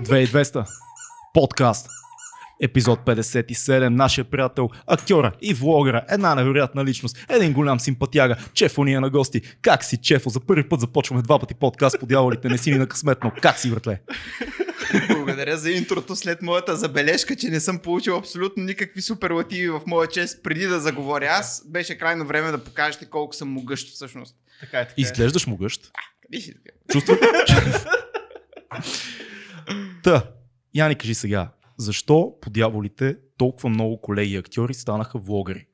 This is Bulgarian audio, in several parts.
2200. Подкаст. Епизод 57. Нашия приятел, актьора и влогъра, една невероятна личност, един голям симпатяга, Чефо ни е на гости. Как си, Чефо? За първи път започваме два пъти подкаст по дяволите. Не си ни на късметно. Как си, братле? Благодаря за интрото след моята забележка, че не съм получил абсолютно никакви суперлативи в моя чест преди да заговоря аз. Беше крайно време да покажете колко съм могъщ всъщност. Така е, така е. Изглеждаш могъщ. Къде Та, Яни, кажи сега, защо по дяволите толкова много колеги актьори станаха влогъри?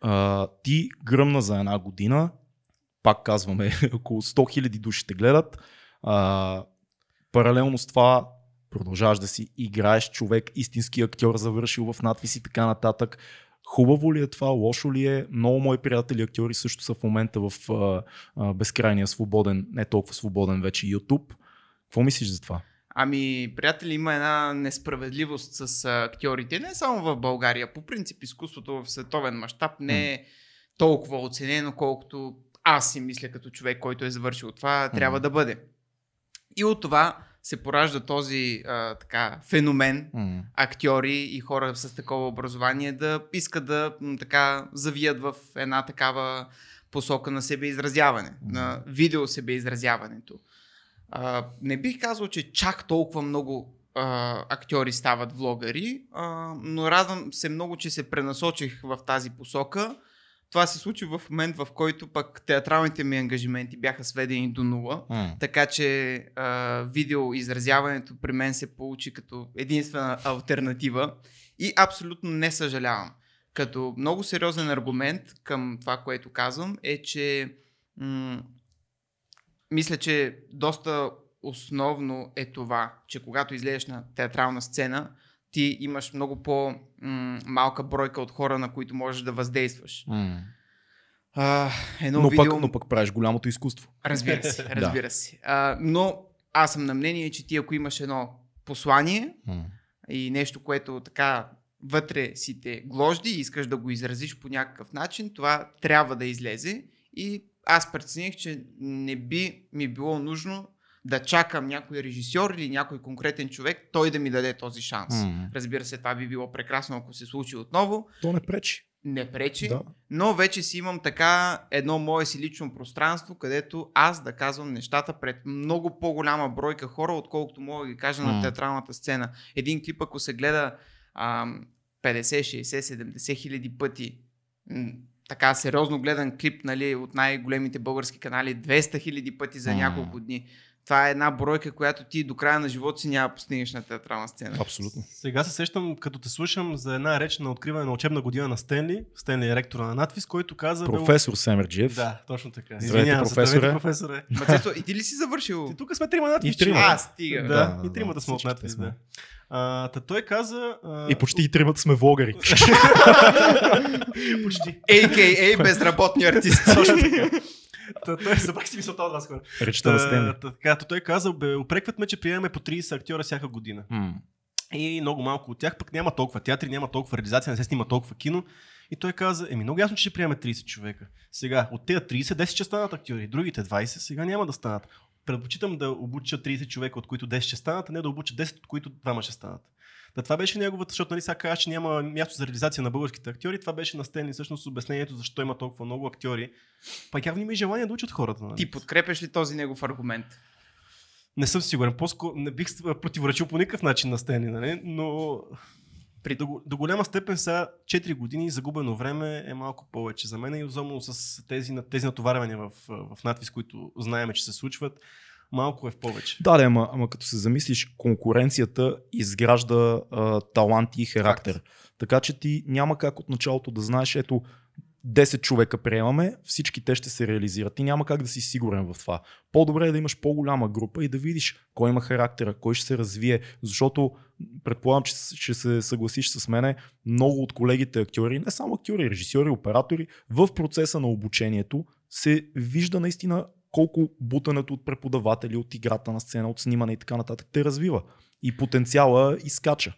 А, ти гръмна за една година, пак казваме, около 100 000 души те гледат. А, паралелно с това продължаваш да си играеш човек, истински актьор, завършил в надвис и така нататък. Хубаво ли е това, лошо ли е? Много мои приятели актьори също са в момента в а, а, безкрайния свободен, не толкова свободен вече YouTube. Какво мислиш за това? Ами, приятели, има една несправедливост с актьорите, не само в България. По принцип, изкуството в световен мащаб не е толкова оценено, колкото аз си мисля като човек, който е завършил това, трябва да бъде. И от това се поражда този а, така, феномен, актьори и хора с такова образование да искат да така завият в една такава посока на себеизразяване, на видео себеизразяването. А, не бих казал, че чак толкова много а, актьори стават влогари, а, но радвам се много, че се пренасочих в тази посока. Това се случи в момент, в който пък театралните ми ангажименти бяха сведени до нула. М. Така че а, видеоизразяването при мен се получи като единствена альтернатива и абсолютно не съжалявам. Като много сериозен аргумент към това, което казвам е, че м- мисля, че доста основно е това, че когато излезеш на театрална сцена, ти имаш много по-малка бройка от хора, на които можеш да въздействаш. М. А, едно Но, видео... пък, но пък правиш голямото изкуство. Разбира се, разбира се. А, но аз съм на мнение, че ти ако имаш едно послание М. и нещо, което така вътре си те гложди и искаш да го изразиш по някакъв начин, това трябва да излезе. И аз прецених, че не би ми било нужно да чакам някой режисьор или някой конкретен човек, той да ми даде този шанс. М. Разбира се, това би било прекрасно, ако се случи отново. То не пречи. Не пречи, Да. но вече си имам така едно мое си лично пространство, където аз да казвам нещата пред много по-голяма бройка хора, отколкото мога да ги кажа М. на театралната сцена. Един клип, ако се гледа ам, 50, 60, 70 хиляди пъти, така сериозно гледан клип нали, от най-големите български канали, 200 хиляди пъти за няколко дни. Това е една бройка, която ти до края на живота си няма постигнеш на театрална сцена. Абсолютно. Сега се сещам, като те слушам за една реч на откриване на учебна година на Стенли. Стенли е ректора на надвис, който каза... бе, Професор Семерджиев. Да, точно така. Извинявам се, професоре. Професоре. Мацецо, и ти ли си завършил? И тук сме трима надвис. И трима. А, стига. Да, Да, да, и тримата да, сме от надвис, сме. да. А, та той каза... А, И почти и тримата сме влогъри. почти. AKA безработни артист. Точно така. Той забрах си мисълта от вас хора. Речта на Стенли. Той каза, бе, упрекват ме, че приемаме по 30 актьора всяка година. И много малко от тях пък няма толкова театри, няма толкова реализация, не се снима толкова кино. И той каза, еми много ясно, че ще приеме 30 човека. Сега, от тези 30, 10 ще станат актьори, другите 20 сега няма да станат. Предпочитам да обуча 30 човека, от които 10 ще станат, а не да обуча 10, от които двама ще станат. Да, това беше неговата, защото нали сега каза, че няма място за реализация на българските актьори. Това беше на Стенли всъщност обяснението защо има толкова много актьори. Пак явно има и желание да учат хората. Нали? Ти подкрепяш ли този негов аргумент? Не съм сигурен. По-скоро не бих противоречил по никакъв начин на Стенли, нали? но при, до, до голяма степен са 4 години загубено време е малко повече за мен и особено с тези, тези натоварвания в, в надвис, които знаем, че се случват, малко е в повече. Да, да, ама, ама като се замислиш, конкуренцията изгражда а, таланти и характер. Така че ти няма как от началото да знаеш, ето 10 човека приемаме, всички те ще се реализират. Ти няма как да си сигурен в това. По-добре е да имаш по-голяма група и да видиш кой има характера, кой ще се развие, защото предполагам, че ще се съгласиш с мене, много от колегите актьори, не само актьори, режисьори, оператори, в процеса на обучението се вижда наистина колко бутането от преподаватели, от играта на сцена, от снимане и така нататък те развива. И потенциала изкача.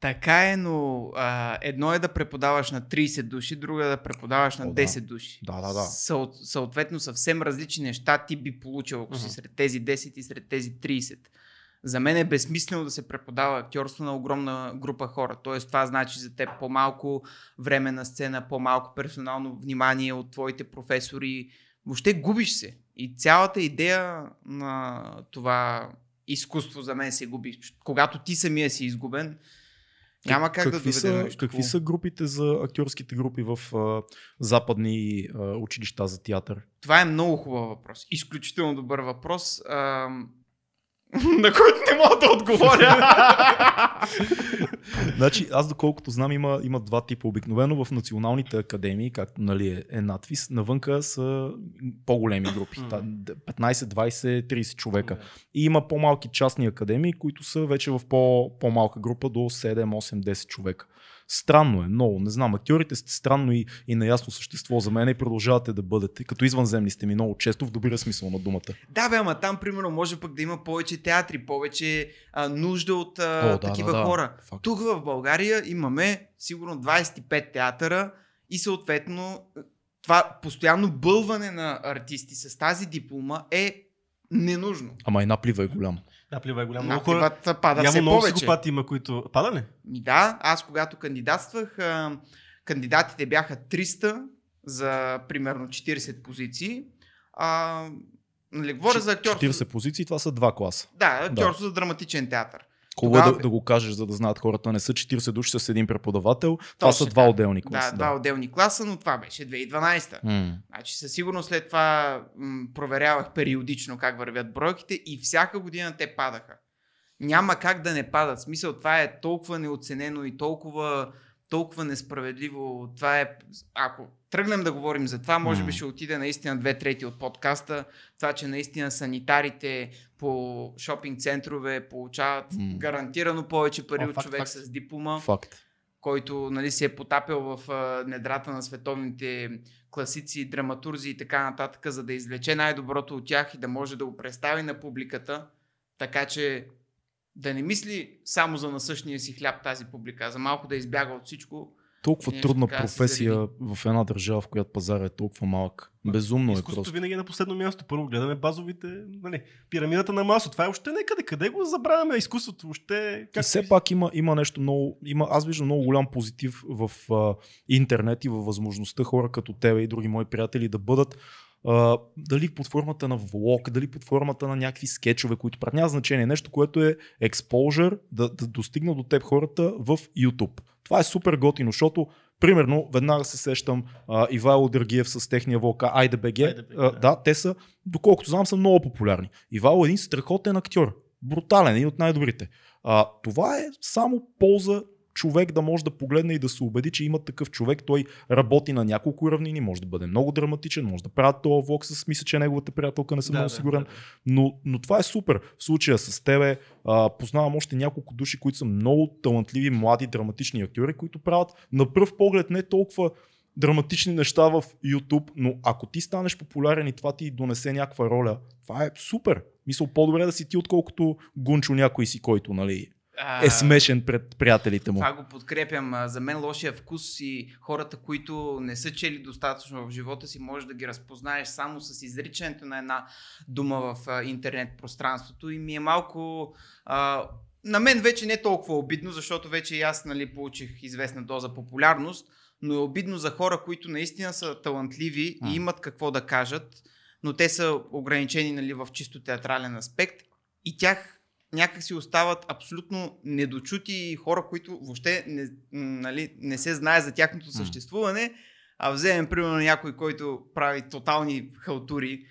Така е, но а, едно е да преподаваш на 30 души, друго е да преподаваш на О, да. 10 души. Да, да, да. Съот, съответно, съвсем различни неща ти би получил, ако си Мгм. сред тези 10 и сред тези 30. За мен е безсмислено да се преподава актьорство на огромна група хора. Тоест това значи за теб по-малко време на сцена, по-малко персонално внимание от твоите професори. Въобще губиш се. И цялата идея на това изкуство за мен се губи. Когато ти самия си изгубен, няма как какви да доведе са, нещо Какви са групите за актьорските групи в а, западни а, училища за театър? Това е много хубав въпрос. Изключително добър въпрос, ам, на който не мога да отговоря. Значи, аз доколкото знам, има, има два типа. Обикновено в националните академии, както нали, е, е надвис, навънка са по-големи групи. Мгм. Та, 15, 20, 30 човека. И има по-малки частни академии, които са вече в по- по-малка група до 7, 8, 10 човека. Странно е, много. Не знам, актьорите сте странно и, и неясно същество за мен и продължавате да бъдете. Като извънземни сте ми много често, в добрия смисъл на думата. да, бе, ама там, примерно, може пък да има повече театри, повече а, нужда от а, О, да, такива да, да. хора. Факт. Тук в България имаме сигурно 25 театъра и съответно това постоянно бълване на артисти с тази диплома е ненужно. Ама и наплива е голям. Да, плива е голям. Много хора. Пада все много повече. психопати има, които... Пада ли? Да, аз когато кандидатствах, кандидатите бяха 300 за примерно 40 позиции. А, нали, говоря за актьорство. 40 позиции, това са два класа. Да, актьорство за драматичен театър. Хубаво Тогава- да, да го кажеш, за да знаят хората. Не са 40 души с един преподавател. Това Точно са два отделни Да, класа. два отделни класа, но това беше 2012. М. Значи със сигурност след това м- проверявах периодично как вървят бройките и всяка година те падаха. Няма как да не падат. Смисъл, това е толкова неоценено и толкова, толкова несправедливо. Това е, ако тръгнем да говорим за това, може би ще отиде наистина две трети от подкаста. Това, че наистина санитарите по шопинг центрове получават гарантирано повече пари О, от факт, човек факт. с диплома Факт. който нали, се е потапял в а, недрата на световните класици, драматурзи и така нататък, за да извлече най-доброто от тях и да може да го представи на публиката, така че да не мисли само за насъщния си хляб тази публика, а за малко да избяга от всичко. Толкова Нещо трудна така да се професия в една държава, в която пазара е толкова малък. Безумно е просто. винаги е на последно място. Първо гледаме базовите, нали, пирамидата на масо. Това е още некъде. Къде го забравяме? Изкуството въобще... И все пак има, има нещо много, има, аз виждам много голям позитив в а, интернет и във възможността хора като тебе и други мои приятели да бъдат а, дали под формата на влог, дали под формата на някакви скетчове, които правят. Няма значение. Нещо, което е exposure, да, да достигна до теб хората в YouTube. Това е супер готино, защото Примерно, веднага се сещам а, Ивайло Дъргиев с техния влог Айде БГ. Айде БГ, А, да. да, те са, доколкото знам, са много популярни. Ивайло е един страхотен актьор. Брутален, един от най-добрите. А, това е само полза човек да може да погледне и да се убеди, че има такъв човек. Той работи на няколко равнини, може да бъде много драматичен, може да правят този влог с мисля, че неговата приятелка не съм много сигурен. Но, но това е супер. В случая с тебе а, познавам още няколко души, които са много талантливи, млади, драматични актьори, които правят на пръв поглед не толкова драматични неща в YouTube, но ако ти станеш популярен и това ти донесе някаква роля, това е супер. Мисля, по-добре да си ти, отколкото гунчо някой си, който нали, А, е смешен пред приятелите му. Това го подкрепям. А, За мен лошия вкус и хората, които не са чели достатъчно в живота си, може да ги разпознаеш само с изричането на една дума в а, интернет пространството. И ми е малко... А, на мен вече не е толкова обидно, защото вече и аз нали, получих известна доза популярност, но е обидно за хора, които наистина са талантливи М. и имат какво да кажат, но те са ограничени нали, в чисто театрален аспект и тях някак си остават абсолютно недочути хора, които въобще не, нали, не се знае за тяхното съществуване, а вземем примерно някой, който прави тотални халтури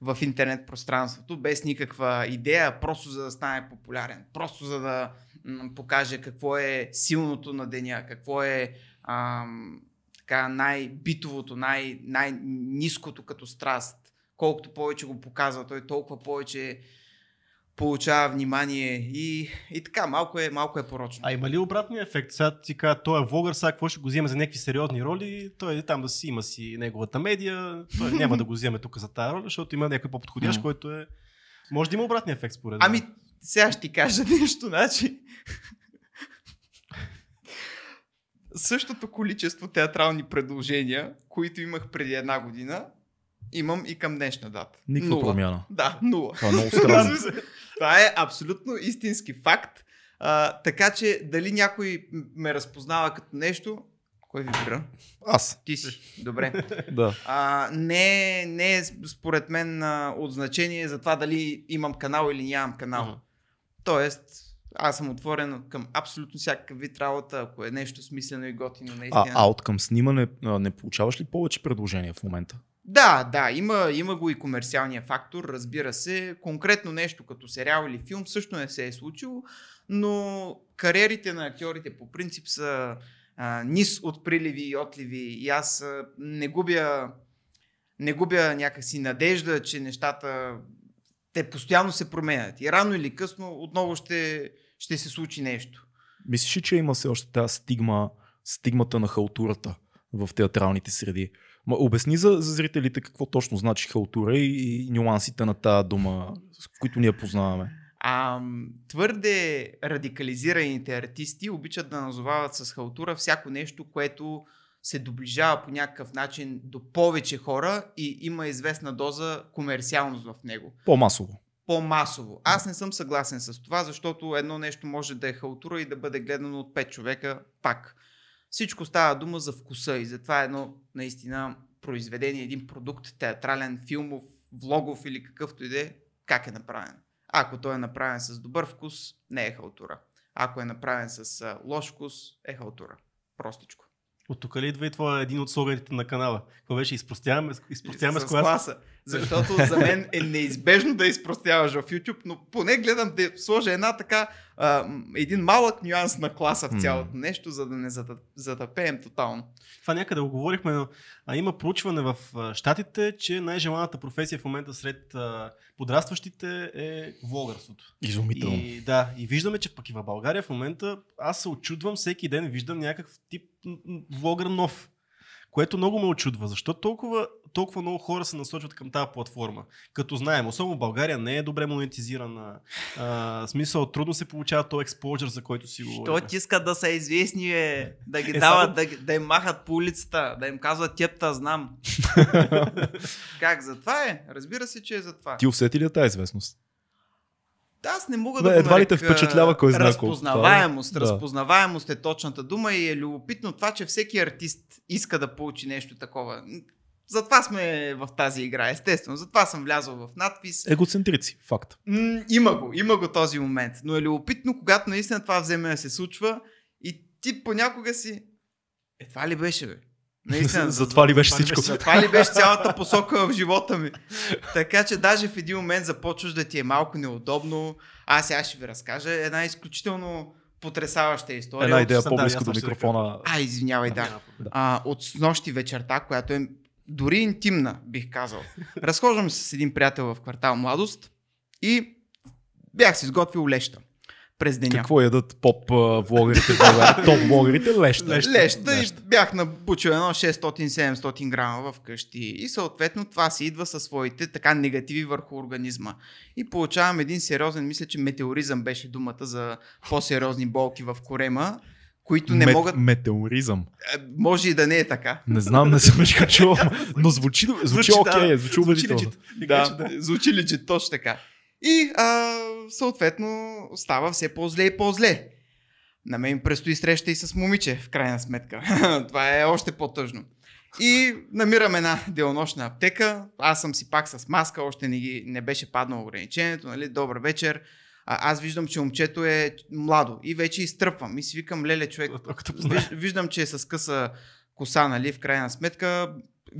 в интернет пространството, без никаква идея, просто за да стане популярен, просто за да м, покаже какво е силното на деня, какво е ам, така най-битовото, най- най-низкото като страст. Колкото повече го показва, той толкова повече получава внимание и, и така, малко е, малко е порочно. А има ли обратния ефект? Сега ти кажа, той е влогър, сега какво ще го вземе за някакви сериозни роли? Той е там да си има си неговата медия, той няма да го вземе тук за тази роля, защото има някой по-подходящ, М. който е... Може да има обратния ефект според мен. Ами, сега ще ти кажа нещо, значи. Същото количество театрални предложения, които имах преди една година, Имам и към днешна дата. Никаква Нула. промяна. Да, нула. Това е много странно. Това е абсолютно истински факт. А, така че дали някой ме разпознава като нещо, кой вибрира? Аз. Ти си. Добре. Да. А, не, не е според мен а, от значение за това дали имам канал или нямам канал. Мгм. Тоест, аз съм отворен към абсолютно всякакъв вид работа, ако е нещо смислено и готино А, наистина. а от към снимане а, не получаваш ли повече предложения в момента? Да, да, има, има го и комерциалния фактор, разбира се. Конкретно нещо като сериал или филм също не се е случило, но кариерите на актьорите по принцип са а, низ от приливи и отливи и аз а, не губя, не губя някакси надежда, че нещата те постоянно се променят и рано или късно отново ще, ще се случи нещо. Мислиш ли, че има все още тази стигма, стигмата на халтурата в театралните среди? Ма, обясни за, за зрителите какво точно значи халтура и, и нюансите на тази дума, с които ние познаваме. А, твърде радикализираните артисти обичат да назовават с халтура всяко нещо, което се доближава по някакъв начин до повече хора и има известна доза комерциалност в него. По-масово. По-масово. Аз не съм съгласен с това, защото едно нещо може да е халтура и да бъде гледано от 5 човека пак. Всичко става дума за вкуса и затова е едно наистина произведение, един продукт, театрален, филмов, влогов или какъвто и да е, как е направен. Ако той е направен с добър вкус, не е халтура. Ако е направен с лош вкус, е халтура. Простичко. От тук ли идва и твоя един от слоганите на канала? Какво беше? Изпростяваме, изпростяваме с, с класа. класа. Защото за мен е неизбежно да изпростяваш в YouTube, но поне гледам да сложа една така, а, един малък нюанс на класа в цялото нещо, за да не затъпеем тотално. Това някъде го говорихме, но а, има проучване в а, Штатите, че най-желаната професия в момента сред а, подрастващите е влогърството. Изумително. И, да, и виждаме, че пък и в България в момента аз се очудвам, всеки ден виждам някакъв тип влогър нов. Което много ме очудва. Защо толкова, толкова много хора се насочват към тази платформа? Като знаем, особено България не е добре монетизирана. А, смисъл, трудно се получава този експожър, за който си говорим. Що искат да са известни, бе? Да ги Е, дават, да, ги- да им махат по улицата, да им казват тепта, знам. как, за това е? Разбира се, че е за това. Ти усети ли е тази известност? Да, Аз не мога да го едва ли те впечатлява кой знае колко. Разпознаваемост. Това е. Да. Разпознаваемост е точната дума и е любопитно това, че всеки артист иска да получи нещо такова. Затова сме в тази игра, естествено. Затова съм влязъл в надпис. Егоцентрици, факт. М, има го, има го този момент. Но е любопитно, когато наистина това вземе да се случва и ти понякога си... Е, това ли беше, бе? Наистина, За това ли беше това всичко? беше? за това ли беше цялата посока в живота ми? Така че даже в един момент започваш да ти е малко неудобно. Аз сега ще ви разкажа една изключително потрясаваща история. Една от- идея да, по-близко аз до микрофона. А, извинявай, да. Проблем. А, от снощи вечерта, която е дори интимна, бих казал. Разхождам се с един приятел в квартал Младост и бях си изготвил леща през деня. Какво ядат поп влогерите? Топ влогерите? Леща. Леща, и бях набучил едно 600-700 грама в къщи. И съответно това си идва със своите така негативи върху организма. И получавам един сериозен, мисля, че метеоризъм беше думата за по-сериозни болки в корема, които не Мет- могат... Метеоризъм. Е, Може и да не е така. Не знам, не съм го чувал, но звучи, звучи Звучи, окей, да. звучи Звучи убедително. legit. Да, звучи легит, точно така. И а, съответно става все по-зле и по-зле. На мен предстои среща и с момиче, в крайна сметка. Това е още по-тъжно. И намирам една делонощна аптека. Аз съм си пак с маска, още не, ги, не беше паднало ограничението. Нали? Добър вечер. А, аз виждам, че момчето е младо и вече изтръпвам. И си викам, леле, човек. Виж, виждам, че е с къса коса, нали, в крайна сметка.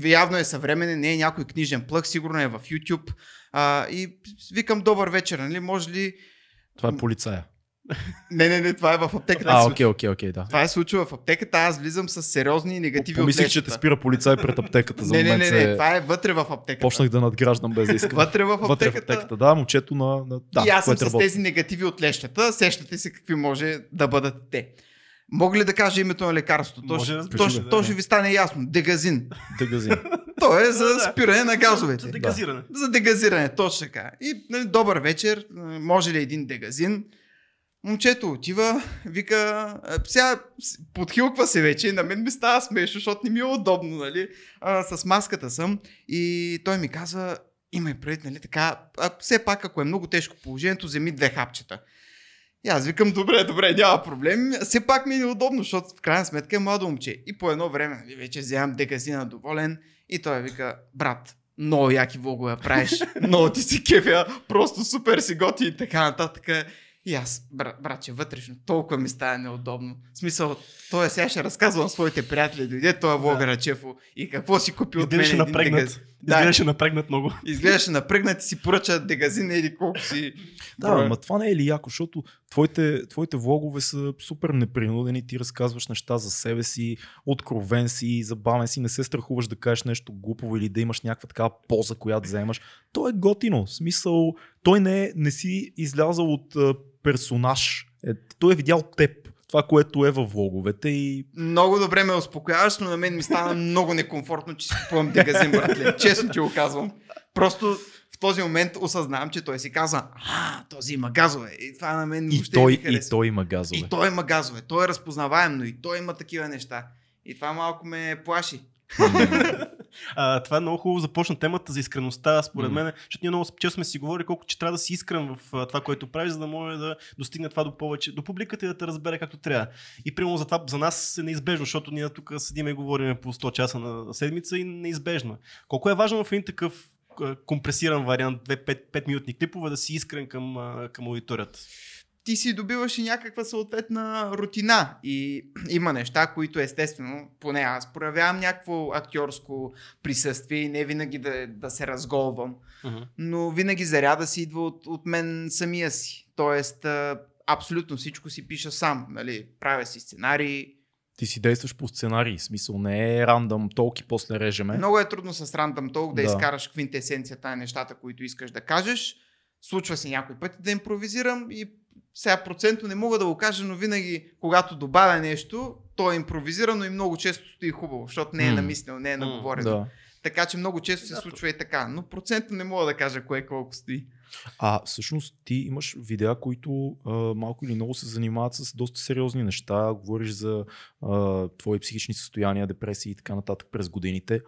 Явно е съвременен, не е някой книжен плъх, сигурно е в YouTube. А, и викам добър вечер, нали, може ли... Това е полицая. Не, не, не, това е в аптеката. А, окей, окей, окей, да. Това е случва в аптеката, аз влизам с сериозни негативи Помислих, от че те спира полицай пред аптеката. За Не, не, момент не, не, това е вътре в аптеката. Почнах да надграждам без да искам. Вътре в Вътре в аптеката. аптеката, да, момчето на... на... Да, и аз съм с тези негативи от лещата. Сещате се какви може да бъдат те. Мога ли да кажа името на лекарството? То, Може, ще- то, ще- да. то ще ви стане ясно. Дегазин. Дегазин. То е за спиране на газовете. За дегазиране. За дегазиране, точно така. И нали, добър вечер, може ли един дегазин? Момчето отива, вика, а, сега подхилква се вече, на мен ми става смешно, защото не ми е удобно, нали? А, с маската съм и той ми казва, имай предвид, нали така, а, все пак ако е много тежко положението, вземи две хапчета. И аз викам, добре, добре, няма проблем. Все пак ми е неудобно, защото в крайна сметка е младо момче. И по едно време, нали, вече вземам дегазина доволен и той вика, брат, много яки влогове правиш, много ти си кефя, просто супер си готи и така нататък. И аз, бра, братче, вътрешно, толкова ми става неудобно. В смисъл, той сега ще разказвам своите приятели, дойде влогър да. Чефо и какво си купи от мен един напрегнат. дегаз... Да, Изглеждаше напрегнат много. изглеждаше напрегнат и си поръча дегазин или колко си. Да, броя. ма това не е ли яко, защото твоите, твоите влогове са супер непринудени, ти разказваш неща за себе си, откровен си, забавен си, не се страхуваш да кажеш нещо глупово или да имаш някаква такава поза, която вземаш. То е готино. В смисъл, той не, е- не си излязал от персонаж. Е, той е видял теб. Това, което е във влоговете и Много добре ме успокояваш, но на мен ми стана много некомфортно, че си купувам дегазин, братле. Честно ти го казвам. Просто в този момент осъзнавам, че той си каза, а, този има газове. И това на мен И въобще той, ми и той има газове. И той има газове. Той е разпознаваем, но и той има такива неща. И това малко ме плаши. А, това е много хубаво започна темата за искреността, според Мгм. мен, защото ние много често сме си говорили колко че трябва да си искрен в а, това, което правиш, за да може да достигне това до повече, до публиката и да те разбере както трябва. И примерно за това за нас е неизбежно, защото ние тук седим и говорим по 100 часа на седмица и неизбежно. е. Колко е важно в един такъв компресиран вариант, 2-5 минутни клипове, да си искрен към, към аудиторията. Ти си добиваш и някаква съответна рутина. И има неща, които естествено, поне аз проявявам някакво актьорско присъствие и не винаги да, да се разголвам. но винаги заряда си идва от, от мен самия си. Тоест, абсолютно всичко си пиша сам. Нали? Правя си сценарии. Ти си действаш по сценарий, смисъл не е рандъм, толки после режеме. Много е трудно с рандъм толк да, Да. да изкараш квинтесенцията на нещата, които искаш да кажеш. Случва се някой път да импровизирам и сега процентно не мога да го кажа, но винаги, когато добавя нещо, то е импровизирано и много често стои хубаво, защото не е намислено, не е наговорено. Да. Така че много често се случва и така. Но процентно не мога да кажа кое колко стои. А всъщност ти имаш видеа, които а, малко или много се занимават с доста сериозни неща. Говориш за а, твои психични състояния, депресии и така нататък през годините.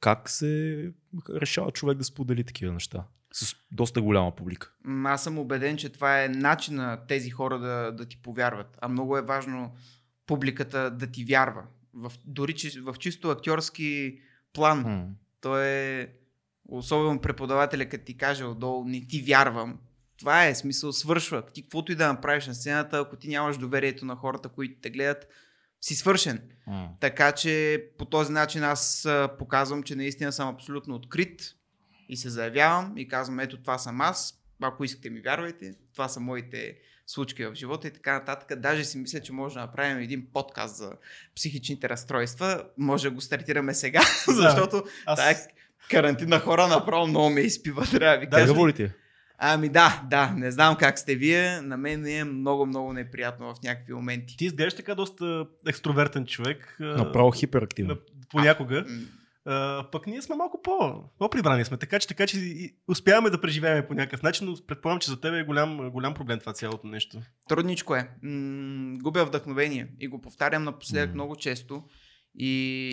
Как се решава човек да сподели такива неща? С доста голяма публика. Аз съм убеден, че това е начин на тези хора да, да ти повярват. А много е важно публиката да ти вярва. В, дори в чисто актьорски план. М. То е особено преподавателя, като ти каже отдолу, не ти вярвам. Това е смисъл, свършва. Ти каквото и да направиш на сцената, ако ти нямаш доверието на хората, които те гледат, си свършен. М. Така че по този начин аз показвам, че наистина съм абсолютно открит и се заявявам и казвам, ето това съм аз, ако искате ми вярвайте, това са моите случки в живота и така нататък. Даже си мисля, че може да направим един подкаст за психичните разстройства. Може да го стартираме сега, Да. защото Аз... тая карантина хора направо много ме изпива, трябва да ви Да, кажа. Тегаво ли ти? е? Ами да, да, не знам как сте вие, на мен е много, много неприятно в някакви моменти. Ти изглеждаш така доста екстровертен човек. а, Направо хиперактивно. на- Понякога. М, А, пък ние сме малко по, по-прибрани сме, така че, така че успяваме да преживеем по някакъв начин, но предполагам, че за теб е голям, голям проблем това цялото нещо. Трудничко е. М- губя вдъхновение и го повтарям напоследък М. много често. И,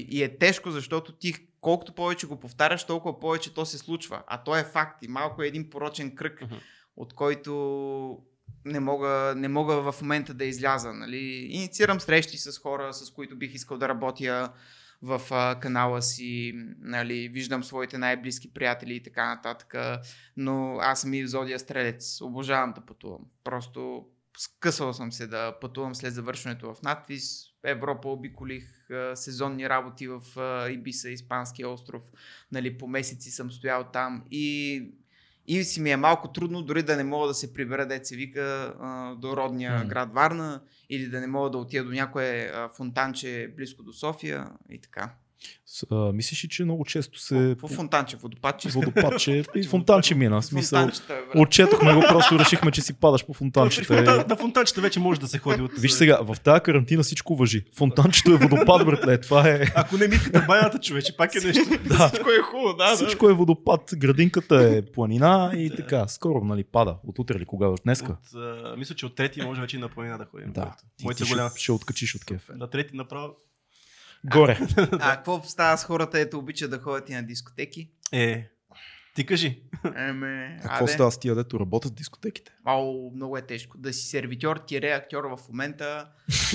и е тежко, защото ти колкото повече го повтаряш, толкова повече то се случва. А то е факт и малко е един порочен кръг, Мгм. от който не мога, не мога в момента да изляза. Нали? Инициирам срещи с хора, с които бих искал да работя в а, канала си, нали, виждам своите най-близки приятели и така нататък, но аз съм и зодия стрелец, обожавам да пътувам. Просто скъсал съм се да пътувам след завършването в надвис. Европа обиколих а, сезонни работи в а, Ибиса, Испанския остров. Нали, по месеци съм стоял там и и си ми е малко трудно дори да не мога да се прибера, дет се вика, до родния М. град Варна или да не мога да отида до някое фонтанче близко до София и така. А, мислиш ли, че много често се... По фонтанче, водопадче. Водопадче и фонтанче мина. Смисъл, Фонтанчета, бе, брат. отчетохме го, просто решихме, че си падаш по фонтанчета. фонтан- На фонтанчета вече може да се ходи от... Виж сега, в тази карантина всичко въжи. Фонтанчето е водопад, братле. Това е... Ако не мислите банята, човече, пак е нещо. Да, Всичко е хубаво, да, да. всичко е водопад. Градинката е планина и така. Скоро, нали, пада. От утре ли кога? От днеска? От, а, мисля, че от трети може вече и на планина да ходим. Да. Голяма. ще, ще откачиш от кеф. На трети направо. Горе. А какво става с хората, ето обичат да ходят и на дискотеки? Е, ти кажи. Еме, А какво абе. става с тия, дето работят в дискотеките? Ау, много е тежко. Да си сервитьор, тире актьор в момента.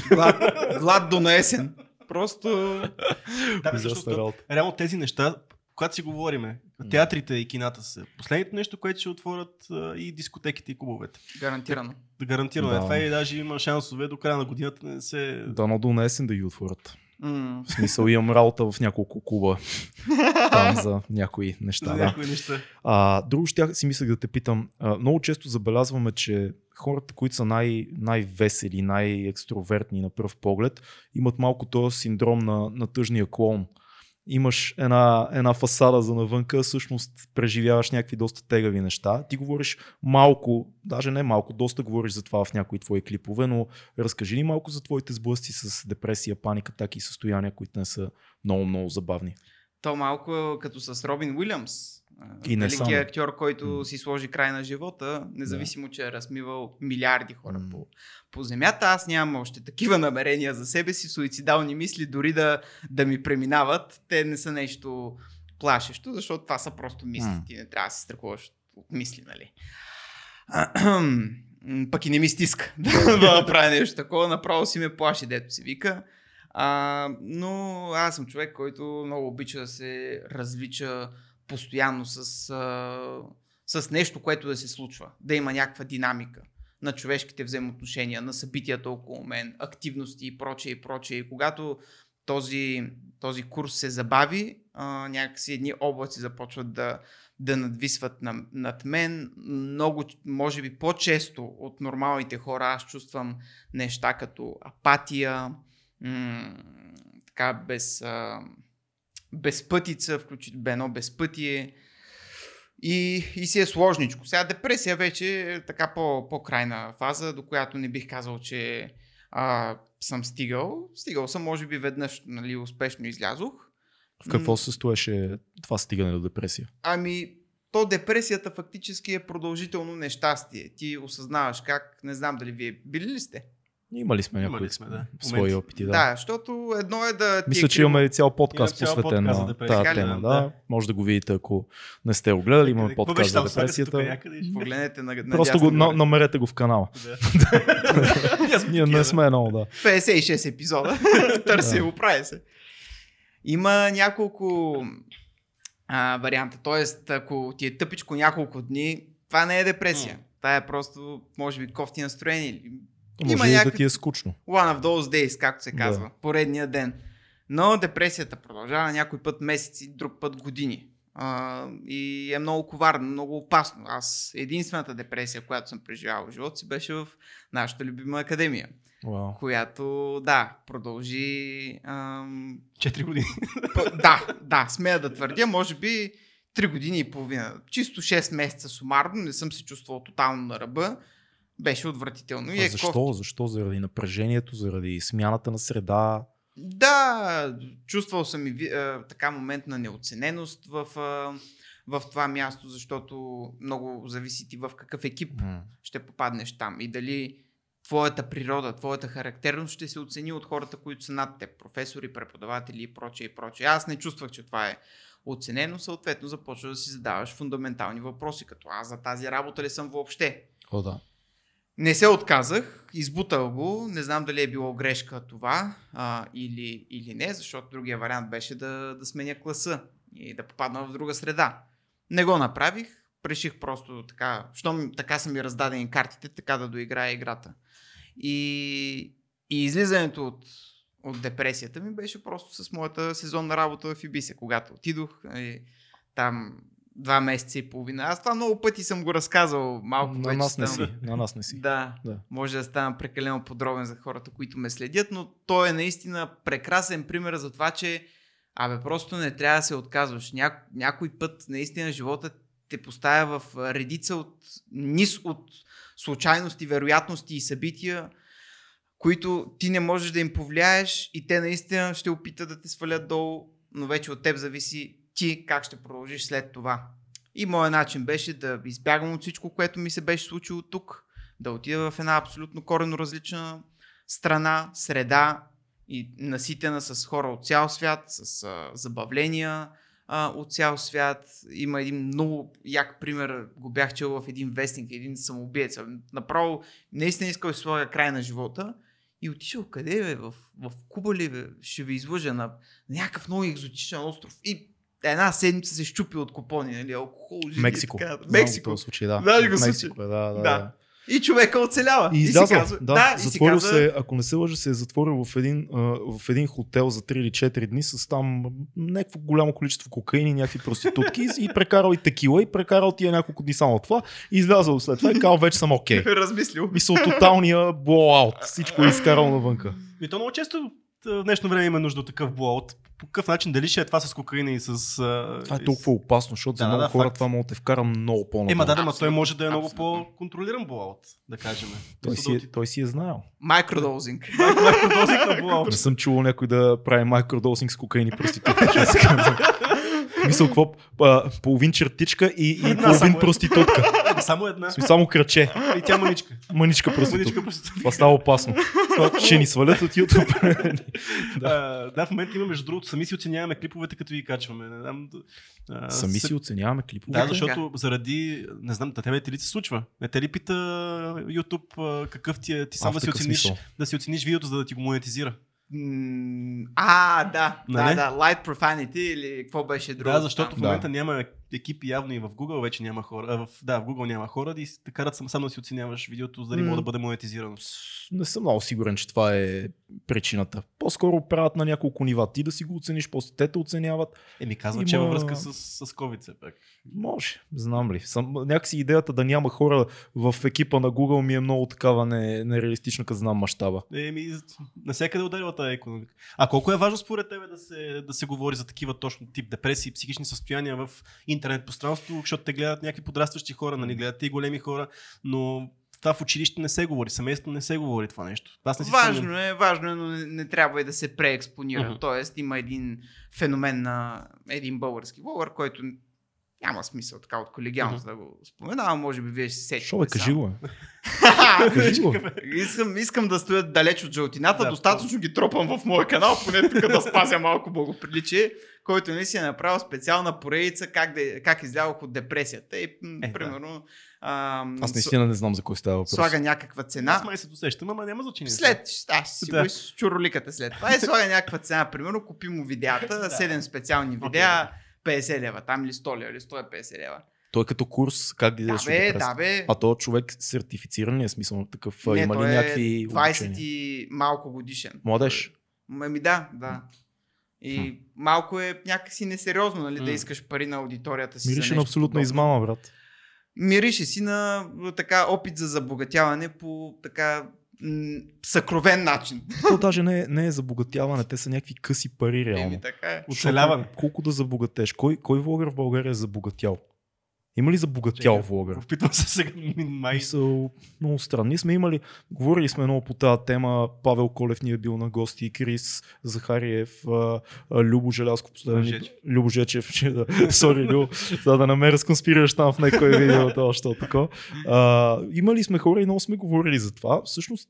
Глад, глад до на есен. Просто... Да, защото реално тези неща, когато си говориме, театрите и кината са последното нещо, което ще отворят и дискотеките и клубовете. Гарантирано. Да гарантирано Да. е това и даже има шансове до края на годината да не се... Дано до на есен да ги отворят. В смисъл имам работа в няколко клуба. Там за някои неща. за Да. някои неща. А, друго ще си мислех да те питам. А, много често забелязваме, че хората, които са най- най-весели, най-екстровертни на пръв поглед, имат малко този синдром на, на тъжния клоун. Имаш една, една фасада за навънка, всъщност преживяваш някакви доста тегави неща. Ти говориш малко, даже не малко, доста говориш за това в някои твои клипове, но разкажи ни малко за твоите сблъсъци с депресия, паника, так и състояния, които не са много-много забавни. То малко е като с Робин Уилямс. И не само. актьор, който си сложи край на живота, независимо, че е размивал милиарди хора по, по земята. Аз нямам още такива намерения за себе си, суицидални мисли, дори да, да ми преминават. Те не са нещо плашещо, защото това са просто мисли. М. Ти не трябва да се страхуваш от мисли, нали? Пък и не ми стиска да направя нещо такова. Направо си ме плаши, дето си вика. А, но аз съм човек, който много обича да се развлича постоянно с, а, с нещо, което да се случва. Да има някаква динамика на човешките взаимоотношения, на събитията около мен, активности и прочее и прочее. И когато този, този курс се забави, а, някакси едни облаци започват да, да надвисват на, над мен. Много, може би по-често от нормалните хора аз чувствам неща като апатия, м- така без, а, безпътица, включително едно безпътие. И, и си е сложничко. Сега депресия вече е така по, по-крайна фаза, до която не бих казал, че а, съм стигал. Стигал съм, може би веднъж, нали, успешно излязох. В какво се състоеше това стигане до депресия? Ами, то депресията фактически е продължително нещастие. Ти осъзнаваш как, не знам дали вие били ли сте? Имали сме Имали някои сме, да. свои опити. Да. Да, защото едно е да ти Мисля, е че имаме цял подкаст цял посветен на тази ли? тема. Да. Да. Може да го видите, ако не сте го гледали. Имаме подкаст за депресията. някъде Погледнете на, на Просто го, на, намерете го в канала. Да. Ние не сме много, да. 56 епизода. Търси Да. го, прави се. Има няколко а, варианта. Тоест, ако ти е тъпичко няколко дни, това не е депресия. Това е просто, може би, кофти настроение. Може Има и да ти е скучно. One of those days, както се Да. казва. Поредния ден. Но депресията продължава някой път месеци, друг път години. А, и е много коварно, много опасно. Аз единствената депресия, която съм преживявал в живота си, беше в нашата любима академия, Вау. която, да, продължи... Ам, Четири години. П- да, да, смея да твърдя, може би 3 години и половина. Чисто 6 месеца сумарно, не съм се чувствал тотално на ръба. Беше отвратително. И А е защо? кофти. Защо? Заради напрежението, заради смяната на среда. Да, чувствал съм и а, така момент на неоцененост в, а, в това място, защото много зависи ти в какъв екип ще попаднеш там и дали твоята природа, твоята характерност ще се оцени от хората, които са над теб, професори, преподаватели и прочее и прочее. Аз не чувствах, че това е оценено, съответно започва да си задаваш фундаментални въпроси, като аз за тази работа ли съм въобще. О, да. Не се отказах, избутал го, не знам дали е било грешка това а, или, или не, защото другия вариант беше да, да сменя класа и да попадна в друга среда. Не го направих, реших просто така, щом така са ми раздадени картите, така да доиграя играта. И, и излизането от, от депресията ми беше просто с моята сезонна работа в Ибиса, когато отидох и там два месеца и половина. Аз това много пъти съм го разказал малко. На вече нас не си. На нас не си. да, Да. може да стана прекалено подробен за хората, които ме следят, но той е наистина прекрасен пример за това, че Абе, просто не трябва да се отказваш. Ня... Някой път, наистина, живота те поставя в редица от низ от случайности, вероятности и събития, които ти не можеш да им повлияеш и те наистина ще опитат да те свалят долу, но вече от теб зависи ти как ще продължиш след това. И моят начин беше да избягам от всичко, което ми се беше случило тук, да отида в една абсолютно коренно различна страна, среда и наситена с хора от цял свят, с а, забавления а, от цял свят. Има един много як пример, го бях чел в един вестник, един самоубиец. Направо наистина искал да сложа край на живота и отишъл къде бе? В, в Куба ли бе? Ще ви излъжа на, на някакъв много екзотичен остров. И една седмица се щупи от купони, нали? Алкохол, жили, Мексико. Така, Знам Мексико. този случай, да. Знаеш го Мексико, е, да, да, Да. да. И човека оцелява. И си излязъл, казва- да, да, и си казва, се, ако не се лъжа, се е затворил в един, а, в един хотел за 3 или 4 дни с там някакво голямо количество кокаини, някакви проститутки и прекарал и текила и прекарал тия няколко дни само това и излязъл след това и казал вече съм окей. Okay. Размислил. Мисъл тоталния blowout. Всичко е изкарал навънка. И то много често в днешно време има нужда от такъв блоут. По какъв начин, дали ще е това с кокаина и с... Това е и толкова опасно, защото за Да, много да, хора факт. това може да те вкара много по-надолу. Ема да, да, ма той може да е много по-контролиран блоут, да кажем. той, си, е- той си е знаел. Майкродозинг. Майкродозинг на блоут. Не съм чувал някой да прави майкродосинг с че се казва. Мисъл, какво? А, Половин чертичка и, и половин само е. проститутка. Само една. Смисъл, Само кръче. И тя маничка. Мъничка проститутка. Маничка проститутка. Това става опасно. Ще ни свалят от YouTube. Да. да, в момента има, между другото, сами си оценяваме клиповете, като ги качваме. Не знам, а, Сами се- си оценяваме клипове. Да, защото заради, не знам, да тебе ти ли се случва? Не те ли пита YouTube а, какъв ти е, ти А, сам да си, оцениш, смисъл. да си оцениш видеото, за да ти го монетизира. А, да, Нали? да, да, Light Profanity или какво беше друго. Да, защото в там. Да. момента няма екипи явно и в Google вече няма хора. А, в, да, в Google няма хора и те карат сам, сам да си оценяваш видеото, за да М. може да бъде монетизирано. Не съм много сигурен, че това е причината. По-скоро правят на няколко нива. Ти да си го оцениш, после те те оценяват. Еми казва, Има- че е във връзка с, с COVID все пак. Може, знам ли. Съм, някакси идеята да няма хора в екипа на Google ми е много такава не, нереалистична, като знам мащаба. Еми, насякъде ударила тази економика. А колко е важно според тебе да се, да се говори за такива точно тип депресии, психични състояния в интернет пространство, защото те гледат някакви подрастващи хора, нали, гледат и големи хора, но това в училище не се говори, семейство не се говори това нещо. Аз не си спомням. Важно е, важно е, но не, не трябва и да се преекспонира. Мгм. Тоест има един феномен на един български блогър, който няма смисъл така от колегиалност да го споменавам, може би вие ще се сетите. Шо кажи го. Е. Кажи го. искам, искам да стоя далеч от жълтината, Да, достатъчно ги тропам в моя канал, поне тук да спазя малко благоприличие, който не си е направил специална поредица как, да, как излязох от депресията и Е, да. примерно ам, Аз с- наистина не знам за кой става въпрос. слага някаква цена. Аз май се досещам, ама няма значение. След, аз си Да. го чуроликате след това и слага някаква цена. Примерно купи му видеята, Да. 7 специални видеа, 50 лева, там или 100 лева, или 150 лева. Той е като курс, как да Да бе, да бе. А то човек сертифициран ли е смисъл такъв? Не, има ли е някакви 20 обучения? и малко годишен. Младеж. Ами да, да. И малко е някакси несериозно, нали, да М. искаш пари на аудиторията си. Мирише на абсолютна измама, брат. Мирише си на така опит за забогатяване по така м- съкровен начин. То даже не е, не е забогатяване, те са някакви къси пари реално. Еми, така е. Оцеляване. Колко да забогатеш? Кой, кой влогър в България е забогатял? Има ли забогатял влогър? Опитвам се сега. Май. Мисъл, много странно. Ние сме имали, говорили сме много по тази тема. Павел Колев ни е бил на гости, Крис Захариев, Любо Желязко. Жечев. Любо Жечев, да, сори, Любо, за да намеря сконспираш там в някое видео, това още тако. А, имали сме хора и много сме говорили за това. Всъщност,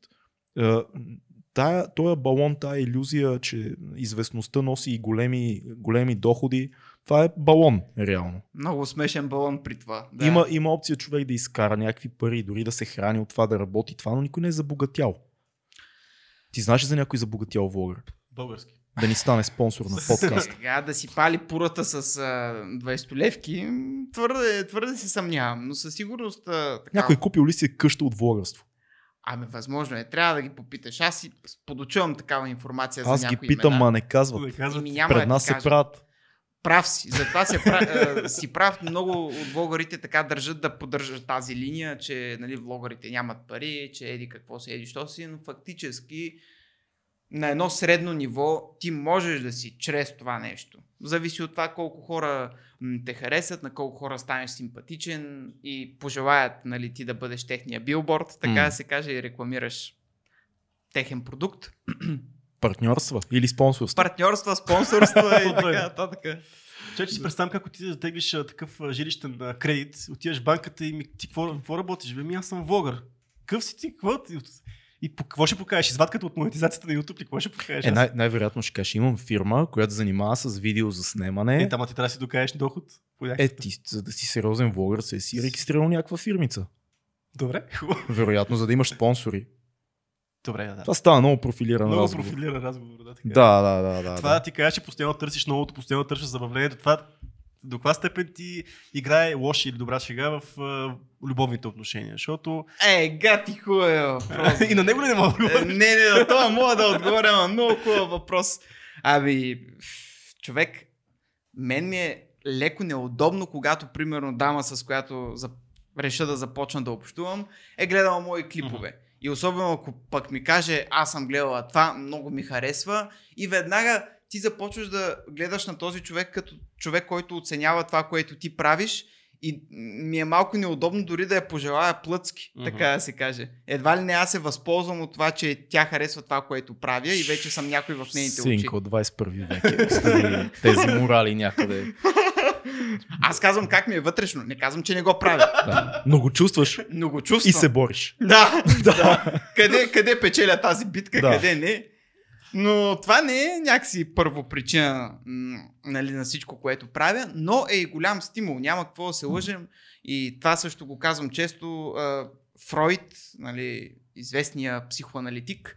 тая, този балон, тая иллюзия, че известността носи и големи, големи доходи, това е балон, реално. Много смешен балон при това. Да. Има, има опция човек да изкара някакви пари, дори да се храни от това да работи това, но никой не е забогатял. Ти знаеш ли за някой забогатял влогър? Български. Да ни стане спонсор на подкаст. Сега да си пали пурата с а, 20 левки, твърде, твърде се съмнявам, но със сигурност а, така, Някой купил ли си е къща от влогърство? Ами възможно е, трябва да ги попиташ. Аз си подочувам такава информация Аз за ги някои питам, имена. ма не казват. Да казват, Еми, няма Пред да нас се правят. Прав си. Затова се прав, а, си прав. Много от влогарите така държат да поддържат тази линия, че нали, влогарите нямат пари, че еди какво се еди, що си, но фактически на едно средно ниво ти можеш да си чрез това нещо. Зависи от това колко хора те харесат, на колко хора станеш симпатичен и пожелаят нали, ти да бъдеш техния билборд, така М. да се каже, и рекламираш техен продукт. Партньорства или спонсорство. Партньорства, спонсорства и така нататък. Че, че си представям как отидеш да теглиш такъв жилищен кредит, отиваш в банката и ми, ти какво, работиш? Бе, ми аз съм влогър. Къв си ти? Какво? И по, какво ще покажеш? Извадката от монетизацията на YouTube ли? Какво ще покажеш? Е, най- най-вероятно ще кажеш, имам фирма, която се занимава с видео за снимане. Е, там ти трябва да си докажеш доход. Е, ти, за да си сериозен влогър, се си регистрирал някаква фирмица. Добре, хубаво. Вероятно, за да имаш спонсори. Добре, да. Това става много профилиран Много разговор. профилиран разговор. Да, така. е. Да, да, да, да. Това да. ти кажа, че постоянно търсиш новото, постоянно търсиш забавлението. Това до каква степен ти играе лоша или добра шега в а, любовните отношения? Защото Е, гати хубав въпрос. и на него ли не мога да Е, отговоря? не, не, на това мога да отговоря на много хубав въпрос. Ами, човек, мен ми е леко неудобно, когато, примерно, дама, с която за... реша да започна да общувам, е гледала мои клипове. И особено ако пък ми каже, аз съм гледала това, много ми харесва и веднага ти започваш да гледаш на този човек като човек, който оценява това, което ти правиш и ми е малко неудобно дори да я пожелая плъцки, Мгм. така да се каже. Едва ли не аз се възползвам от това, че тя харесва това, което правя и вече съм някой в нейните очи. Синко, 21 век е. Тези морали някъде. Аз казвам как ми е вътрешно, не казвам, че не го правя. Да. Но го чувстваш Но го чувствам. и се бориш. Да, да. къде, къде печеля тази битка, Да. къде не. Но това не е някакси първо причина м, нали, на всичко, което правя, но е и голям стимул. Няма какво да се лъжем. И това също го казвам често. Фройд, нали, известния психоаналитик,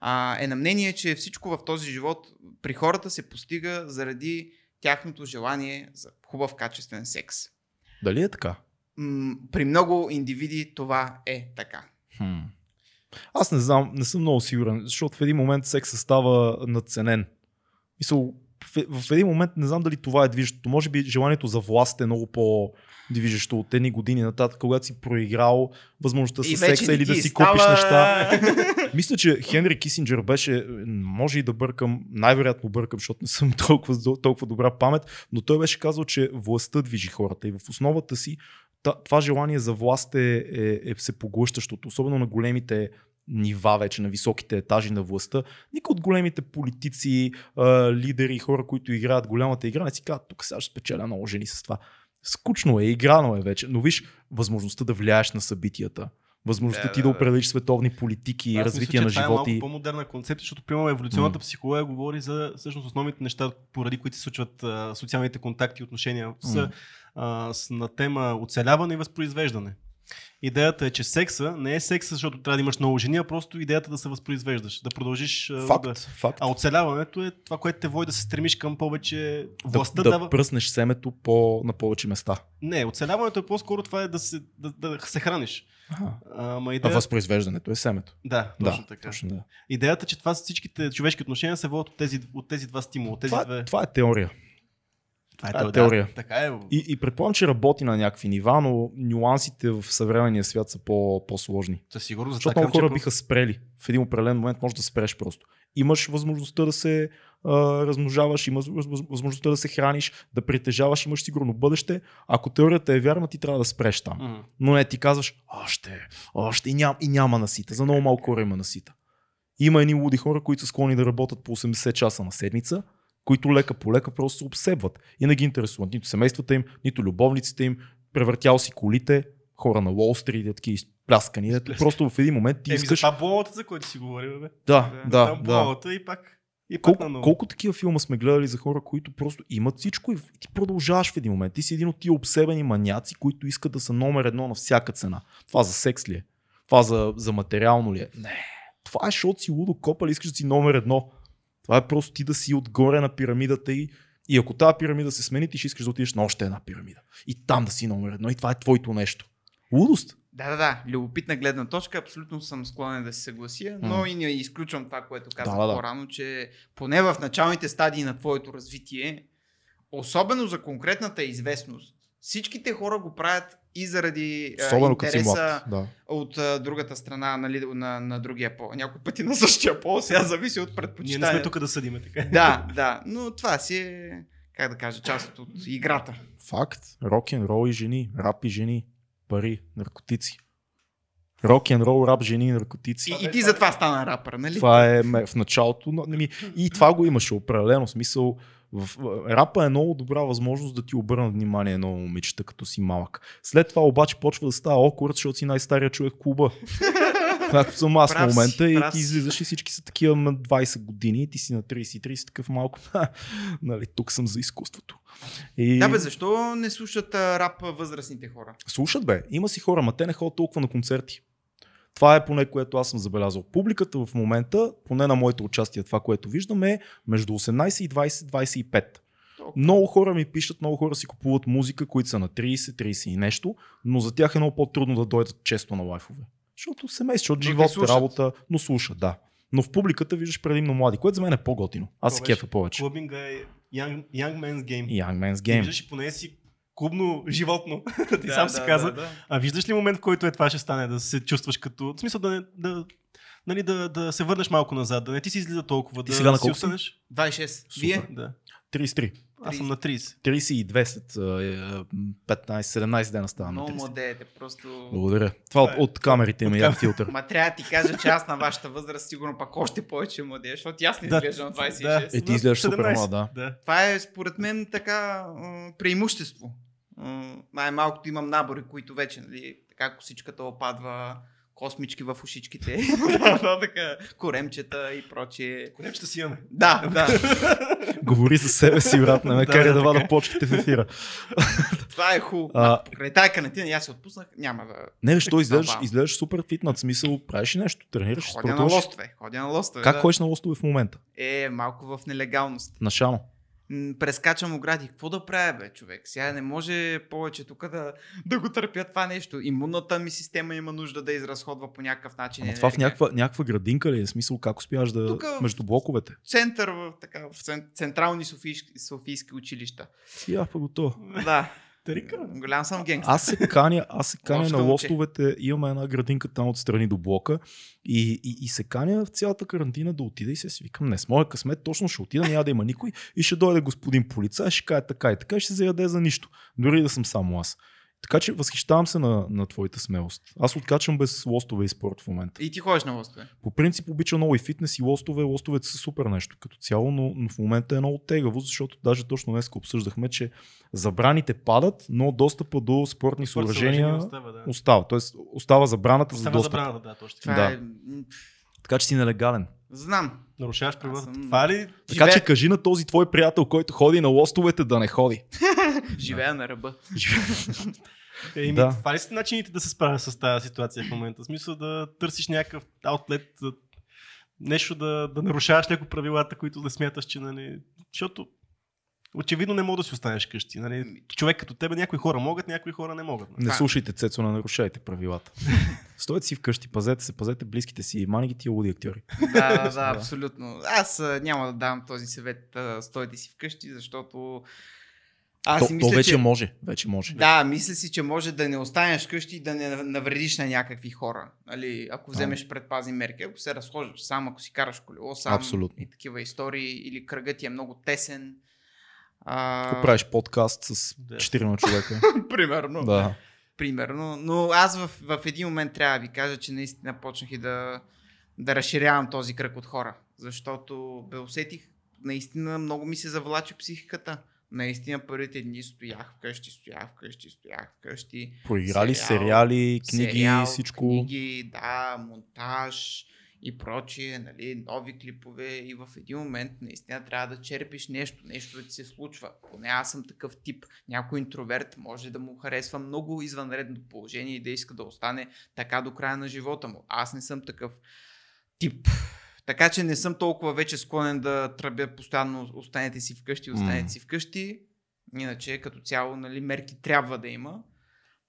а, е на мнение, че всичко в този живот при хората се постига заради тяхното желание за хубав качествен секс. Дали е така? М, при много индивиди това е така. Хм. Аз не знам, не съм много сигурен, защото в един момент секса става надценен. Мисъл, в, един момент не знам дали това е движещото. Може би желанието за власт е много по-движещо от едни години нататък, когато си проиграл възможността с секса или да си става- купиш неща. Мисля, че Хенри Кисинджер беше, може и да бъркам, най-вероятно бъркам, защото не съм толкова, толкова добра памет, но той беше казал, че властта движи хората и в основата си това желание за власт е, е, е всепоглъщащото, особено на големите нива вече, на високите етажи на властта. Никой от големите политици, лидери, хора, които играят голямата игра, не си казват, тук сега ще спечеля много жени с това. Скучно е, играно е вече, но виж, възможността да влияеш на събитията, възможността Да, ти да, да определиш световни политики, Аз развитие мисля, на че това живота е и... малко по-модерна концепция, защото примерно еволюционната М. психология говори за всъщност основните неща, поради които се случват а, социалните контакти и отношения са М. а, с, на тема оцеляване и възпроизвеждане. Идеята е, че секса не е секса, защото трябва да имаш много жени, а просто идеята да се възпроизвеждаш, да продължиш а, Факт, да... факт. А оцеляването е това, което те води да се стремиш към повече Да, властта. да дава... пръснеш семето по, на повече места. Не, оцеляването е по-скоро това е да се, да, да се храниш. Ага. Ама А идеята... възпроизвеждането е семето. Да, точно да, така. точно да. Идеята, че това всичките човешки отношения се водят от тези, от тези два стимула. Тези Това, две... това е теория. Това това е да, теория. Така е. И, и предполагам, че работи на някакви нива, но нюансите в съвременния свят са по, по-сложни. Със сигурност. Защото затова много хора че биха спрели. В един определен момент може да спреш просто. Имаш възможността да се а, размножаваш, имаш въз- възможността да се храниш, да притежаваш, имаш сигурно бъдеще. Ако теорията е вярна, ти трябва да спреш там. Мгм. Но не, ти казваш, още, още и, ням, и няма насита. За много малко хора има насита. Има едни луди хора, които са склонни да работят по 80 часа на седмица, които лека по лека просто се обсебват. И не ги интересуват нито семействата им, нито любовниците им, превъртял си колите, хора на Уолл Стрит, такива изпляскани. Просто в един момент ти Еми, за искаш... това болата, за който си говорим, бе. Да, Да, да, Там да. и пак. И пак Колко, ново. колко такива филма сме гледали за хора, които просто имат всичко и ти продължаваш в един момент. Ти си един от тия обсебени маняци, които искат да са номер едно на всяка цена. Това за секс ли е? Това за, за материално ли е? Не. Това е, защото си лудо копа, искаш да си номер едно. Това е просто ти да си отгоре на пирамидата и, и ако тази пирамида се смени, ти ще искаш да отидеш на още една пирамида. И там да си номер едно. И това е твоето нещо. Лудост. Да, да, да. Любопитна гледна точка. Абсолютно съм склонен да се съглася, но М. и не изключвам това, което казах да. по-рано, че поне в началните стадии на твоето развитие, особено за конкретната известност, Всичките хора го правят и заради Особено като си интереса млад. Да. от а, другата страна, нали, на, на другия пол. Някой пъти на същия пол, сега зависи от Ние предпочитания. не сме тук да съдиме така. Да, да, но това си е, как да кажа, част от играта. Факт. Рок н рол и жени, рап и жени, пари, наркотици. Рок н рол, рап, жени, наркотици. И, и ти затова стана рапър, нали? Това е в началото. но, нали, И това го имаше определено смисъл. В, рапа е много добра възможност да ти обърнат внимание на момичета, като си малък. След това обаче почва да става окорът, защото си най-стария човек в клуба. Както съм аз в си, момента и ти си. излизаш и всички са такива на 20 години и ти си на 30 30 такъв малко. «Ха, нали, тук съм за изкуството. И... Да бе, защо не слушат а, рап възрастните хора? Слушат бе, има си хора, ма те не ходят толкова на концерти. Това е поне, което аз съм забелязал. Публиката в момента, поне на моите участия, това, което виждам е между 18 и 20-25. Толкова. Много хора ми пишат, много хора си купуват музика, които са на 30, 30 и нещо, но за тях е много по-трудно да дойдат често на лайфове. Защото семейство, защото живот, слушат. работа, но слушат, да. Но в публиката виждаш предимно млади, което за мен е по-готино. Аз се кефа повече. Клубинга е young, young man's game. Young Man's Game. виждаш и поне си клубно животно. Ти Да, сам да, си каза. да, да. А виждаш ли момент, в който е това ще стане, да се чувстваш като... В смисъл да, не, да, нали, да, да се върнеш малко назад, да не ти си излиза толкова, Ти да сега на си колко си? останеш. 26. Вие? Да. 33. Аз съм на 30. 32 след а, е, 15-17 дена ставам на Много 30. младеете, просто... Благодаря. Това от, е- от камерите има як филтър. Ма трябва да ти кажа, че аз на вашата възраст сигурно пак още повече младеж, защото аз не Да, изглеждам 26. Е, ти изглеждаш супер 17. млад, да. да. Това е според мен така преимущество. М, Най-малкото имам набори, които вече, нали, така косичката опадва, космички в ушичките, така, коремчета и прочие. Конечета си имаме. Да, да. Говори за себе си, брат, не ме Да, карай да, вада почките в ефира. Това е хубаво. Покрай тая карантина и аз се отпуснах, няма да Не, бе, що изглеждаш, супер фитнат, смисъл, правиш нещо, тренираш, ходя на лостове. Ходя на лостове. Как ходиш на лостове в момента? Е, малко в нелегалност. На шано. М, Прескачам огради. Какво да правя, бе, човек? Сега не може повече тук да, да го търпя това нещо. Имунната ми система има нужда да изразходва по някакъв начин. Ама това в някаква, някаква градинка ли е? Смисъл, как успяваш да... Тука в- между блоковете? Център в, така, в цен- централни софийски, софийски училища. Я па готово. Да. Тарика. Голям съм генгстър. Аз се каня, аз се каня на лостовете, имаме една градинка там отстрани до блока и, и, и се каня в цялата карантина да отида и се си викам, не с моя късмет, точно ще отида, няма да има никой и ще дойде господин полицай, ще каже така и така и ще се заяде за нищо, дори да съм само аз. Така че възхищавам се на, на твоята смелост. Аз откачам без лостове и спорт в момента. И ти ходиш на лостове. По принцип обичам много и фитнес и лостове. Лостовете са супер нещо като цяло, но, но в момента е много тегаво, защото даже точно днес обсъждахме, че забраните падат, но достъпа до спортни Спорт съоръжения остава, да. остава. Тоест остава забраната за Остава достъп. забраната, да, точно. Това Да. е... Така че си нелегален. Знам. Нарушаваш правилата. съм- Това ли? Така че кажи на този твой приятел, който ходи на лостовете, да не ходи. Живея на ръба. Еми, Да. да. това ли са начините да се справя с тази ситуация в момента? В смисъл да търсиш някакъв аутлет, нещо да, да нарушаваш леко правилата, които да смяташ, че нали... Защото очевидно не мога да си останеш къщи. Нали? Човек като тебе, някои хора могат, някои хора не могат. нали? Не слушайте Цецо, не нарушайте правилата. Стойте си вкъщи, пазете се, пазете близките си, мани ги тия луди актьори. Да, да, да, абсолютно. Аз а, няма да давам този съвет, а, стойте си вкъщи, защото аз то, си мисля, то вече че... може, вече може. Да, мисля си, че може да не останеш къщи и да не навредиш на някакви хора. Нали, ако вземеш предпазни мерки, ако се разхождаш сам, ако си караш колело сам Абсолютно. и такива истории, или кръгът ти е много тесен. А, Ако правиш подкаст с Да. 4 на човека. примерно. да. примерно. Но аз в, в един момент трябва да ви кажа, че наистина почнах и да, да разширявам този кръг от хора. Защото бе усетих, наистина много ми се завлачи психиката. Наистина първите дни стоях вкъщи, стоях вкъщи, стоях вкъщи. Проиграли Сериал, сериали, книги, Сериал, всичко. Книги, да, монтаж и прочие, нали, нови клипове и в един момент наистина трябва да черпиш нещо, нещо да ти се случва. Поне аз съм такъв тип. Някой интроверт може да му харесва много извънредно положение и да иска да остане така до края на живота му. Аз не съм такъв тип. Така че не съм толкова вече склонен да тръбя постоянно останете си вкъщи, останете си вкъщи. Иначе като цяло нали, мерки трябва да има.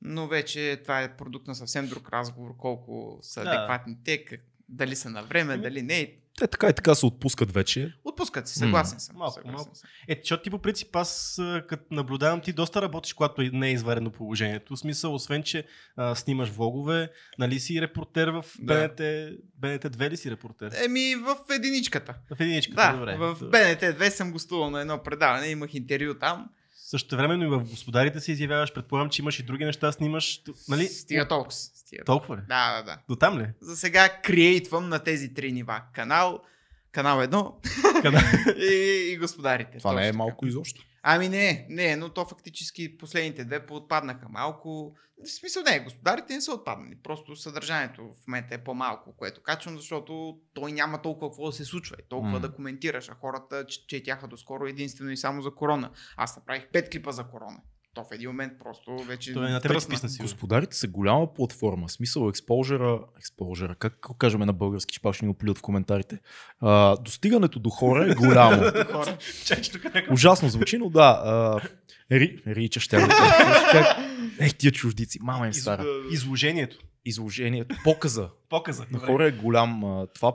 Но вече това е продукт на съвсем друг разговор, колко са Да. адекватни те, как, Дали са на време, Ами- дали не. Те така и така се отпускат вече. Отпускат се, съгласен съм. Малко, съгласен малко. съм. Е, защото ти по принцип аз като наблюдавам, ти доста работиш, когато не е изварено положението. В смисъл, освен, че а, снимаш влогове, нали си репортер в Да. БНТ, БНТ 2 ли си репортер? Еми, в единичката. В единичката, Да, добре. в. БНТ 2 съм гостувал на едно предаване, имах интервю там. Също времено и в господарите се изявяваш, предполагам, че имаш и други неща, снимаш, нали? Стига толкова. Стига. Толкова ли? Да, да, да. До там ли? За сега креейтвам на тези три нива. Канал, канал 1 Къде? и, и господарите. Това не е малко така. изобщо. Ами не, не, но то фактически последните две поотпаднаха малко. В смисъл не, господарите не са отпаднали. Просто съдържанието в момента е по-малко, което качвам, защото той няма толкова какво да се случва и толкова М. да коментираш. А хората че- четяха доскоро единствено и само за корона. Аз направих пет клипа за корона. То в един момент просто вече Той е на тръсна. сигурно. Господарите са голяма платформа. Смисъл експожера, експожера, как го кажем на български, ще пак ще ни го плюят в коментарите. А, достигането до хора е голямо. Че някой... Ужасно звучи, но да. А, ри, рича ще да Ех, тия чуждици, мама им стара. изложението. Изложението, показа Показа. на хора е голям. Това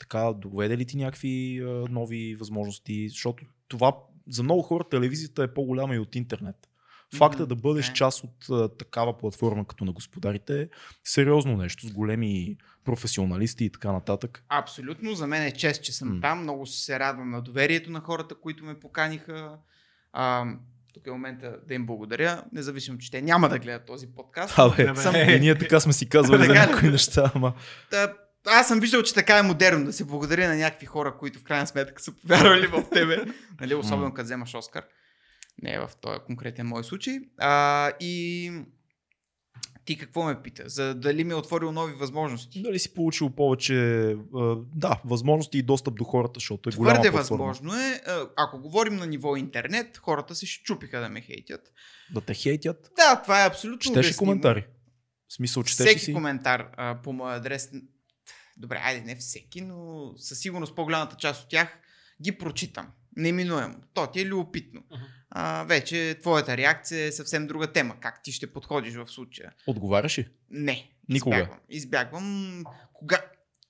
така доведе ли ти някакви нови възможности? Защото това за много хора телевизията е по-голяма и от интернет. Факта Мгм, да бъдеш е. част от а, такава платформа като на господарите е сериозно нещо с големи професионалисти и така нататък. Абсолютно, за мен е чест, че съм М. там. Много се радвам на доверието на хората, които ме поканиха. А, тук е момента да им благодаря, независимо, че те няма да гледат този подкаст. Абе, съм- и ние така сме си казвали за някои неща, ама Та, аз съм виждал, че така е модерно да се благодаря на някакви хора, които в крайна сметка са повярвали в тебе. нали, особено като вземаш Оскар. Не е в този конкретен мой случай. А, и ти какво ме пита? За дали ми е отворил нови възможности? дали си получил повече да, възможности и достъп до хората, защото е голяма Твърде възможно е. Ако говорим на ниво интернет, хората се щупиха да ме хейтят. Да те хейтят. Да, това е абсолютно Четеш обяснимо. коментари? В смисъл, четеш Всеки си? коментар а, по моя адрес, добре, айде не всеки, но със сигурност по-голямата част от тях ги прочитам. Неминуемо. То ти е любопитно. Мгм. А, вече твоята реакция е съвсем друга тема. Как ти ще подходиш в случая? Отговаряш ли? Не. Никога. Избягвам. Избягвам. Кога...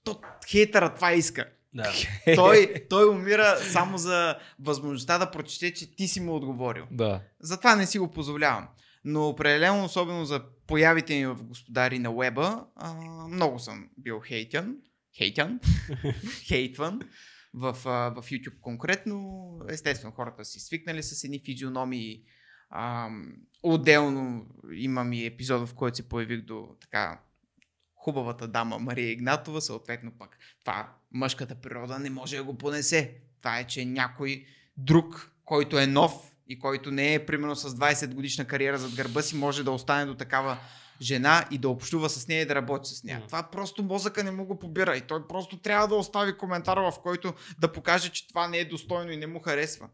То, хейтъра това иска. Да. Той, той умира само за възможността да прочете, че ти си му отговорил. Да. Затова не си го позволявам. Но определено, особено за появите ми в господари на веба, а, много съм бил хейтян. Хейтян? Хейтван. В, а, в YouTube конкретно. Естествено, хората си свикнали с едни физиономии. А, отделно имам и епизод, в който се появих до така хубавата дама Мария Игнатова, съответно пък това мъжката природа не може да го понесе. Това е, че някой друг, който е нов и който не е примерно с 20 годишна кариера зад гърба си, може да остане до такава жена и да общува с нея и да работи с нея. Мгм. Това просто мозъка не му го побира и той просто трябва да остави коментар, в който да покаже, че това не е достойно и не му харесва.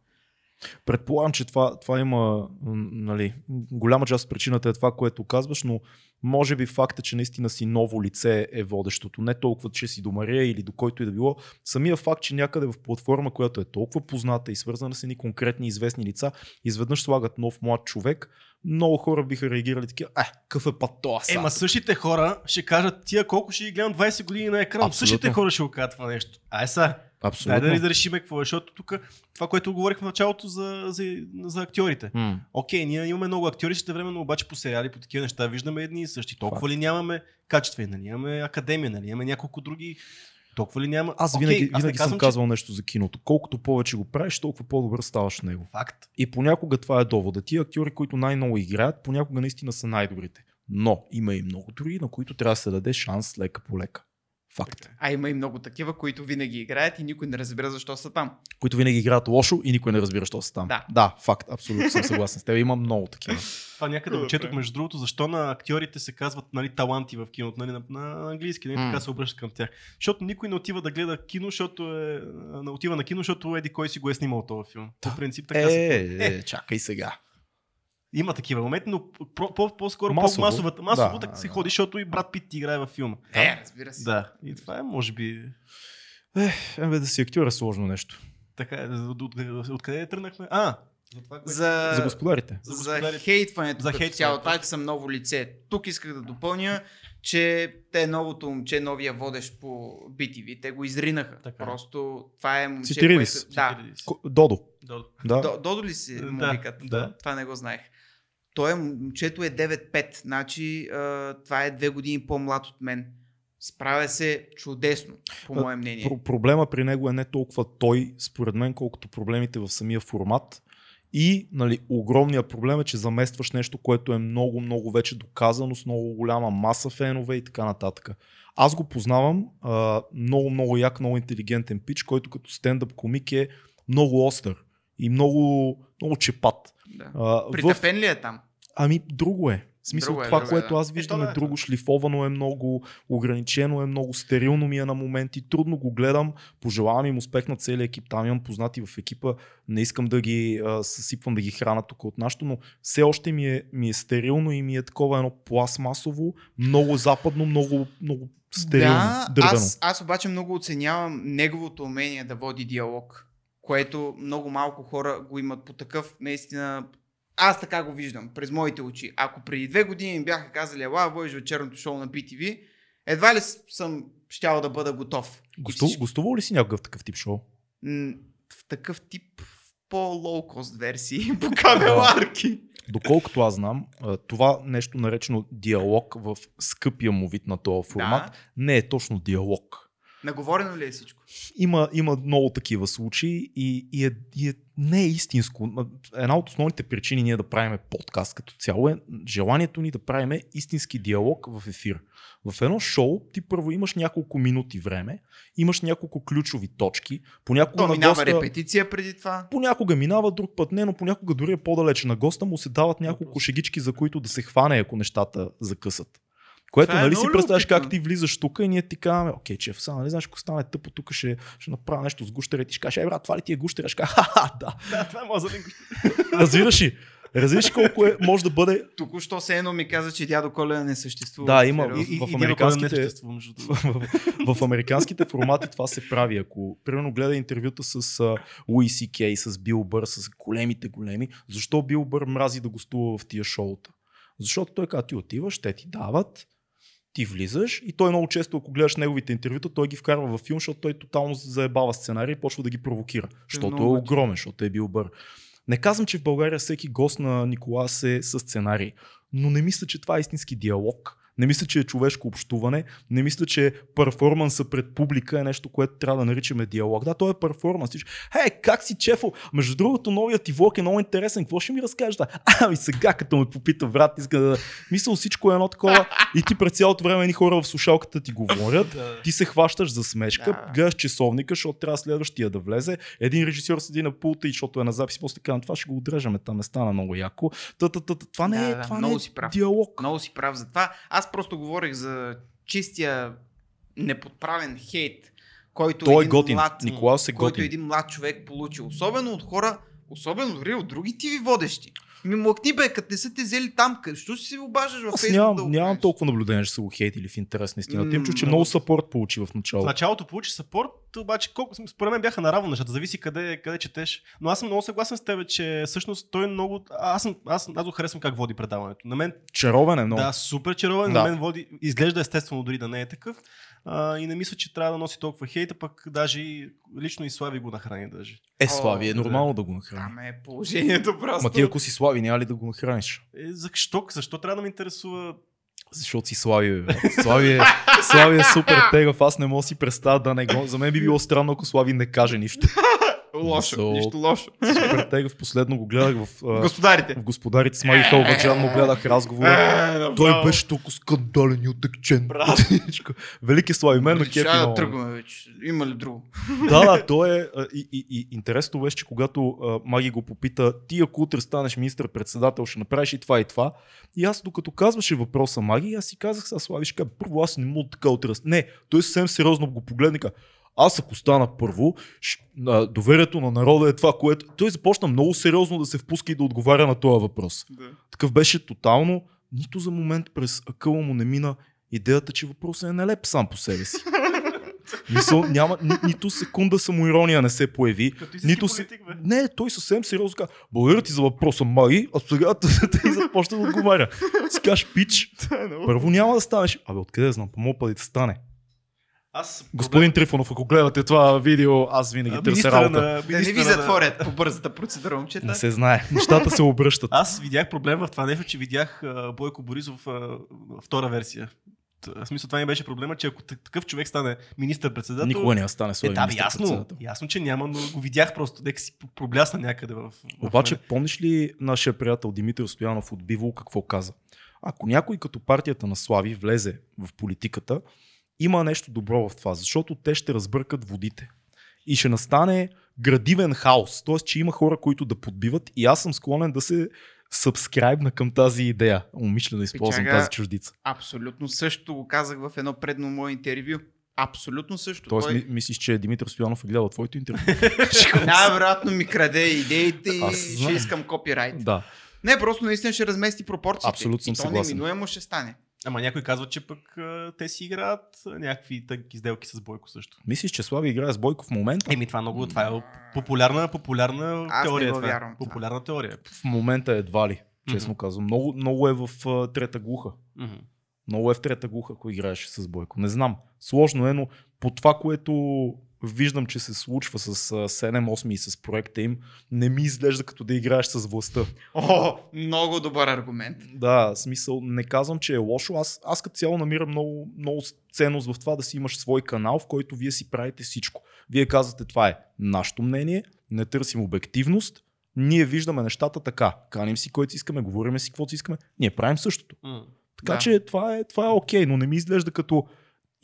Предполагам, че това, това има, нали, голяма част от причината е това, което казваш, но може би факта, че наистина си ново лице е водещото. Не толкова, че си до Мария или до който и да било. Самия факт, че някъде в платформа, която е толкова позната и свързана с едни конкретни известни лица, изведнъж слагат нов млад човек, много хора биха реагирали такива, е, какъв е път това сега?» Ема същите хора ще кажат, тия колко ще ги гледам 20 години на екран. Абсолютно. Същите хора ще го кажат това нещо. Ай са, дай Абсолютно. да разрешиме какво е, защото тук това, което говорих в началото за, за, за актьорите. М. Окей, ние имаме много актьори, ще времено обаче по сериали, по такива неща виждаме едни и същи. Толкова Факт. ли нямаме качествени, нали? Имаме академия, нали? Имаме няколко други. Толкова ли няма? Аз винаги, аз не винаги съм казвам, казвал нещо за киното. Колкото повече го правиш, толкова по-добър ставаш в него. Че... Факт. И понякога това е довода. Тия актьори, които най-много играят, понякога наистина са най-добрите. Но има и много други, на които трябва да се даде шанс лека по лека. Факт. А има и много такива, които винаги играят и никой не разбира защо са там. Които винаги играят лошо и никой не разбира, що са там. Да. да факт. Абсолютно съм съгласен с теб. Има много такива. Това някъде го четох, между другото, защо на актьорите се казват нали, таланти в киното, нали, на, на английски, нали, така се обръщат към тях. Защото никой не отива да гледа кино, защото е, не отива на кино, защото еди кой си го е снимал този филм. По принцип така се... Е, е, чакай сега. Има такива моменти, но по- по- по-скоро Масово. по-масовата. Масово Да, така се да. ходи, защото и брат Пит играе във филма. Е, разбира се. Да, и това е, може би, Е, бе, да си актьор е сложно нещо. така. е. От- от- Откъде тръгнахме? А, За, това, което- За, За господарите. За за, господарите. хейтването За като цяло. Това е, че съм ново лице. Тук исках да допълня, че те новото момче, новия водещ по BTV, те го изринаха. Така. Просто това е момче, което... Да, Додо. Додо. Да. До- Додо ли си му Да, викат? да. Това не го знаех. Той е, момчето е 9-5, значи а, това е две години по-млад от мен. Справя се чудесно, по мое мнение. Про- проблема при него е не толкова той, според мен, колкото проблемите в самия формат. И нали, огромният проблем е, че заместваш нещо, което е много, много вече доказано, с много голяма маса фенове и така нататък. Аз го познавам, а, много, много як, много интелигентен пич, който като стендъп комик е много остър и много, много чепат. Да. А, в... Притъпен ли е там? Ами друго е. В смисъл Друго е, това, друго е, което да. аз виждам Е, е, друго, шлифовано е много, ограничено е много, стерилно ми е на моменти, трудно го гледам, пожелавам им успех на целия екип, там имам познати в екипа, не искам да ги а, съсипвам да ги храна тук от нашото, но все още ми е, ми е стерилно и ми е такова едно пластмасово, много западно, много, много стерилно, да, дървено. аз, аз обаче много оценявам неговото умение да води диалог, което много малко хора го имат по такъв, наистина, аз така го виждам, през моите очи. Ако преди две години бяха казали, ела, водиш вечерното шоу на BTV, едва ли съм щял да бъда готов. Госту, всички- гостувал ли си някакъв такъв тип шоу? в такъв тип по-лоукост версии, по кабеларки. Доколкото аз знам, това нещо наречено диалог в скъпия му вид на този формат, Да. не е точно диалог. Наговорено ли е всичко? Има, има много такива случаи и, и, е, и е, не е истинско. Една от основните причини ние да правим подкаст като цяло е желанието ни да правим истински диалог в ефир. В едно шоу ти първо имаш няколко минути време, имаш няколко ключови точки, понякога То на минава госта, репетиция преди това. понякога минава, друг път не, но понякога дори е по-далече на госта му се дават няколко шегички, за които да се хване, ако нещата закъсат. Което, Това е нали си представяш как ти влизаш тук и ние ти казваме, окей, чеф, сега, нали знаеш, ако стане тъпо, тук ще, ще направя нещо с гущера и ти ще кажеш, е, брат, това ли ти е гущера? Ще кажа, ха-ха, да. Да, това е моят залинко. Разбираш ли? Разбираш ли колко е, може да бъде Току-що се едно ми каза, че дядо Коледа не съществува. Да, има. И- в и, американските- в, в американските формати това се прави. Ако, примерно, гледа интервюта с а, Луи Си Кей, с Бил Бър, с големите големи, защо Бил Бър мрази да гостува в тия шоута? Защото той казва, ти отиваш, те ти дават, ти влизаш и той много често, ако гледаш неговите интервюта, той ги вкарва във филм, защото той тотално заебава сценарий и почва да ги провокира. Защото е много огромен, защото е бил бър. Не казвам, че в България всеки гост на Николас е с сценарий, но не мисля, че това е истински диалог. Не мисля, че е човешко общуване. Не мисля, че перформанса пред публика е нещо, което трябва да наричаме диалог. Да, то е перформанс. Ти ще, Хей, как си чефо? Между другото, новият ти влог е много интересен. Какво ще ми разкажеш? Да? Ами сега, като ме попита брат, иска да... Мисля, всичко е едно такова. И ти през цялото време едни хора в слушалката ти говорят. Да. Ти се хващаш за смешка, Да. гледаш часовника, защото трябва следващия да влезе. Един режисьор седи на пулта и защото е на запис, после казвам, това ще го отрежаме, там не стана много яко. Та, та, та, та, това не Да, е, да, това не много е си прав. диалог. Много си прав за това. Аз просто говорих за чистия неподправен хейт, който Той е един готин. млад, Николаус е който готин. един млад човек получи. Особено от хора, особено дори от други тиви водещи. Ми млъкни бе, като не са те взели там, къде- що си обаждаш в Аз Фейсбук нямам, да нямам толкова наблюдение, че са го хейтили в интерес на истината. Им чу, че много. сапорт получи в В началото. началото получи сапорт, обаче колко, според мен бяха наравно нещата, зависи къде, къде четеш. Но аз съм много съгласен с теб, че всъщност той много... Аз, съм, аз, аз го харесвам как води предаването. На мен, Чаровен е много. да, супер чаровен, Да. на мен води, изглежда естествено дори да не е такъв. А, и не мисля, че трябва да носи толкова хейта, пък даже и, лично и Слави го нахрани даже. Е, Слави, е нормално да го нахрани. Там е положението просто. Ма ти ако си Слави, няма ли да го нахраниш? Е, защо? Защо трябва да ме интересува Защото си Слави, бе. Слави е, Слави е супер тегъв, аз не мога да си представя да не го... За мен би било странно, ако Слави не каже нищо. Лошо, So- нищо лошо. Супер тегъв, последно го гледах в, а, Господарите. в Господарите с Маги Халваджан, му гледах разговора. Е, Той направо. беше толкова скандален и отекчен. Велики Слави, мен ме кефи много. тръгваме вече. Има ли друго? Да, да, то е. И, и, и интересно беше, че когато Маги го попита, ти ако утре станеш министър-председател, ще направиш и това и това. И аз докато казваше въпроса Маги, аз си казах, сега Слави, ще кажа, първо аз не мога така утре. Не, той съвсем сериозно го погледна и аз ако стана първо, доверието на народа е това, което... Той започна много сериозно да се впуска и да отговаря на този въпрос. Да. Такъв беше тотално, нито за момент през акъла му не мина идеята, че въпросът е нелеп сам по себе си. Мисъл, няма ни, нито секунда самоирония не се появи. Като Нито се... политик, бе. Не, той съвсем сериозно каза, благодаря ти за въпроса, Маги, а сега ти започна да отговаря. Си кажеш, пич, първо няма да станеш. Абе, откъде знам, по моят път да стане. Аз Господин Трифонов, ако гледате това видео, аз винаги търся министъра работа. на, Да не ви затворят по бързата процедура, момчета. Не се знае. Нещата се обръщат. Аз видях проблем в това нещо, че видях а, Бойко Борисов а, втора версия. В смисъл това ми беше проблема, че ако такъв човек стане министър-председател... Никога да стане Е, слави да, бе, ясно, ясно, че няма, но го видях просто, дека си проблясна някъде в... в Обаче, мене. помниш ли нашия приятел Димитър Стоянов от Биво какво каза? Ако някой като партията на Слави влезе в политиката, има нещо добро в това, защото те ще разбъркат водите. И ще настане градивен хаос. Т.е. че има хора, които да подбиват и аз съм склонен да се сабскрайбна към тази идея. Умишлено използвам Чакай, тази чуждица. Абсолютно също го казах в едно предно мое интервю. Абсолютно също. Тоест, Той ми, мислиш, че Димитър Стоянов е гледал твоето интервю? най-вероятно ми краде идеите и ще искам копирайт. да. Не, просто наистина ще размести пропорциите. Абсолютно съм и то съгласен. неминуемо ще стане. Ама някой казва, че пък а, те си играят някакви тънки сделки с Бойко също. Мислиш, че Слави играе с Бойко в момента? Еми това много, това е популярна, популярна Аз не теория. го това. е. вярвам това. Популярна теория. В момента едва ли, честно Мгм. казвам. Много, много е в а, трета глуха. Мгм. Много е в трета глуха, ако играеш с Бойко. Не знам. Сложно е, но по това, което виждам, че се случва с а, 7-8 и с проекта им, не ми изглежда като да играеш с властта. О, много добър аргумент. Да, смисъл, не казвам, че е лошо. Аз, аз като цяло намирам много, много ценност в това да си имаш свой канал, в който вие си правите всичко. Вие казвате, това е нашето мнение, не търсим обективност, ние виждаме нещата така. Каним си който си искаме, говориме си каквото си искаме, ние правим същото. М. Така Да. че това е, това е окей, но не ми изглежда като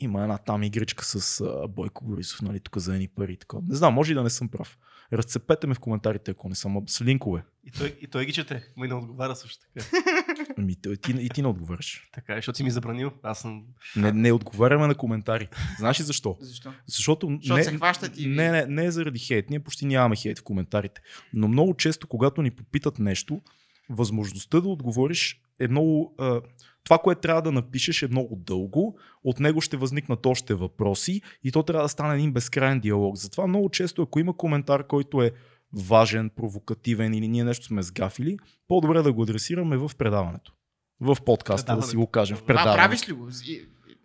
има една там игричка с а, Бойко Борисов, нали, тук за едни пари. Така. Не знам, може и да не съм прав. Разцепете ме в коментарите, ако не съм с линкове. И той, и той ги чете, но и не отговаря също така. Ами, той- ти, и ти не отговаряш. така е, защото си ми забранил. Аз съм... Не, не отговаряме на коментари. Знаеш ли защо? Защо? Защото, Защото не, се хващат и... не, не, не е заради хейт. Ние почти нямаме хейт в коментарите. Но много често, когато ни попитат нещо, възможността да отговориш е много. А, това, което трябва да напишеш е много дълго, от него ще възникнат още въпроси и то трябва да стане един безкрайен диалог. Затова много често, ако има коментар, който е важен, провокативен или ние нещо сме сгафили, по-добре да го адресираме в предаването. В подкаста, да си го кажем. В А, А, предаването. правиш ли го?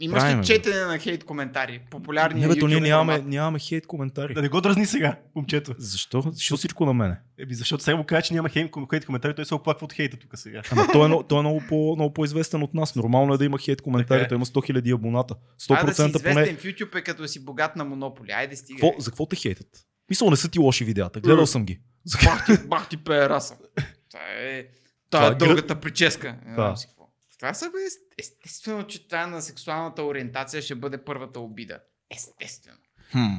И- Имаш ли четене на хейт коментари? Популярни Не, бе, то ние нямаме, нямаме хейт коментари. Да не го дразни сега, момчето. Защо? Защо всичко на мене? Еби, защото сега му кажа, че няма хейт, коментари, той се оплаква от хейта тук сега. Ама той е, той е много, по, много по-известен от нас. Нормално е да има хейт коментари. Така е. Той има 100 000 абоната. А да си 100% известен поне. в YouTube е като си богат на монополи. Айде стига. Какво, за какво те хейтят? Мисля, не са ти лоши видеята. Гледал съм ги. Бах ти, бах ти пеераса. Това е, това Това е е дългата прическа. Да. Това са бе, естествено, че това на сексуалната ориентация ще бъде първата обида. Естествено. Хм.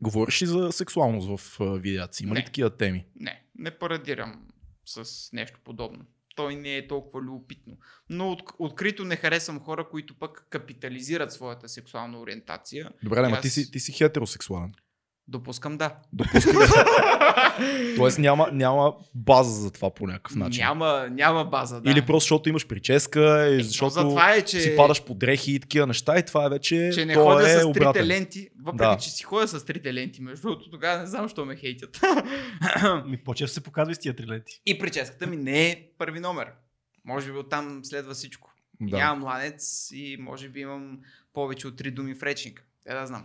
Говориш ли за сексуалност в видеята си? Има ли Не. такива теми? Не, не парадирам с нещо подобно. Той не е толкова любопитно. Но от, открито не харесвам хора, които пък капитализират своята сексуална ориентация. Добре, ама Аз- ти си, ти си хетеросексуален. Допускам да. Допускам. Тоест няма, няма база за това по някакъв начин. Няма, няма база. Да. Или просто защото имаш прическа, и Е, защото то затова е, че... си падаш по дрехи и такива неща и това е вече че не ходя е с трите обратен. ленти, въпреки Да. че си ходя с трите ленти, между другото, тогава не знам, защо ме хейтят. Ми по-често се показва с тия три ленти. и прическата ми не е първи номер. Може би оттам следва всичко. Да. Да, Нямам младец и може би имам повече от три думи в речника. Е да знам.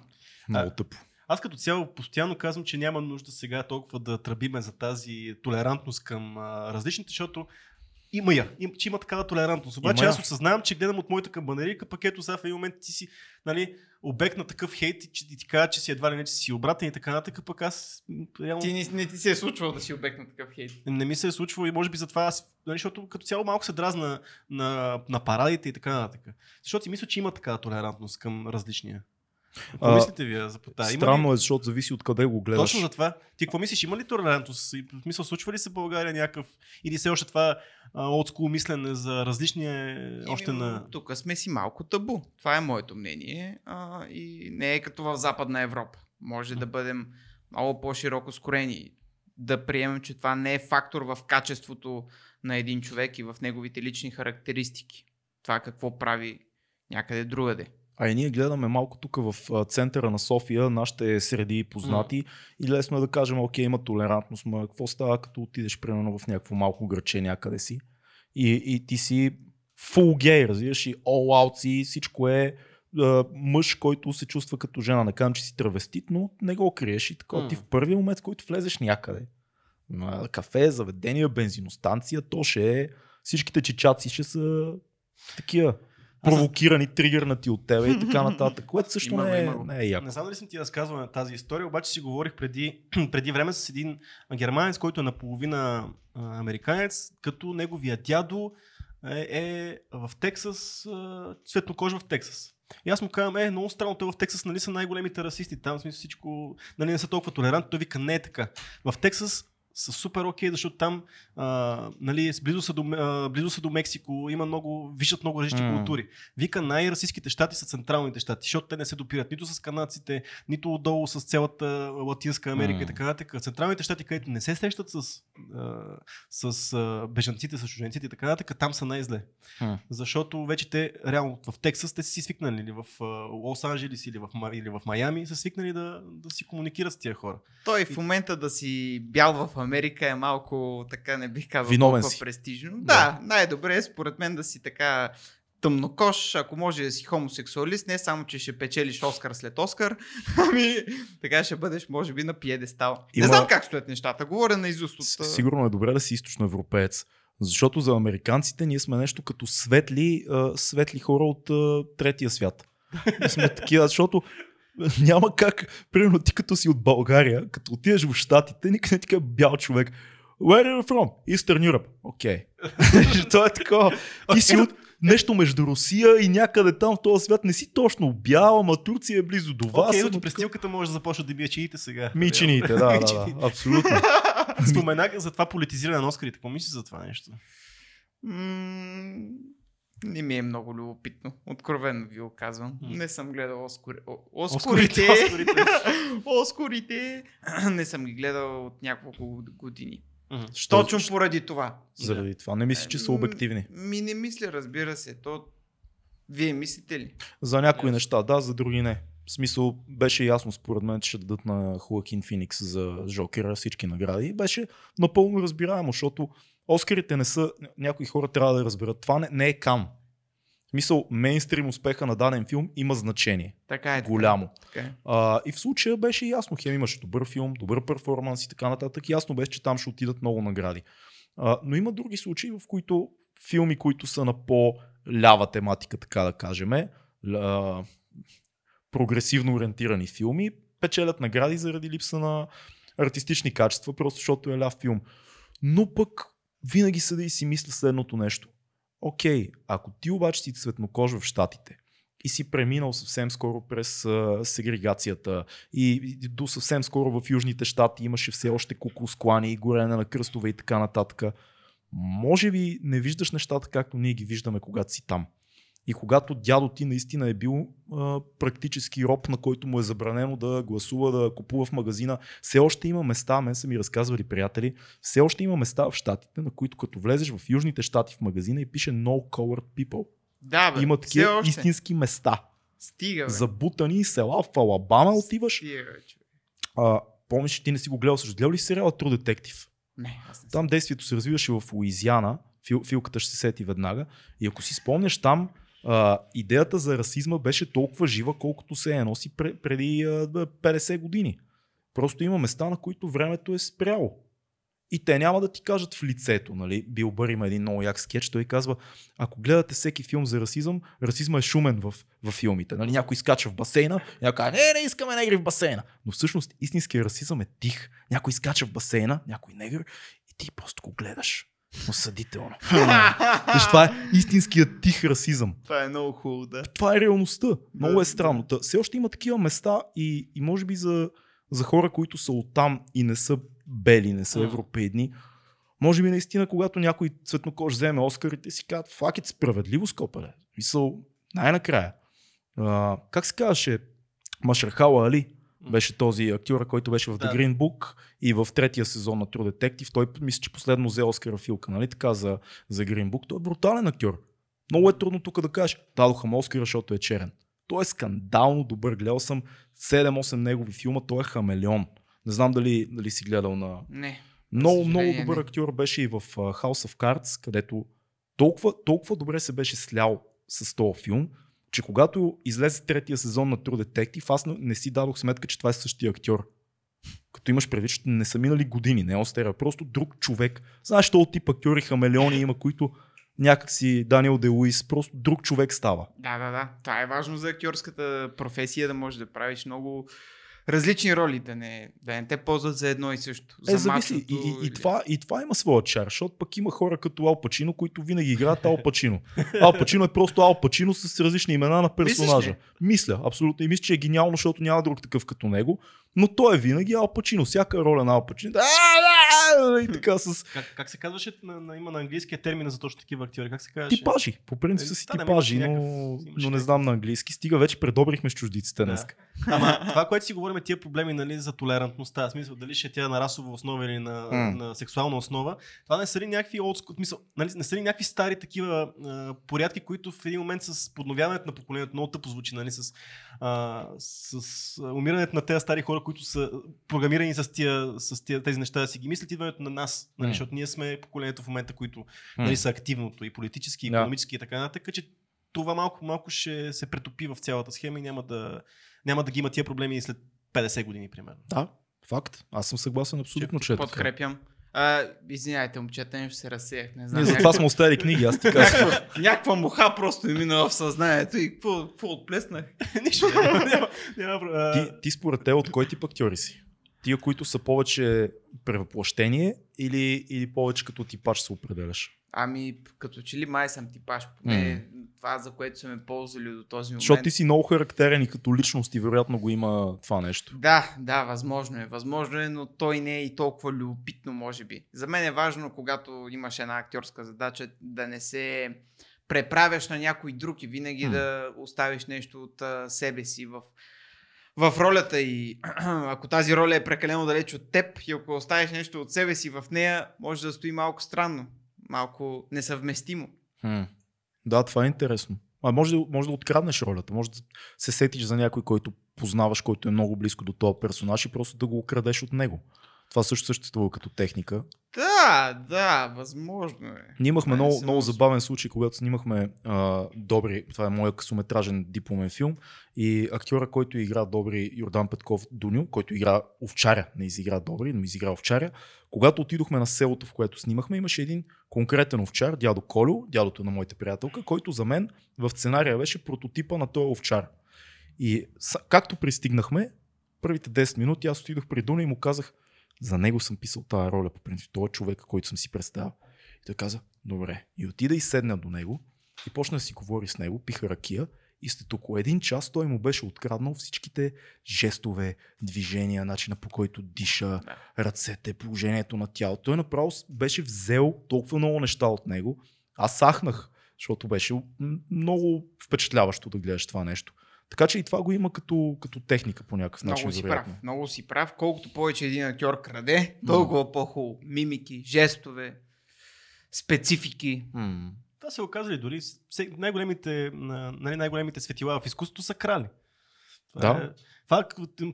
много тъпо. Аз като цяло постоянно казвам, че няма нужда сега толкова да тръбиме за тази толерантност към а, различните, защото има я, им, че има такава толерантност. Обаче Има аз осъзнавам, че гледам от моята камбанерика, пък ето сега в един момент ти си нали, обект на такъв хейт и, че, и ти кажа, че си едва ли не, че си обратен и така нататък, пък аз реално Ти не, не ти се е случвало да си обект на такъв хейт. не ми се е случвало и може би затова аз, нали, защото като цяло малко се дразна на, на парадите и така нататък. Защото си мисля, че има такава толерантност към различния. Какво А, мислите вие за да, има ли- Странно е, защото зависи от къде го гледаш. Точно за това. Ти какво мислиш, има ли толерантност? И, В смисъл, случва ли се в България някакъв? Или все още това олдскул мислене за различния още Еми, на... Тук сме си малко табу. Това е моето мнение. А, и не е като в Западна Европа. Може да бъдем много по-широко скорени. Да приемем, че това не е фактор в качеството на един човек и в неговите лични характеристики. Това какво прави някъде другаде. А и ние гледаме малко тук в центъра на София, нашите среди познати и лесно е да кажем, окей, има толерантност, но какво става като отидеш примерно в някакво малко граче някъде си и, и ти си фул гей, разбираш, и all out си, всичко е мъж, който се чувства като жена. Не казвам, че си травестит, но не го криеш и така. М. Ти в първия момент, в който влезеш някъде, на кафе, заведение, бензиностанция, то ще е, всичките чичаци ще са такива провокирани, тригърнати от тебе и така нататък, което също Има го, не, е, има го. не е яко. Не знам дали съм ти разказвал на тази история, обаче си говорих преди, преди време с един германец, който е наполовина американец, като неговия дядо е, е в Тексас, а, светнокож в Тексас. И аз му казвам, е, много странно, той в Тексас нали са най-големите расисти, там в смисъл всичко, нали не са толкова толерантни, той вика, не е така. В Тексас са супер окей, защото там а, нали, близо, са до, а, близо са до Мексико, има много, виждат много различни М. култури. Вика, най-расистските щати са централните щати, защото те не се допират нито с канадците, нито отдолу с цялата Латинска Америка М. и така нататък. Централните щати, където не се срещат с, а, с а, бежанците, с чужденците и така нататък, там са най-зле. Хм. Защото вече те, реално в Тексас, те са си свикнали, или в а, Лос Анджелис, или в, или в Майами, са свикнали да, да си комуникират с тия хора. Той в момента да си бял в Америка е малко, така не бих казал, Виновен толкова си. престижно. Да. Да, най-добре е според мен да си така тъмнокош, ако може да си хомосексуалист, не само, че ще печелиш Оскар след Оскар, ами така ще бъдеш, може би, на пиедестал. Има- Не знам как стоят нещата, говоря на изуст от... Сигурно е добре да си източноевропеец. Защото за американците ние сме нещо като светли, светли хора от третия свят. Сме такива, защото няма как, примерно ти като си от България, като отидеш в Штатите, никъде не ти казва бял човек. Where are you from? Eastern Europe. Окей. Okay. То е такова. Ти си от нещо между Русия и някъде там в този свят. Не си точно бял, ама Турция е близо до вас. Окей, okay, така- престилката може да започне да бие чиите сега. Мичините, да, да, да, абсолютно. Споменах за това политизиране на Оскарите. Какво мислиш за това нещо? Не ми е много любопитно. Откровенно ви го казвам. М. Не съм гледал Оскори... О- Оскорите, Оскорите. Оскорите. Не съм ги гледал от няколко години. Що- Точно поради това. Заради това. Не мисля, че са М, обективни. Ми не мисля, разбира се. То... Вие мислите ли? За някои Ясно. неща, да, за други не. В смисъл, беше ясно според мен, че ще дадат на Хуакин Феникс за Жокера всички награди. И беше напълно разбираемо, защото Оскарите не са, някои хора трябва да разберат. Това не, не е кам. В смисъл, мейнстрим успеха на даден филм има значение. Така е. така е, Голямо. Така е. А, и в случая беше ясно, хем имаше добър филм, добър перформанс и така нататък. Ясно беше, че там ще отидат много награди. А, но има други случаи, в които филми, които са на по-лява тематика, така да кажем, ля, прогресивно ориентирани филми, печелят награди заради липса на артистични качества, просто защото е ляв филм. Но пък винаги съда и си мисля следното нещо. Окей, ако ти обаче си цветнокож в Штатите и си преминал съвсем скоро през а, сегрегацията и, и до съвсем скоро в Южните щати имаше все още куклусклани и горене на кръстове и така нататък. Може би не виждаш нещата както ние ги виждаме, когато си там. И когато дядо ти наистина е бил а, практически роб, на който му е забранено да гласува, да купува в магазина, все още има места, мен са ми разказвали приятели, все още има места в щатите, на които като влезеш в Южните щати в магазина и пише No Colored People. Да, бе. има такива истински места. Стига, бе. Забутани села в Алабама отиваш. Стига, бе. А, помниш, ти не си го гледал също. Гледал ли си сериала True Detective? Не, аз не. Там действието се развиваше в Луизиана. Фил, филката ще се сети веднага. И ако си спомняш там, а, идеята за расизма беше толкова жива, колкото се е носи пре- преди а, да, 50 години. Просто има места, на които времето е спряло. И те няма да ти кажат в лицето, нали? Бил Бър има един много як скетч, той казва, ако гледате всеки филм за расизъм, расизма е шумен в, в филмите. Нали? Някой скача в басейна, някой казва, не, не искаме негри в басейна. Но всъщност истинският расизъм е тих. Някой скача в басейна, някой негър и ти просто го гледаш. Осъдително. Виж, това е истинският тих расизъм. Това е много хубаво, да. Това е реалността. Много Да, е странно. Та, все още има такива места и, и може би за, за хора, които са оттам и не са бели, не са европейни, може би наистина, когато някой цветнокож вземе Оскарите, си казват, факет справедливо скопале. Мисъл, най-накрая. А, как се казваше? Машархала Али беше този актьор, който беше в The Да. Green Book и в третия сезон на True Detective. Той мисля, че последно взе Оскара Филка, нали така, за, за Green Book. Той е брутален актьор. Много е трудно тук да кажеш. Дадоха му Оскара, защото е черен. Той е скандално добър. Гледал съм 7-8 негови филма. Той е хамелеон. Не знам дали, дали си гледал на... Не. Много, много добър не. актьор беше и в House of Cards, където толкова, толкова добре се беше слял с този филм, че когато излезе третия сезон на True Detective, аз не, си дадох сметка, че това е същия актьор. Като имаш предвид, че не са минали години, не е остера, просто друг човек. Знаеш, този тип актьори, хамелеони има, които някакси Даниел Де Луис, просто друг човек става. Да, да, да. Това е важно за актьорската професия, да можеш да правиш много различни роли, да не, да не те ползват за едно и също. Е, за зависи. И, мачото и, и, или- това, и това има своя чар, защото пък има хора като Ал Пачино, които винаги играят Ал Пачино. Ал Пачино е просто Ал Пачино с различни имена на персонажа. Мисля, абсолютно. И мисля, че е гениално, защото няма друг такъв като него. Но той е винаги Ал Пачино. Всяка роля на Ал Пачино. И така с Как, как се казваше на, на, има на английския термин за точно такива актьори? Как се казваше? типажи. По принцип Е, са си да, да, типажи, имаше но, някакъв- но не знам на английски. Стига вече предобрихме с чуждиците Да. днес. Ама това, което си говорим, тия проблеми нали, за толерантността, в смисъл дали ще е тя на расова основа или на, М. на сексуална основа, това не са ли някакви смисъл, нали, не са ли някакви стари такива а, порядки, които в един момент с подновяването на поколението, много тъпо звучи, нали, с, а, с а, умирането на тези стари хора, които са програмирани с, тия, с тия, тези неща да си ги мислят, идването на нас, нали, защото ние сме поколението в момента, които нали, са активното и политически, и економически и така нататък, че това малко, малко ще се претопи в цялата схема и няма да, няма да ги има тия проблеми и след 50 години, примерно. Да, факт. Аз съм съгласен абсолютно, че е така. А, извинявайте, момчета, нещо се разсеях. Не знам. Ние затова сме оставили книги, аз ти казвам. някаква, муха просто ми мина в съзнанието и какво, отплеснах? Нищо, Ти, ти според те от кой тип актьори си? Тия, които са повече превъплъщение или, или повече като типаж се определяш? Ами, като че ли май съм типаж, поне това, за което сме ползвали до този момент. Защото ти си много характерен и като личност и вероятно го има това нещо. Да, да, възможно е. Възможно е, но той не е и толкова любопитно, може би. За мен е важно, когато имаш една актьорска задача, да не се преправяш на някой друг и винаги М. да оставиш нещо от а, себе си в, в ролята и ако тази роля е прекалено далеч от теб и ако оставиш нещо от себе си в нея, може да стои малко странно, малко несъвместимо. Хм. Да, това е интересно. А може да, може да откраднеш ролята, може да се сетиш за някой, който познаваш, който е много близко до този персонаж и просто да го украдеш от него. Това също съществува като техника. Да, да, възможно е. Ние имахме е много, много забавен случай, когато снимахме а, Добри, това е моят късометражен дипломен филм и актьора, който игра Добри Йордан Петков Дуню, който игра овчаря, не изигра Добри, но изигра овчаря, когато отидохме на селото, в което снимахме, имаше един конкретен овчар, дядо Колю, дядото на моята приятелка, който за мен в сценария беше прототипа на този овчар. И както пристигнахме, първите 10 минути аз отидох при Дуня и му казах, за него съм писал тази роля, по принцип. Той е човека, който съм си представил. И той каза, добре. И отида и седна до него и почна да си говори с него, пиха ракия и след около един час той му беше откраднал всичките жестове, движения, начина по който диша, ръцете, положението на тялото. Той направо беше взел толкова много неща от него. Аз сахнах, защото беше много впечатляващо да гледаш това нещо. Така че и това го има като, като техника по някакъв начин. Много си вероятно. прав. Много си прав. Колкото повече един актьор краде, толкова по-хубаво. Мимики, жестове, специфики. М. Това се оказали дори все- най-големите, на- нали, най-големите светила в изкуството са крали. Това Да. Е, това,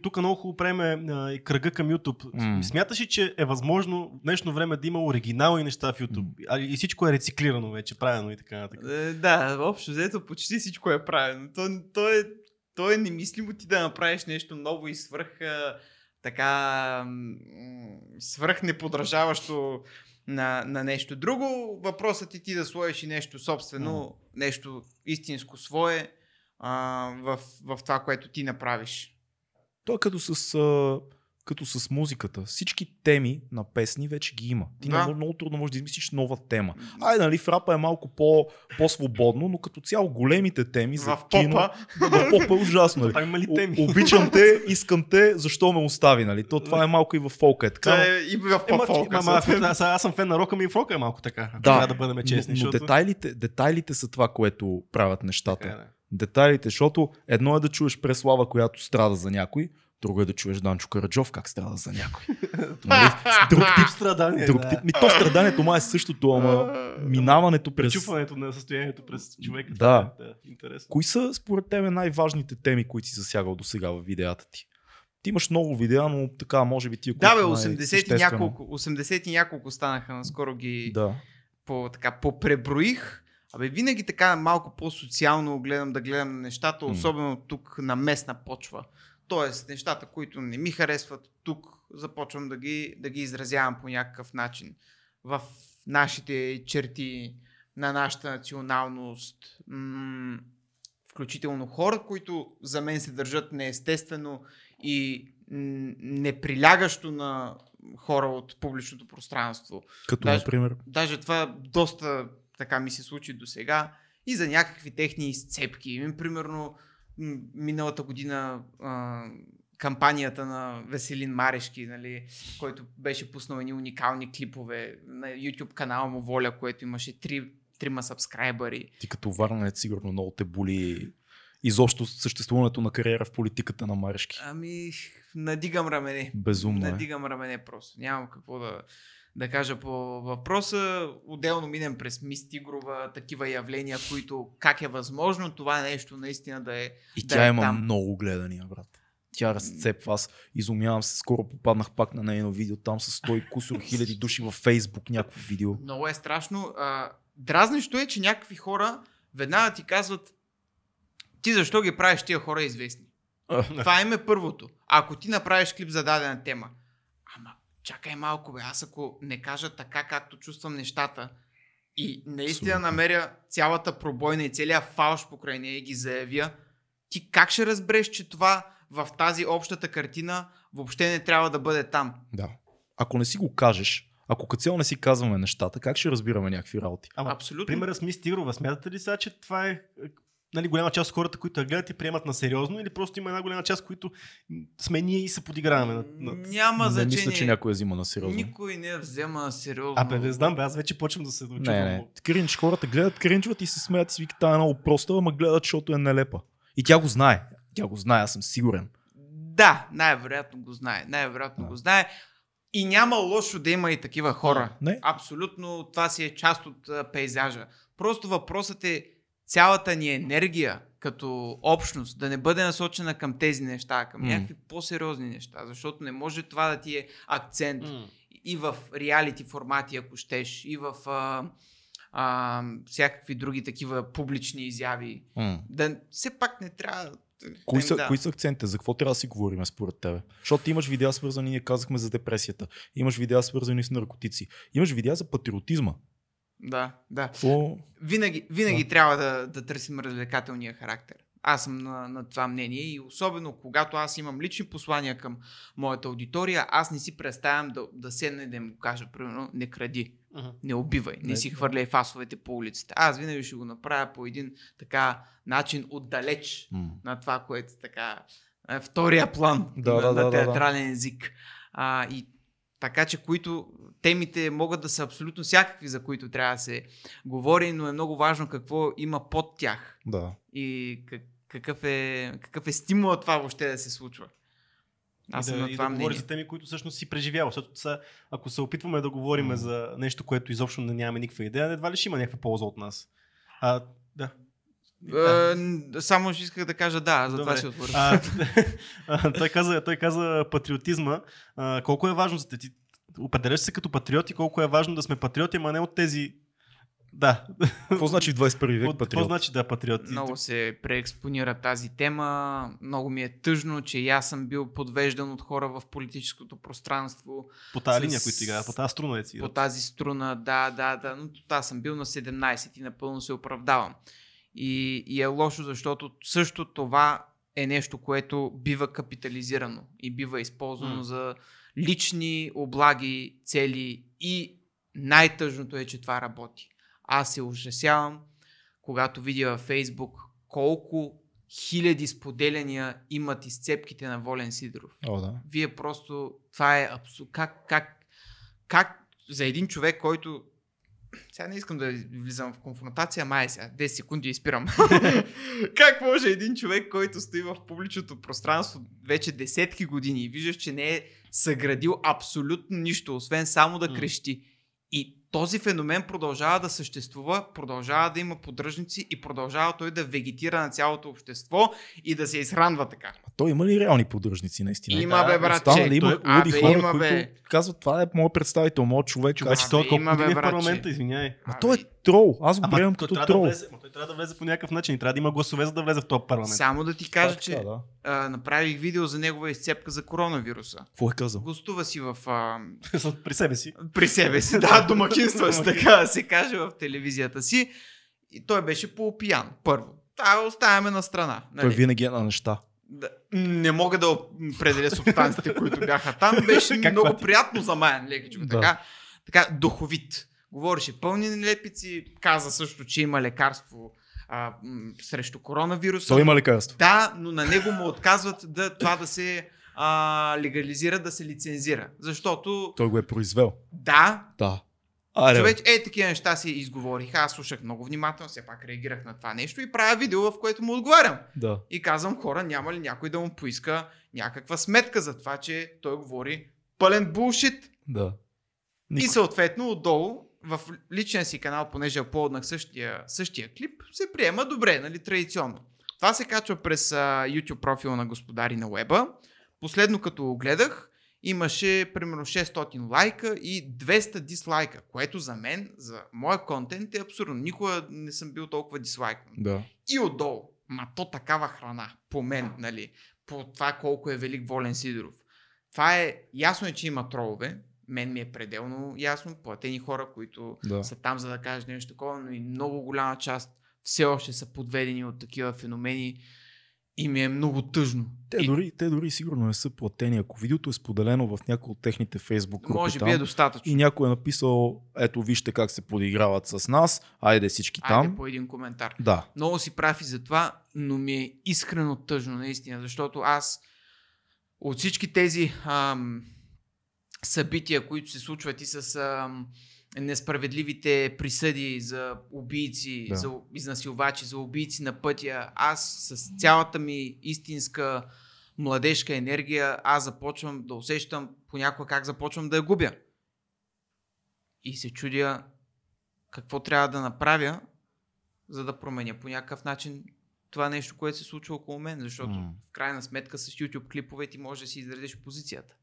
тук много хубаво а, и кръга към YouTube. М. Смяташ ли, че е възможно в днешно време да има оригинални неща в YouTube? А, и всичко е рециклирано вече, правено и така нататък. Е, да, общо взето почти всичко е правено. То, то, е, то е немислимо ти да направиш нещо ново и свръх така свръх неподражаващо на, на нещо друго. Въпросът е ти да сложиш и нещо собствено, нещо истинско свое а, в, в това, което ти направиш. То е като с, а, като с музиката. Всички теми на песни вече ги има. Ти Да. да. много, много трудно можеш да измислиш нова тема. Ай, нали, в рапа е малко по, по-свободно, но като цяло големите теми за в кино... попа. В попа е ужасно. Нали? Има ли О- теми? обичам те, искам те, защо ме остави, нали? То това е малко и в фолка. Е така, но- е и в по-фолка. ама, аз, аз, аз съм фен на рока ми и в рока е малко така. Да. трябва да бъдем честни. но, но защото... детайлите, детайлите са това, което правят нещата. Така е, да. Детайлите, защото едно е да чуеш преслава, която страда за някой, Друго е да чуеш Данчо Караджов как страда за някой. нали? Друг тип страдание. Друг тип. Ми, то страданието май е същото, ама минаването през... Пречупването на състоянието през човека. Да. е, да интересно. Кои са според тебе най-важните теми, които си засягал до сега в видеята ти? Ти имаш много видеа, но така, може би ти Да, бе, 80 и няколко, 80 и няколко станаха, наскоро ги Да. по, така, попреброих. Абе, винаги така малко по-социално гледам да гледам нещата, особено тук на местна почва. Тоест, нещата, които не ми харесват тук, започвам да ги, да ги изразявам по някакъв начин. В нашите черти, на нашата националност, м- включително хора, които за мен се държат неестествено и неприлягащо на хора от публичното пространство. Като, Даже- например, Даже това доста така ми се случи до сега. И за някакви техни изцепки. Ми, примерно, миналата година а, кампанията на Веселин Марешки, нали, който беше пуснал едни уникални клипове на YouTube канала му Воля, което имаше три, трима сабскрайбъри. ти като варнец сигурно много те боли изобщо съществуването на кариера в политиката на Марешки. Ами, надигам рамене. Безумно е. Надигам рамене просто. Нямам какво да, да кажа по въпроса. Отделно минем през Мис Тигрова, такива явления, които как е възможно това нещо наистина да е И да тя е има там. много гледания, брат. Тя разцепва. Аз изумявам се. Скоро попаднах пак на нейно видео. Там с 100 и кусор хиляди души във Фейсбук някакво видео. Много е страшно. А, дразнещо е, че някакви хора веднага ти казват ти защо ги правиш тия хора известни? Това им е първото. Ако ти направиш клип за дадена тема, чакай малко бе, аз ако не кажа така както чувствам нещата и наистина Абсолютно. намеря цялата пробойна и целият фалш покрай нея и ги заявя, ти как ще разбереш, че това в тази общата картина въобще не трябва да бъде там? Да. Ако не си го кажеш, ако като цяло не си казваме нещата, как ще разбираме някакви работи? Ама, Абсолютно. примерът с Мис Тигрова, смятате ли сега, че това е е, нали, голяма част от хората, които я гледат и приемат на сериозно или просто има една голяма част, които сме ние и се подиграваме на, на... Няма не значение. мисля, че някой я взима на сериозно. Никой не я взема на сериозно. А, бе, не знам, бе, аз вече почвам да се очудвам. Не, не. Кринч, хората гледат, кринчват и се смеят и си викат, тая е много проста, ама гледат, защото е нелепа. И тя го знае. Тя го знае, аз съм сигурен. Да, най-вероятно го знае. Най-вероятно Да. го знае. И няма лошо да има и такива хора. Не. Абсолютно това си е част от а, пейзажа. Просто въпросът е цялата ни енергия като общност да не бъде насочена към тези неща, към М. някакви по-сериозни неща, защото не може това да ти е акцент М. и в реалити формати, ако щеш, и в а, а, всякакви други такива публични изяви. М. Да, все пак не трябва. Кои са, да. кои са акцентите? За какво трябва да си говорим според тебе? Защото имаш видеа свързани, ние казахме за депресията. Имаш видеа свързани с наркотици. Имаш видеа за патриотизма. Да, да. Какво? Винаги, винаги Да. трябва да, да търсим развлекателния характер. Аз съм на, на това мнение и особено когато аз имам лични послания към моята аудитория, аз не си представям да, да седна и да им го кажа, примерно, не кради, Мгм. не убивай, не, Не, си хвърляй фасовете по улицата. Аз винаги ще го направя по един така начин отдалеч М. на това, което така е втория план Да, на, да, на да, да, да. театрален език. А, и така, че които темите могат да са абсолютно всякакви, за които трябва да се говори, но е много важно какво има под тях Да. и как, какъв, е, какъв е стимулът това въобще да се случва. Аз и съм да, на и това да говори мнение. за теми, които всъщност си преживял. Защото са, ако се опитваме да говорим М. за нещо, което изобщо не нямаме никаква идея, едва ли ще има някаква полза от нас. А, да. Е, н- само ще исках да кажа да, за това си а, той, каза, той каза патриотизма. А, колко е важно за те? Ти определяш се като патриот и колко е важно да сме патриоти, ама не от тези... Да. Какво значи в 21 век От, какво патриот? значи да патриот? Много се преекспонира тази тема. Много ми е тъжно, че и аз съм бил подвеждан от хора в политическото пространство. По тази с- линия, които играят, по тази струна е си. По тази струна, да, да, да. Но аз съм бил на 17 и напълно се оправдавам. И, и е лошо, защото също това е нещо, което бива капитализирано и бива използвано М. за лични облаги, цели и най-тъжното е, че това работи. Аз се ужасявам, когато видя във Фейсбук колко хиляди споделяния имат изцепките на Волен Сидоров. О, да. Вие просто, това е абсурд. Как, как, как за един човек, който сега не искам да влизам в конфронтация, май сега, 10 секунди и спирам. как може един човек, който стои в публичното пространство вече десетки години и виждаш, че не е съградил абсолютно нищо, освен само да крещи. И този феномен продължава да съществува, продължава да има поддръжници и продължава той да вегетира на цялото общество и да се изхранва така. А той има ли реални поддръжници наистина? Има да, бе, братче. Останали има той- луди Абе, хора, има, бе. които казват, това е моят представител, моят човек. Човече, Аз... той колко има, бе, е в парламента, извиняй. Ма той е трол. Аз го приемам той като трябва, да трол. влезе, той трябва да влезе по някакъв начин и трябва да има гласове, за да влезе в този парламент. Само да ти е кажа, че така, да. а, направих видео за негова изцепка за коронавируса. Какво е казал? Гостува си в, а, При себе си. при себе си, да, домакинства си, така да се каже в телевизията си. И той беше полупиян, първо. Това оставяме на страна. Той Нали? винаги е на неща. Да, не мога да определя субстанциите, които бяха там. Беше Как много клати? приятно за мен, лекичко. Да. Така, така духовит. Говореше пълни нелепици, каза също, че има лекарство а, м, срещу коронавируса. Той има лекарство. Да, но на него му отказват да, това да се а, легализира, да се лицензира. Защото, Той го е произвел. да, Да. Аре, човек, е, такива неща си изговорих. Аз слушах много внимателно, все пак реагирах на това нещо и правя видео, в което му отговарям. Да. И казвам, хора, няма ли някой да му поиска някаква сметка за това, че той говори пълен булшит. Да. И Никой. съответно отдолу в личния си канал, понеже апплоднах същия, същия клип, се приема добре, нали, традиционно. Това се качва през а, YouTube профила на Господари на Уеба. Последно като го гледах, имаше примерно 600 лайка и 200 дислайка, което за мен, за моя контент е абсурдно. Никога не съм бил толкова дислайкнат. Да. И отдолу, ма то такава храна, по мен, нали, по това колко е велик Волен Сидоров. Това е, ясно е, че има тролове, мен ми е пределно ясно, платени хора, които Да. са там за да кажат нещо такова, но и много голяма част все още са подведени от такива феномени и ми е много тъжно. Те и, дори, те дори сигурно не са платени. Ако видеото е споделено в някои от техните фейсбук групи може там, би е достатъчно. и някой е написал, ето вижте как се подиграват с нас, айде всички Айде там. по един коментар. Да. Много си прав и за това, но ми е искрено тъжно, наистина, защото аз от всички тези ам, събития, които се случват и с ам, несправедливите присъди за убийци, Да. за изнасилвачи, за убийци на пътя, аз с цялата ми истинска младежка енергия, аз започвам да усещам понякога как започвам да я губя. И се чудя какво трябва да направя, за да променя по някакъв начин това нещо, което се случва около мен, защото М. в крайна сметка с YouTube клипове ти можеш да си изразиш позицията.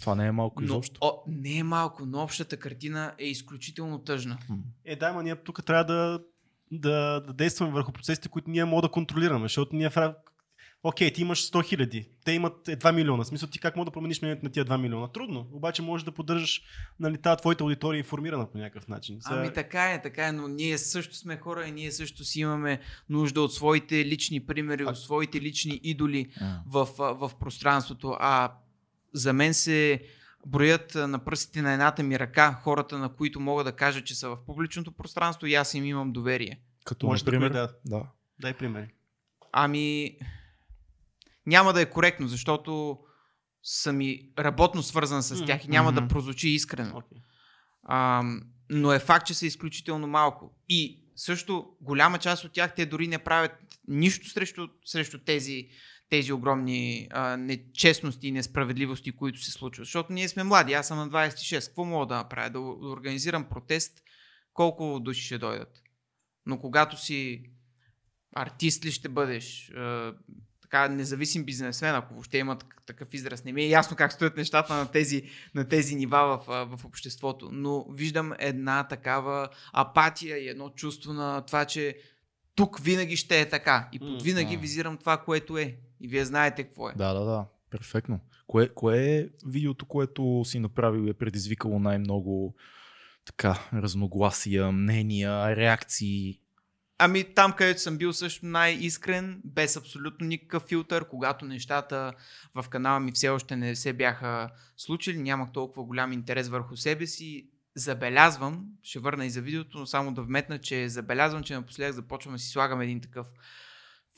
Това не е малко Но, изобщо. о, не е малко, но общата картина е изключително тъжна. Е, да, ма ние тук трябва да, да, да действаме върху процесите, които ние можем да контролираме, защото ние в Окей, ти имаш 100 хиляди, те имат е 2 милиона. В смисъл ти как мога да промениш мнението на тия 2 милиона? Трудно. Обаче можеш да поддържаш нали, тази твоята аудитория информирана по някакъв начин. Сега- Ами така е, така е, но ние също сме хора и ние също си имаме нужда от своите лични примери, от своите лични идоли М. в, а, в пространството. А за мен се броят на пръстите на едната ми ръка хората, на които мога да кажа, че са в публичното пространство и аз им имам доверие. Като, Може да например, да. да. Дай примери. Ами, няма да е коректно, защото съм и работно свързан с тях и няма Мгм. да прозвучи искрено. Okay. А, но е факт, че са изключително малко. И също голяма част от тях те дори не правят нищо срещу, срещу тези, тези огромни а, нечестности и несправедливости, които се случват. Защото ние сме млади, аз съм на 26. Какво мога да направя? Да, организирам протест, колко души ще дойдат. Но когато си артист ли ще бъдеш, а, така независим бизнесмен, ако въобще има так- такъв израз. Не ми е ясно как стоят нещата на тези, на тези нива в, в обществото, но виждам една такава апатия и едно чувство на това, че тук винаги ще е така. И под винаги визирам това, което е. И вие знаете какво е. Да, да, да. Перфектно. Кое, кое е видеото, което си направил и е предизвикало най-много така, разногласия, мнения, реакции? Ами там, където съм бил също най-искрен, без абсолютно никакъв филтър, когато нещата в канала ми все още не се бяха случили, нямах толкова голям интерес върху себе си, забелязвам, ще върна и за видеото, но само да вметна, че забелязвам, че напоследък започвам да си слагам един такъв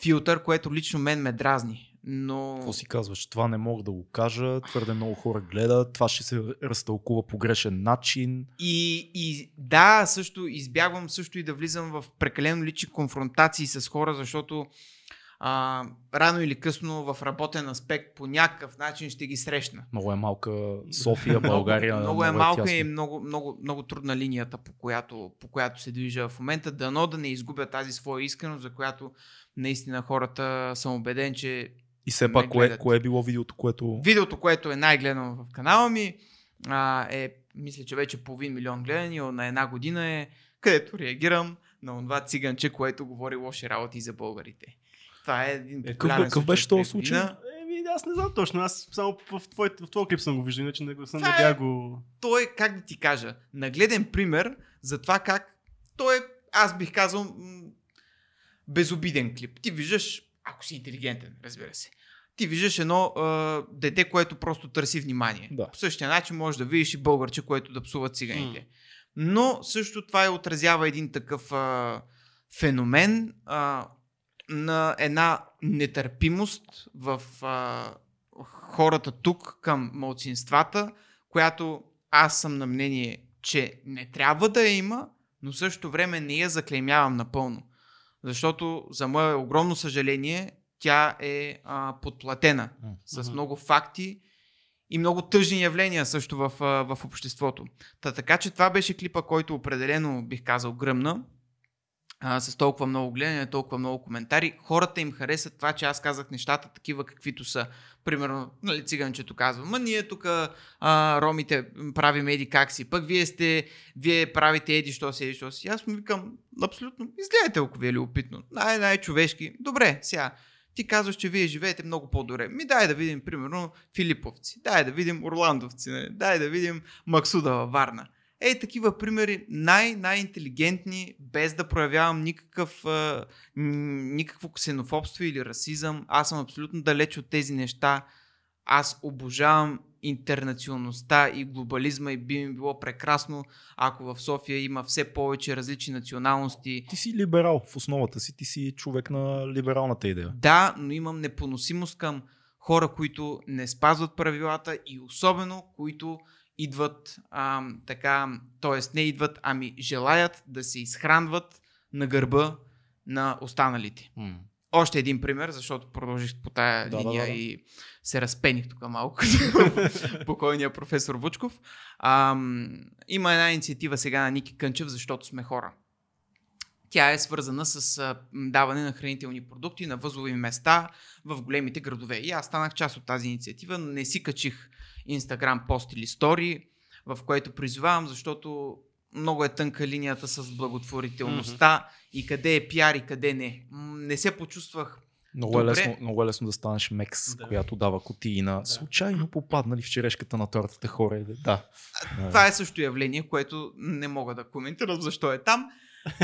филтър, което лично мен ме дразни. Но... Какво си казваш? Това не мога да го кажа, твърде много хора гледат, това ще се разтълкува по грешен начин. И, и да, също избягвам също и да влизам в прекалено лични конфронтации с хора, защото а, рано или късно в работен аспект по някакъв начин ще ги срещна. Много е малка София, България. много, много е малка тясно. и много, много, много трудна линията, по която, по която се движа в момента. Дано да не изгубя тази своя искреност, за която наистина хората съм убеден, че И все пак, кое, кое е било видеото, което... Видеото, което е най-гледано в канала ми, а, е, мисля, че вече половин милион гледани на една година е, където реагирам на това циганче, което говори лоши работи за българите. Това е един Е, какъв беше този случай? Еми, аз не знам точно. Аз само в, твой, в твой клип съм го виждал, иначе не го съм Това не е- го... Той е, как да ти кажа, нагледен пример за това как той е, аз бих казал, м- безобиден клип. Ти виждаш, ако си интелигентен, разбира се, ти виждаш едно а, дете, което просто търси внимание. Да. По същия начин можеш да видиш и българче, което да псува циганите. Но също това и отразява един такъв а, феномен а, на една нетърпимост в а, хората тук към малцинствата, която аз съм на мнение, че не трябва да я има, но в същото време не я заклеймявам напълно. Защото, за мое огромно съжаление, тя е а, подплатена с Мгм. много факти и много тъжни явления също в, а, в обществото. Та, така че това беше клипа, който определено бих казал гръмна. А, с толкова много гледания, толкова много коментари. Хората им харесат това, че аз казах нещата такива каквито са. Примерно, нали, циганчето казва, ма ние тук ромите правим еди как си, пък вие сте, вие правите еди що си, еди що си. Аз му викам, абсолютно, изгледайте, ако ви е любопитно. Най- най-човешки. Добре, сега, ти казваш, че вие живеете много по-добре. Ми дай да видим, примерно, Филиповци. Дай да видим Орландовци. Нали? Дай да видим Максуда във Варна. Ей, такива примери, най-най-интелигентни, без да проявявам никакъв, а, никакво ксенофобство или расизъм. Аз съм абсолютно далеч от тези неща. Аз обожавам интернационалността и глобализма и би ми било прекрасно, ако в София има все повече различни националности, Ти си либерал в основата си, ти си човек на либералната идея. Да, но имам непоносимост към хора, които не спазват правилата и особено, които идват а, така, т.е. не идват, ами желаят да се изхранват на гърба на останалите. Още един пример, защото продължих по тая Да, линия да, да. и се разпених тук малко. Покойния професор Вучков. Ам, има една инициатива сега на Ники Кънчев, защото сме хора. Тя е свързана с а, даване на хранителни продукти на възлови места в големите градове. И аз станах част от тази инициатива, но не си качих Инстаграм пост или стори, в което призовавам, защото много е тънка линията с благотворителността и къде е пиар и къде не. Не се почувствах Много е, Добре. лесно, много е лесно да станеш мекс, Да. която дава кутии на случайно попаднали в черешката на тортата хора. Да. Това е също явление, което не мога да коментирам защо е там.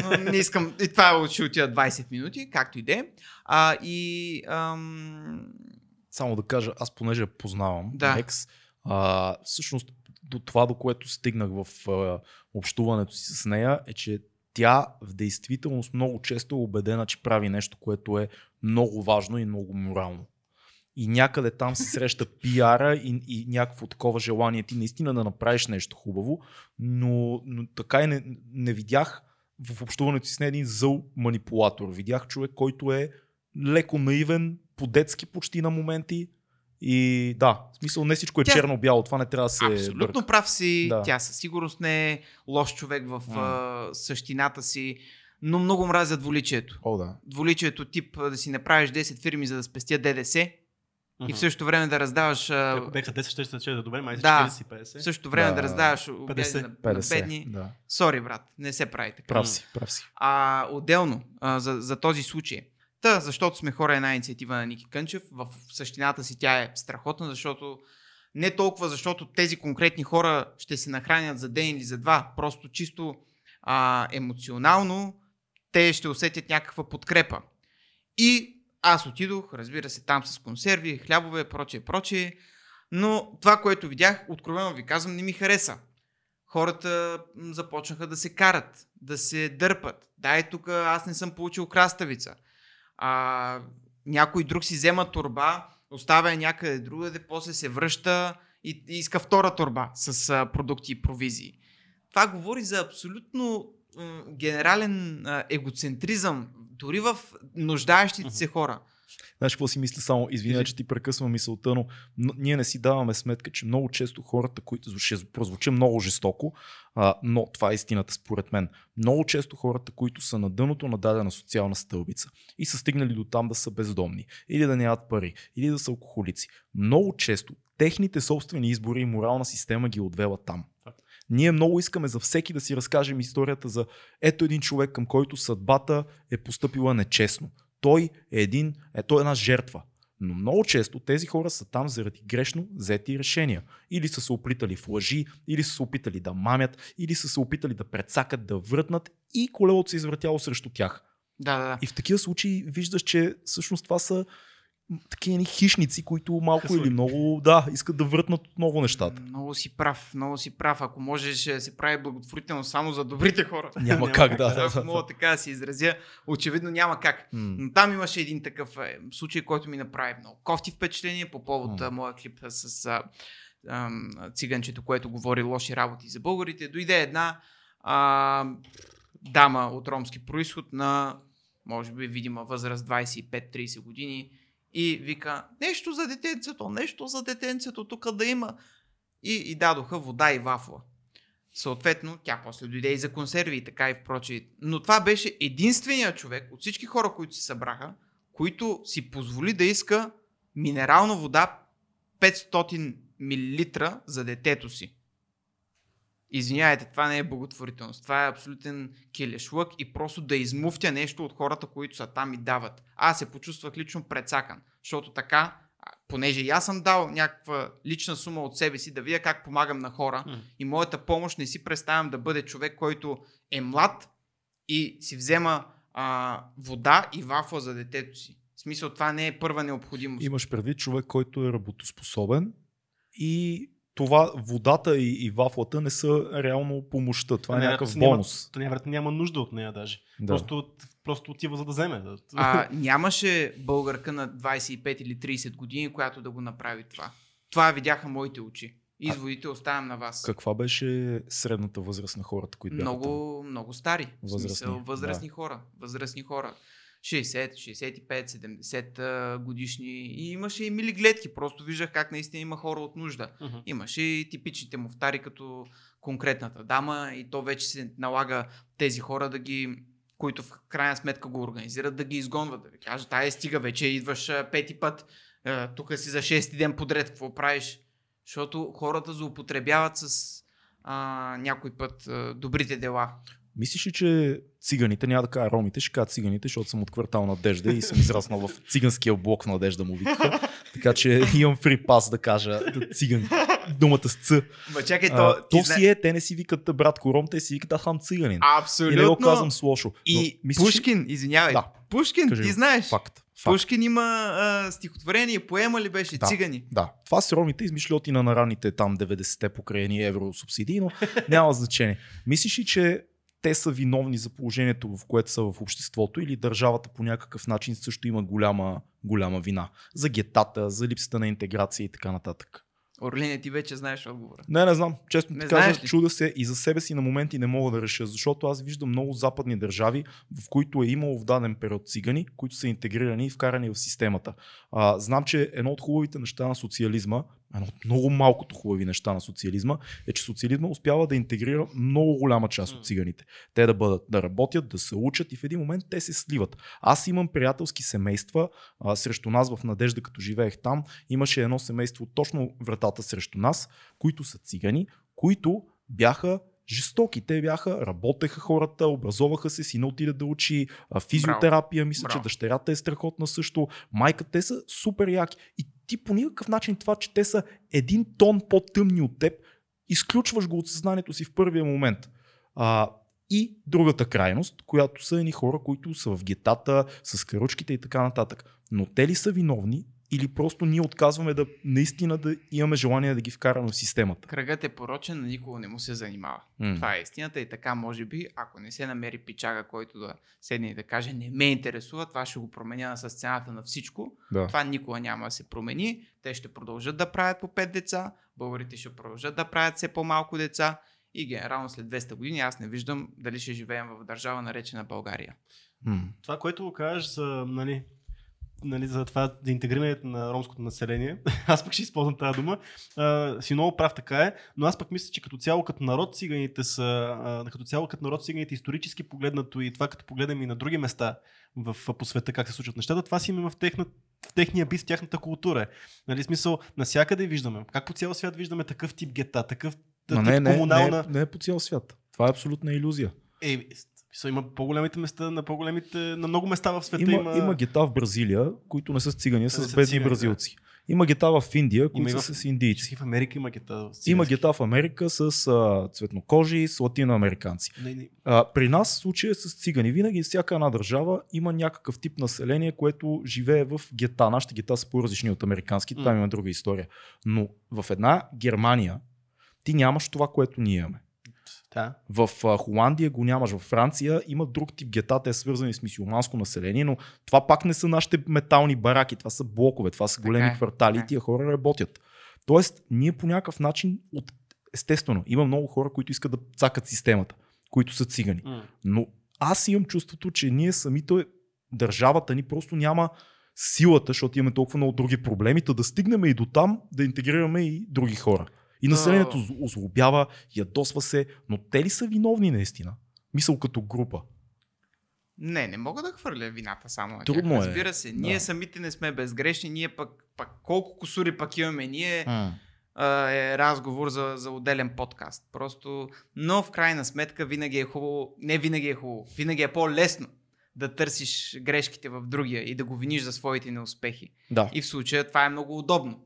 Но не искам. И това ще отида 20 минути, както и да е. А, и ам, Само да кажа, аз понеже я познавам, Да. Мекс, а, всъщност до това, до което стигнах в а, общуването си с нея, е, че тя в действителност много често е убедена, че прави нещо, което е много важно и много морално. И някъде там се среща пиара и, и някакво такова желание ти наистина да направиш нещо хубаво, но, но така и не, не видях в общуването си с нея един зъл манипулатор. Видях човек, който е леко наивен, по-детски почти на моменти. И да, в смисъл не всичко е Тя- черно-бяло, това не трябва да се абсолютно бърка. прав си. Да. Тя със сигурност не е лош човек в М. а, същината си, но много мразя дволичието. О, да. Дволичието тип да си направиш 10 фирми, за да спестя ДДС и Мгм. в същото време да раздаваш. Ако бяха 10, ще се да добре, май Да. 40-50. В същото време да, Да. раздаваш обяди 50. на, на 50. бедни. Да. Сори, брат, не се прави така. Прав си, прав си. А отделно а, за, за този случай. Та, защото сме хора една инициатива на Ники Кънчев. В същината си тя е страхотна, защото не толкова защото тези конкретни хора ще се нахранят за ден или за два, просто чисто а, емоционално те ще усетят някаква подкрепа. И аз отидох, разбира се, там с консерви, хлябове, прочее, прочее. Но това, което видях, откровено ви казвам, не ми хареса. Хората започнаха да се карат, да се дърпат. Дай тук, аз не съм получил краставица. А, някой друг си взема турба, оставя я някъде другаде, после се връща и, и иска втора турба с а, продукти и провизии. Това говори за абсолютно м, генерален а, егоцентризъм, дори в нуждаещите се хора. Знаеш какво си мисля само? Кажи. че ти прекъсвам мисълта, но ние не си даваме сметка, че много често хората, които ще прозвучи много жестоко, а, но това е истината според мен. Много често хората, които са на дъното на дадена социална стълбица и са стигнали до там да са бездомни, или да нямат пари, или да са алкохолици, много често техните собствени избори и морална система ги е отвела там. Ние много искаме за всеки да си разкажем историята за ето един човек, към който съдбата е поступила нечестно. Той е един, е, той е една жертва. Но много често тези хора са там заради грешно взети решения. Или са се опитали в лъжи, или са се опитали да мамят, или са се опитали да прецакат, да врътнат и колелото се извъртяло срещу тях. Да, да, да. И в такива случаи виждаш, че всъщност това са такива едни хищници, които малко Хъслери. или много, да, искат да врътнат отново нещата. Много си прав, много си прав. Ако можеш да се прави благотворително само за добрите хора. Няма как, да. да, Ако да, мога така да се изразя, очевидно няма как. М. Но там имаше един такъв е, случай, който ми направи много кофти впечатление по повод а, моя клип а, с а, ам, циганчето, което говори лоши работи за българите. Дойде една а, дама от ромски происход на, може би, видима възраст 25-30 години и вика, нещо за детенцето, нещо за детенцето, тук да има. И, и дадоха вода и вафла. Съответно, тя после дойде и за консерви и така и впроче. Но това беше единственият човек от всички хора, които се събраха, които си позволи да иска минерална вода 500 мл за детето си. Извинявайте, това не е благотворителност. Това е абсолютен килешлък и просто да измуфтя нещо от хората, които са там и дават. Аз се почувствах лично прецакан, защото така, понеже и аз съм дал някаква лична сума от себе си, да видя как помагам на хора М. и моята помощ не си представям да бъде човек, който е млад и си взема а, вода и вафла за детето си. В смисъл, това не е първа необходимост. Имаш предвид човек, който е работоспособен и това, водата и, и вафлата не са реално помощта. Това е Не, някакъв няма- бонус. То няма, няма нужда от нея даже. Да. Просто, просто отива за да вземе. А, нямаше българка на 25 или 30 години, която да го направи това. Това видяха моите очи. Изводите оставям на вас. Каква беше средната възраст на хората, които бяха там? Много, много стари. В Възрастни, Смисъл, възрастни да. хора. Възрастни хора. 60, 65, 70 а, годишни. И имаше и мили гледки. Просто виждах как наистина има хора от нужда. Мгм. Имаше и типичните муфтари като конкретната дама и то вече се налага тези хора да ги които в крайна сметка го организират, да ги изгонват, да ви кажат, ай стига вече, идваш пети път, тук си за шести ден подред, какво правиш? Защото хората злоупотребяват с а, някой път а, добрите дела. Мислиш ли, че циганите, няма да кажа ромите, ще кажа циганите, защото съм от квартал Надежда и съм израснал в циганския блок в Надежда му викаха. така че имам фри пас да кажа да, циган. Думата с ц. Ма чакай, то, А, то си е, те не си викат братко ром, те си викат аз съм циганин. Абсолютно. И не го казвам с лошо. И мислиш ли- Пушкин, извинявай. Да. Пушкин, Кажи ти знаеш. Факт. Факт. Пушкин има а, стихотворение, поема ли беше Да. цигани? Да, това са ромите измишлетина на ранните там 90-те покрайни евросубсидии, но няма значение. Мислиш ли, че те са виновни за положението, в което са в обществото или държавата по някакъв начин също има голяма, голяма вина? За гетата, за липсата на интеграция и така нататък. Орлине, ти вече знаеш отговора. Не, не знам. Честно Не ти кажа, чуда се и за себе си на моменти не мога да реша, защото аз виждам много западни държави, в които е имало в даден период цигани, които са интегрирани и вкарани в системата. А, знам, че едно от хубавите неща на социализма, едно от много малкото хубави неща на социализма, е, че социализма успява да интегрира много голяма част от циганите. Те да бъдат, да работят, да се учат и в един момент те се сливат. Аз имам приятелски семейства, а, срещу нас в Надежда, като живеех там, имаше едно семейство точно вратата срещу нас, които са цигани, които бяха жестоки. Те бяха, работеха хората, образоваха се, сина отиде да учи физиотерапия, мисля, че Браво. дъщерята е страхотна също, майка, те са супер яки. И ти по никакъв начин това, че те са един тон по-тъмни от теб, изключваш го от съзнанието си в първия момент. А, и другата крайност, която са едни хора, които са в гетата, с каручките и така нататък. Но те ли са виновни или просто ние отказваме да наистина да имаме желание да ги вкараме в системата. Кръгът е порочен, на никого не му се занимава. М. Това е истината и така, може би, ако не се намери пичага, който да седне и да каже не ме интересува, това ще го променя с цената на всичко. Да. Това никога няма да се промени. Те ще продължат да правят по 5 деца, българите ще продължат да правят все по-малко деца и генерално след 200 години аз не виждам дали ще живеем в държава наречена България. М. Това, което го кажеш за, нали, нали, за това, за интегрирането на ромското население, аз пък ще използвам тази дума, а, си много прав така е, но аз пък мисля, че като цяло като народ циганите са, а, като цяло като народ циганите исторически погледнато и това като погледнем и на други места в, по света как се случват нещата, това си има в, техна, в техния бит, в тяхната култура. Нали, смисъл, насякъде виждаме, как по цял свят виждаме такъв тип гета, такъв тип не, не, комунална... не, не е по цял свят. Това е абсолютна иллюзия. Е, смисъл, има по-големите места, на по-големите, на много места в света Има, има... има гета в Бразилия, които не са с цигани, а Не с са бедни цигани, да. бразилци. Има гета в Индия, които и са в- с индийци. В Америка има гета. Има гета в Америка с а, цветнокожи, с латиноамериканци. Не, не. А, при нас случай е с цигани. Винаги всяка една държава има някакъв тип население, което живее в гета. Нашите гета са по-различни от американските, там има друга история. Но в една Германия ти нямаш това, което ние имаме. Да. В а, Холандия го нямаш, в Франция има друг тип гета, те са свързани с мисиоманско население, но това пак не са нашите метални бараки, това са блокове, това са Така големи е, квартали така и е. тия хора работят. Тоест, ние по някакъв начин, от... естествено, има много хора, които искат да цакат системата, които са цигани. М. Но аз имам чувството, че ние самите, държавата ни просто няма силата, защото имаме толкова много други проблеми, да стигнем и до там да интегрираме и други хора. И населението А. зл- озлобява, ядосва се, но те ли са виновни наистина? Мисъл като група. Не, не мога да хвърля вината само на Трудно тях. е. Разбира се, ние Да. самите не сме безгрешни, ние пък, пък колко косури пък имаме ние, а, е разговор за, за отделен подкаст. Просто, но в крайна сметка винаги е хубаво, не винаги е хубаво, винаги е по-лесно да търсиш грешките в другия и да го виниш за своите неуспехи. Да. И в случая това е много удобно.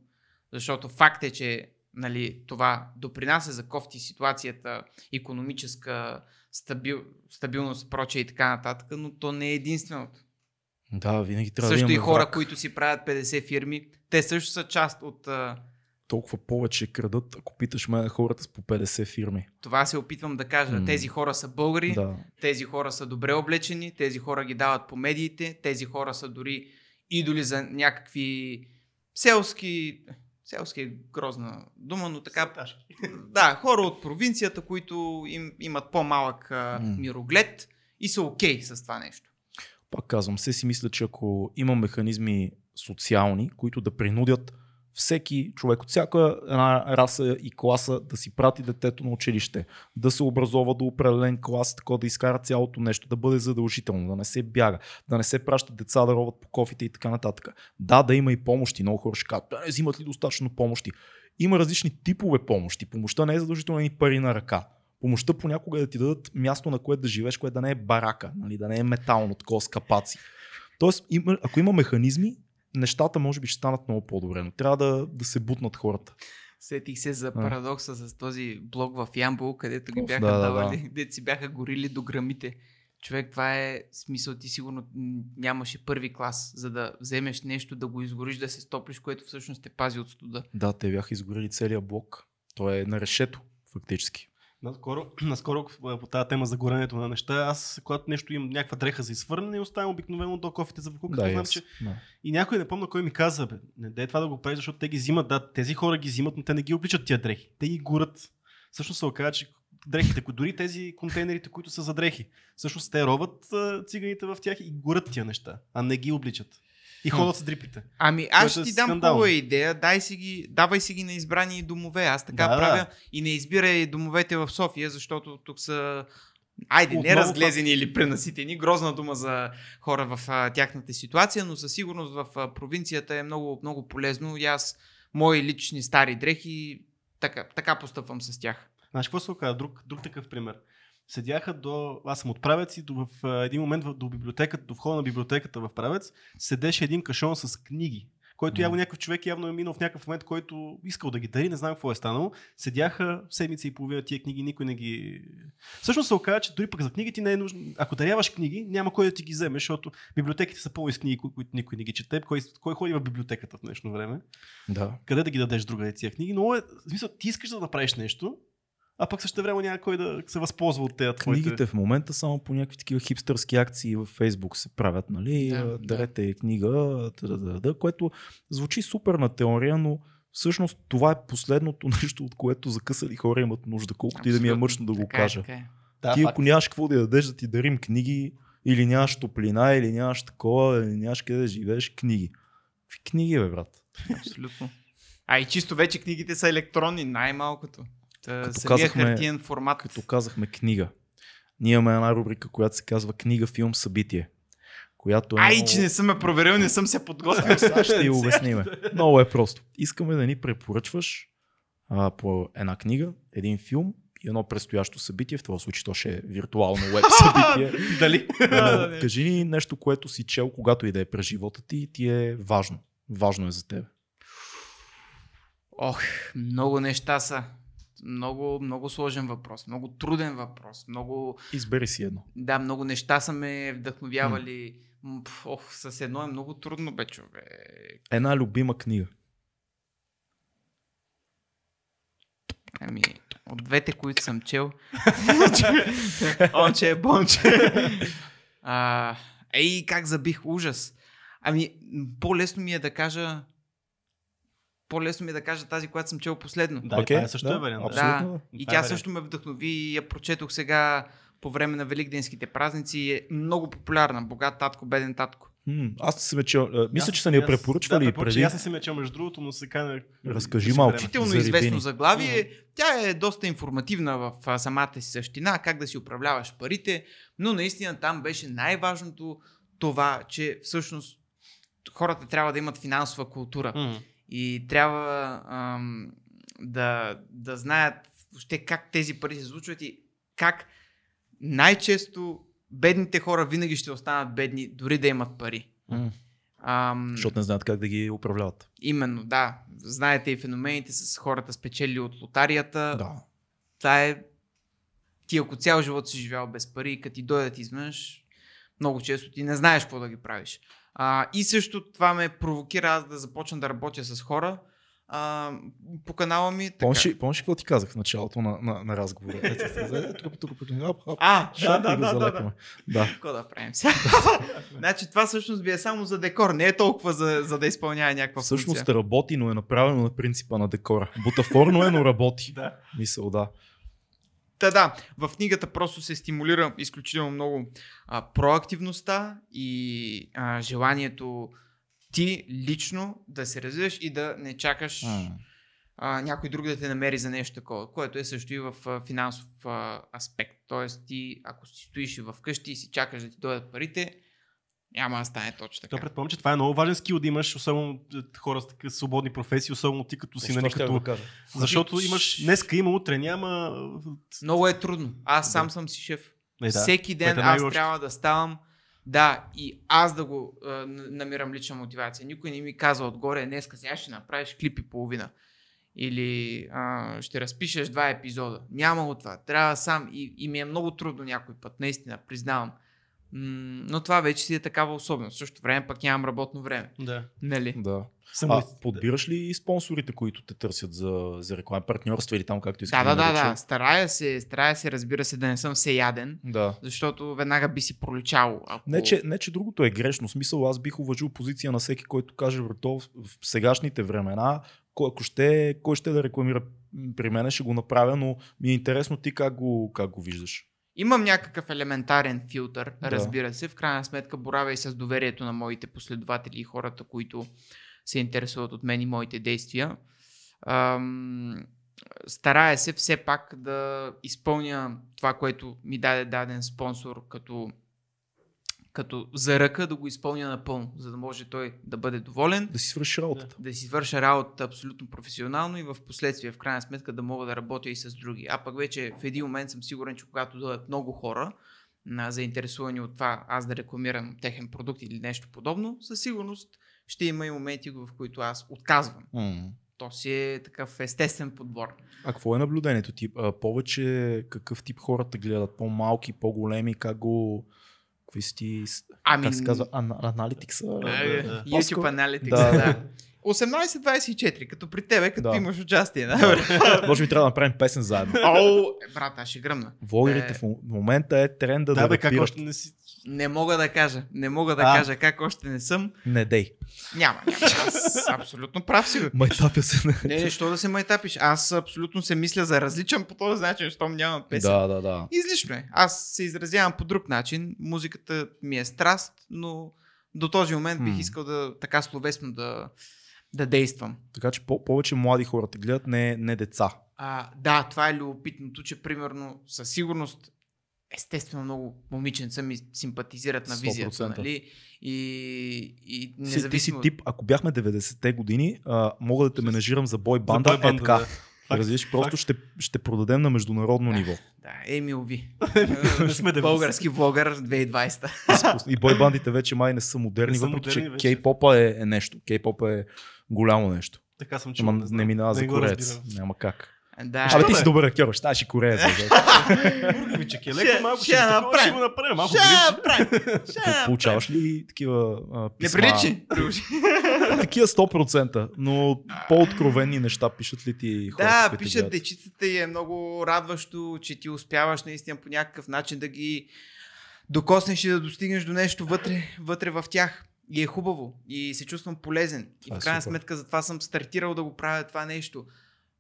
Защото факт е, че нали, това допринася за кофти ситуацията, економическа стабил, стабилност, прочее и така нататък, но то не е единственото. Да, винаги трябва Също да и хора, враг. които си правят 50 фирми, те също са част от а, Толкова повече крадат, ако питаш мен хората с по 50 фирми. това. Се опитвам да кажа. М. Тези хора са българи, Да. тези хора са добре облечени, тези хора ги дават по медиите, тези хора са дори идоли за някакви селски. Селски е грозна дума, но така. Да, хора от провинцията, които им, имат по-малък а, мироглед и са окей с това нещо. Пак казвам, се си мисля, че ако има механизми социални, които да принудят всеки човек от всяка една раса и класа да си прати детето на училище, да се образова до определен клас, така да изкара цялото нещо, да бъде задължително, да не се бяга, да не се пращат деца да роват по кофите и така нататък. Да, да има и помощи. Много хора ще кажат, «Да, не взимат ли достатъчно помощи? Има различни типове помощи. Помощта не е задължително и пари на ръка. Помощта понякога е да ти дадат място, на което да живееш, което да не е барака, нали, да не е метално, такова с капаци. Тоест, ако има механизми, нещата може би ще станат много по-добре, но трябва да, да се бутнат хората. Сетих се за А. парадокса с този блог в Ямбол, където ги Оф, бяха да, да, давали, дето си бяха горили до грамите. Човек, това е смисъл, ти сигурно нямаше първи клас, за да вземеш нещо, да го изгориш, да се стоплиш, което всъщност те пази от студа. Да, те бяха изгорили целия блок. То е на решето, фактически. Наскоро, наскоро по по тази тема за горенето на неща, аз когато нещо имам някаква дреха за изхвърляне, оставям обикновено до кофите за покупка. Да, знам, yes. че... да. И някой не помня кой ми каза, бе, не дай това да го прави, защото те ги взимат. Да, тези хора ги взимат, но те не ги обличат тия дрехи. Те ги горят. Всъщност се оказа, че дрехите, дори тези контейнерите, които са за дрехи, всъщност те роват циганите в тях и горят тия неща, а не ги обличат. И ходят с дрипите. Ами аз ще е ти дам хубава идея, дай си ги, давай си ги на избрани домове. Аз така Да, да. правя и не избирай домовете в София, защото тук са Айде, не Отново разглезени или пренаситени, грозна дума за хора в а, тяхната ситуация, но със сигурност в а, провинцията е много, много полезно и аз, мои лични стари дрехи, така, така постъпвам с тях. Знаеш какво се оказа? Друг, друг такъв пример. Седяха до... Аз съм от Правец и до, в един момент до библиотеката, до входа на библиотеката в Правец, седеше един кашон с книги. който явно някакъв човек явно е минал в някакъв момент, който искал да ги дари, не знам какво е станало. Седяха седмица и половина тия книги, никой не ги... Всъщност се оказа, че дори пък за книги ти не е нужно. Ако даряваш книги, няма кой да ти ги вземе, защото библиотеките са пълни с книги, кои- които никой не ги чете. Кой, кой ходи в библиотеката в днешно време? Да. Къде да ги дадеш друга тия книги? Но е, в смисъл, ти искаш да направиш нещо, а пък също време няма кой да се възползва от тези твоите... Книгите в момента само по някакви такива хипстърски акции в Фейсбук се правят, нали? Да, Да, да. Дарете книга, да, да, да, което звучи супер на теория, но всъщност това е последното нещо, от което закъсали хора имат нужда, колкото и да ми е мъчно да го Така е, кажа. така е. Да, ти факт. ако нямаш какво да я дадеш да ти дарим книги, или нямаш топлина, или нямаш такова, или нямаш къде да живееш, книги. Какви книги, бе, брат? Абсолютно. А и чисто вече книгите са електронни, най-малкото. Та, самия хартиен формат. Като казахме книга. Ние имаме една рубрика, която се казва книга, филм, събитие. Която е Ай, много- че не съм ме проверил, не съм се подготвил. Сега ще ти обясним. Много е просто. Искаме да ни препоръчваш а, по една книга, един филм и едно предстоящо събитие. В този случай то ще е виртуално веб събитие. Дали? Но, кажи ни нещо, което си чел, когато и да е през живота ти и ти е важно. Важно е за теб. Ох, много неща са. Много, много сложен въпрос, много труден въпрос, много, Избери си едно. да, много неща са ме вдъхновявали. Пф, Ох, с едно е много трудно, бе, човек. Една любима книга. Ами, от двете, които съм чел. Онче е бонче. А, ей, как забих ужас. Ами, по-лесно ми е да кажа по-лесно ми е да кажа тази, която съм чел последно. Да, okay, това е също да, е вариант. да. абсолютно. Да, и е тя вариант. също ме вдъхнови и я прочетох сега по време на Великденските празници. Е много популярна. Богат татко, беден татко. М, аз не съм чел. а, Мисля, че са ни я препоръчвали да, преди. Аз не съм чел между другото, но се каня. Разкажи малко. Изключително Заребени. известно заглавие. Тя е доста информативна в самата си същина, как да си управляваш парите, но наистина там беше най-важното това, че всъщност хората трябва да имат финансова култура. М. И трябва ам, да, да знаят въобще как тези пари се случват и как най-често бедните хора винаги ще останат бедни, дори да имат пари. Ам, Защото не знаят как да ги управляват. Именно, да. Знаете и феномените с хората спечели от лотарията. Да. Това е... Ти ако цял живот си живял без пари като ти дойдат изведнъж, много често ти не знаеш какво да ги правиш. А, и също това ме провокира аз да започна да работя с хора а, по канала ми. Помниш, ли- какво ти казах в началото на, на, на разговора? Ето тук, тук, тук, хоп, хоп, А, да, да, да, да, да. Да. Какво да правим сега? значи това всъщност ви е само за декор, не е толкова за, за да изпълнява някаква Всъщност функция. работи, но е направено на принципа на декора. Бутафорно е, но работи. Да. Мисъл, да. Та да, в книгата просто се стимулира изключително много а, проактивността и а, желанието ти лично да се развиваш и да не чакаш а, някой друг да те намери за нещо такова, което е също и в а, финансов а, аспект. Тоест ти, ако си стоиш и вкъщи и си чакаш да ти дойдат парите, няма да стане точно То така. предполагам, че това е много важен скил да имаш, особено е, хора с такива свободни професии, особено ти като си, нали, като... Защото имаш, днеска има, утре няма. Много е трудно. Аз сам Да. съм си шеф. Е, да. Всеки ден е аз трябва да ставам. Да, и аз да го а, намирам лична мотивация. Никой не ми казва отгоре, днеска сега ще направиш клип и половина. Или а, ще разпишеш два епизода. Няма го това. Трябва сам. И, и ми е много трудно някой път, наистина, признавам. Но това вече си е такава особеност. В същото време пък нямам работно време. Да. Нали? Да. Съм А подбираш ли и спонсорите, които те търсят за, за реклама, партньорства или там както искаш Да, да, да, наричат? да. Старая се, старая се, разбира се, да не съм всеяден, Да. защото веднага би си проличал. Ако... Не че, не, че другото е грешно. Смисъл, аз бих уважил позиция на всеки, който каже, брато, в сегашните времена, кой, ако ще, кой ще да рекламира при мен, ще го направя, но ми е интересно ти как го, как го виждаш. Имам някакъв елементарен филтър, Да. разбира се. В крайна сметка боравя и с доверието на моите последователи и хората, които се интересуват от мен и моите действия. Ам, старая се все пак да изпълня това, което ми даде даден спонсор като, като за ръка да го изпълня напълно, за да може той да бъде доволен Да си свършиш работата. да си върша работата абсолютно професионално и в последствие, в крайна сметка, да мога да работя и с други. А пък вече в един момент съм сигурен, че когато дойдат много хора, на заинтересувани от това аз да рекламирам техен продукт или нещо подобно, със сигурност ще има и моменти, в които аз отказвам. М. То си е такъв естествен подбор. А какво е наблюдението ти? А, повече какъв тип хората гледат? По-малки, по-големи? Как го... Какви си ти... Ами, Как се казва? Ана, аналитикса? YouTube Analytics, Да. Да. 18-24, като при тебе, като Да. имаш участие. Да, Може би трябва да направим песен заедно. О, е, брат, аз ще гръмна. Влогерите Е. в момента е тренда да, Да, бе, как още не си... Не мога да кажа. Не мога да А. кажа как още не съм. Не дей. Няма, няма. Аз абсолютно прав си. Майтапя се. Не, не, що да се майтапиш? Аз абсолютно се мисля за различен по този начин, щом нямам песен. Да, да, да. Излишно е. Аз се изразявам по друг начин. Музиката ми е страст, но до този момент бих искал да така словесно да, да действам. Така че по- повече млади хора те гледат, не, не деца. А, да, това е любопитното, че примерно със сигурност естествено много момиченца ми симпатизират на визията, 100%. нали? И, и Си, ти си независимо... тип, ако бяхме 90-те години, а, мога да те менажирам за бой банда, За бой банда, е така. да. Разбираш, просто ще, ще продадем на международно ниво. Да, Емил Ви. 90. Български влогър 2020. И бойбандите вече май не са модерни, Не са въпреки модерни че кей-попа е, е нещо. Кей-попа е голямо нещо. Така съм чул. Ама не не минава за разбирам. Няма как. Да. Абе ти си добър актьор, ще ставаш и кореец. бе. Бургавичък е леко малко, ще ще, направим. ще го направим. Малко Ще направим. Получаваш ли такива а, писма? Не приличи. Такива 100%, но по-откровени неща пишат ли ти хората? Да, пишат дечицата и е много радващо, че ти успяваш наистина по някакъв начин да ги докоснеш и да достигнеш до нещо вътре, вътре в тях. И е хубаво. И се чувствам полезен. Това и е в крайна супер. сметка затова съм стартирал да го правя това нещо.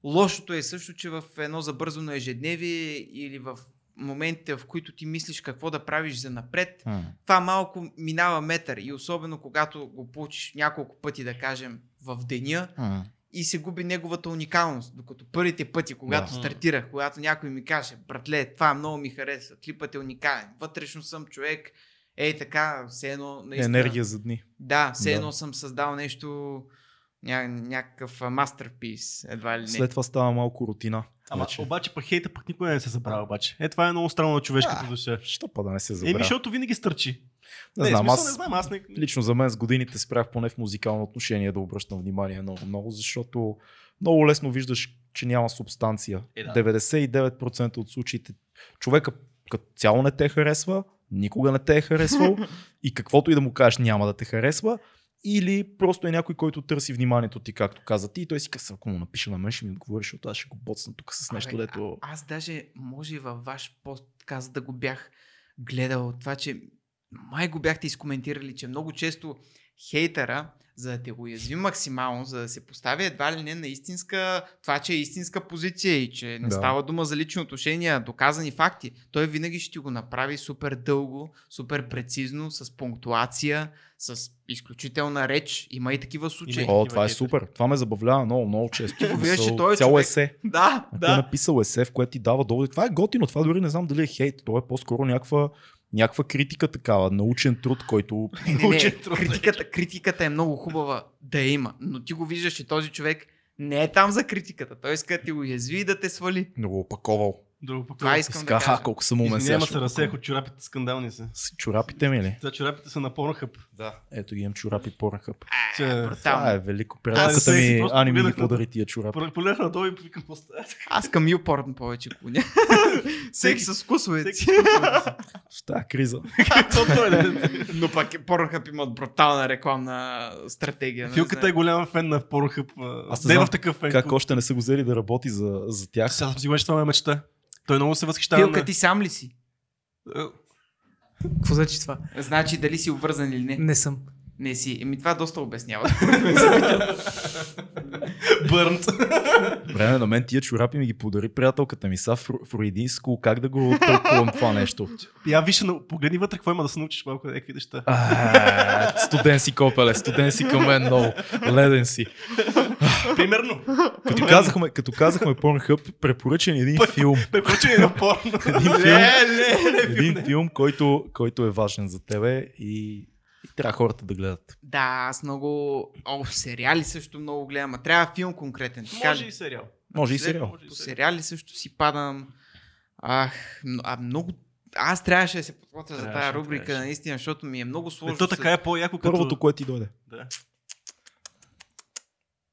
Лошото е също, че в едно забързано ежедневие или в моментите, в които ти мислиш какво да правиш за напред, М. това малко минава метър и особено когато го получиш няколко пъти, да кажем, в деня М. и се губи неговата уникалност. Докато първите пъти, когато Да. стартирах, когато някой ми каже, братле, това много ми харесва, клипът е уникален, вътрешно съм човек, ей така, все едно наистина... Енергия за дни. Да, все Да. едно съм създал нещо, ня, някакъв мастерпис, едва ли не. След това става малко рутина. Ама вече. обаче пък хейта пък никога не се забравя обаче. Е, това е много странно на човешката Да. душа. Що па да не се Еми, забравя? защото винаги стърчи. Не, Не, знам, смисъл, аз не знам, аз не... лично за мен с годините спрях поне в музикално отношение да обръщам внимание много, много, защото много лесно виждаш, че няма субстанция. Е, да. 99% от случаите човека като цяло не те харесва, никога не те е харесвал и каквото и да му кажеш няма да те харесва. Или просто е някой, който търси вниманието ти, както каза ти, и той си казва, ако му напиша на мен, ще ми отговори, защото аз ще го боцна тук с нещо, Абе, дето... а, аз даже, може и във ваш подкаст да го бях гледал, това, че май го бяхте изкоментирали, че много често хейтера, за да те уязви максимално, за да се постави едва ли не на истинска, това, че е истинска позиция и че не Да. става дума за лични отношения, доказани факти, той винаги ще ти го направи супер дълго, супер прецизно, с пунктуация, с изключителна реч. Има и такива случаи. Има О, това е супер. Това ме забавлява много, много често. Ти го виждаш, че той е Цяло човек. есе. Да, А той е да. написал есе, в което ти дава долу. Това е готино, това дори не знам дали е хейт. Това е по-скоро някаква, някаква критика такава, научен труд, който... Не, не, не. Критиката, критиката е много хубава да има, но ти го виждаш, че този човек не е там за критиката. Той иска да ти уязви и да те свали. Много опаковал. Друго пък. Това искам Иска, да кажа. колко съм умен сега. Няма се разсеях опаковам. от чорапите скандални са. С чорапите ми ли? За чорапите са на порнохъп. Да. Ето ги имам чорапи поръхъп. Че- Това е велико. Приятелката ми Ани ми ги подари тия чорапи. Полех надолу и викам просто. Аз към Юпорн повече клоня. Всеки с вкусовете. В тази криза. Е. Но пак Pornhub имат брутална рекламна стратегия. не Филката е голям фен на порнохъп. Аз не е в такъв фен. Как още не са го взели да работи за, за тях. Сега съм сигурен, че това е мечта. Той много се възхищава. Филка на- ти сам ли си? Е, Какво значи това? Значи дали си обвързан или не? Не съм. Не си. Еми това доста обяснява. Бърнт. Време на мен тия чорапи ми ги подари приятелката ми. Са фру- фруидинско, как да го тълкувам това нещо? Я виж, на- погледни вътре, какво има да се научиш малко, някакви неща. А, Студен си копеле, студен си към мен много. Леден си. Примерно. Като казахме, като казахме Pornhub, препоръчен един филм. Препоръчение на порно. Един филм, не, не, един филм който, който е важен за тебе и, и трябва хората да гледат. Да, аз много... О, сериали също много гледам. А трябва филм конкретен. Така Може ли? и сериал. Може и сериал. По сериал. сериали също си падам. Ах, а много... Аз трябваше да се подготвя за тази рубрика, трябваше. наистина, защото ми е много сложно. Е, то така е по-яко като... Първото, което ти дойде. Да.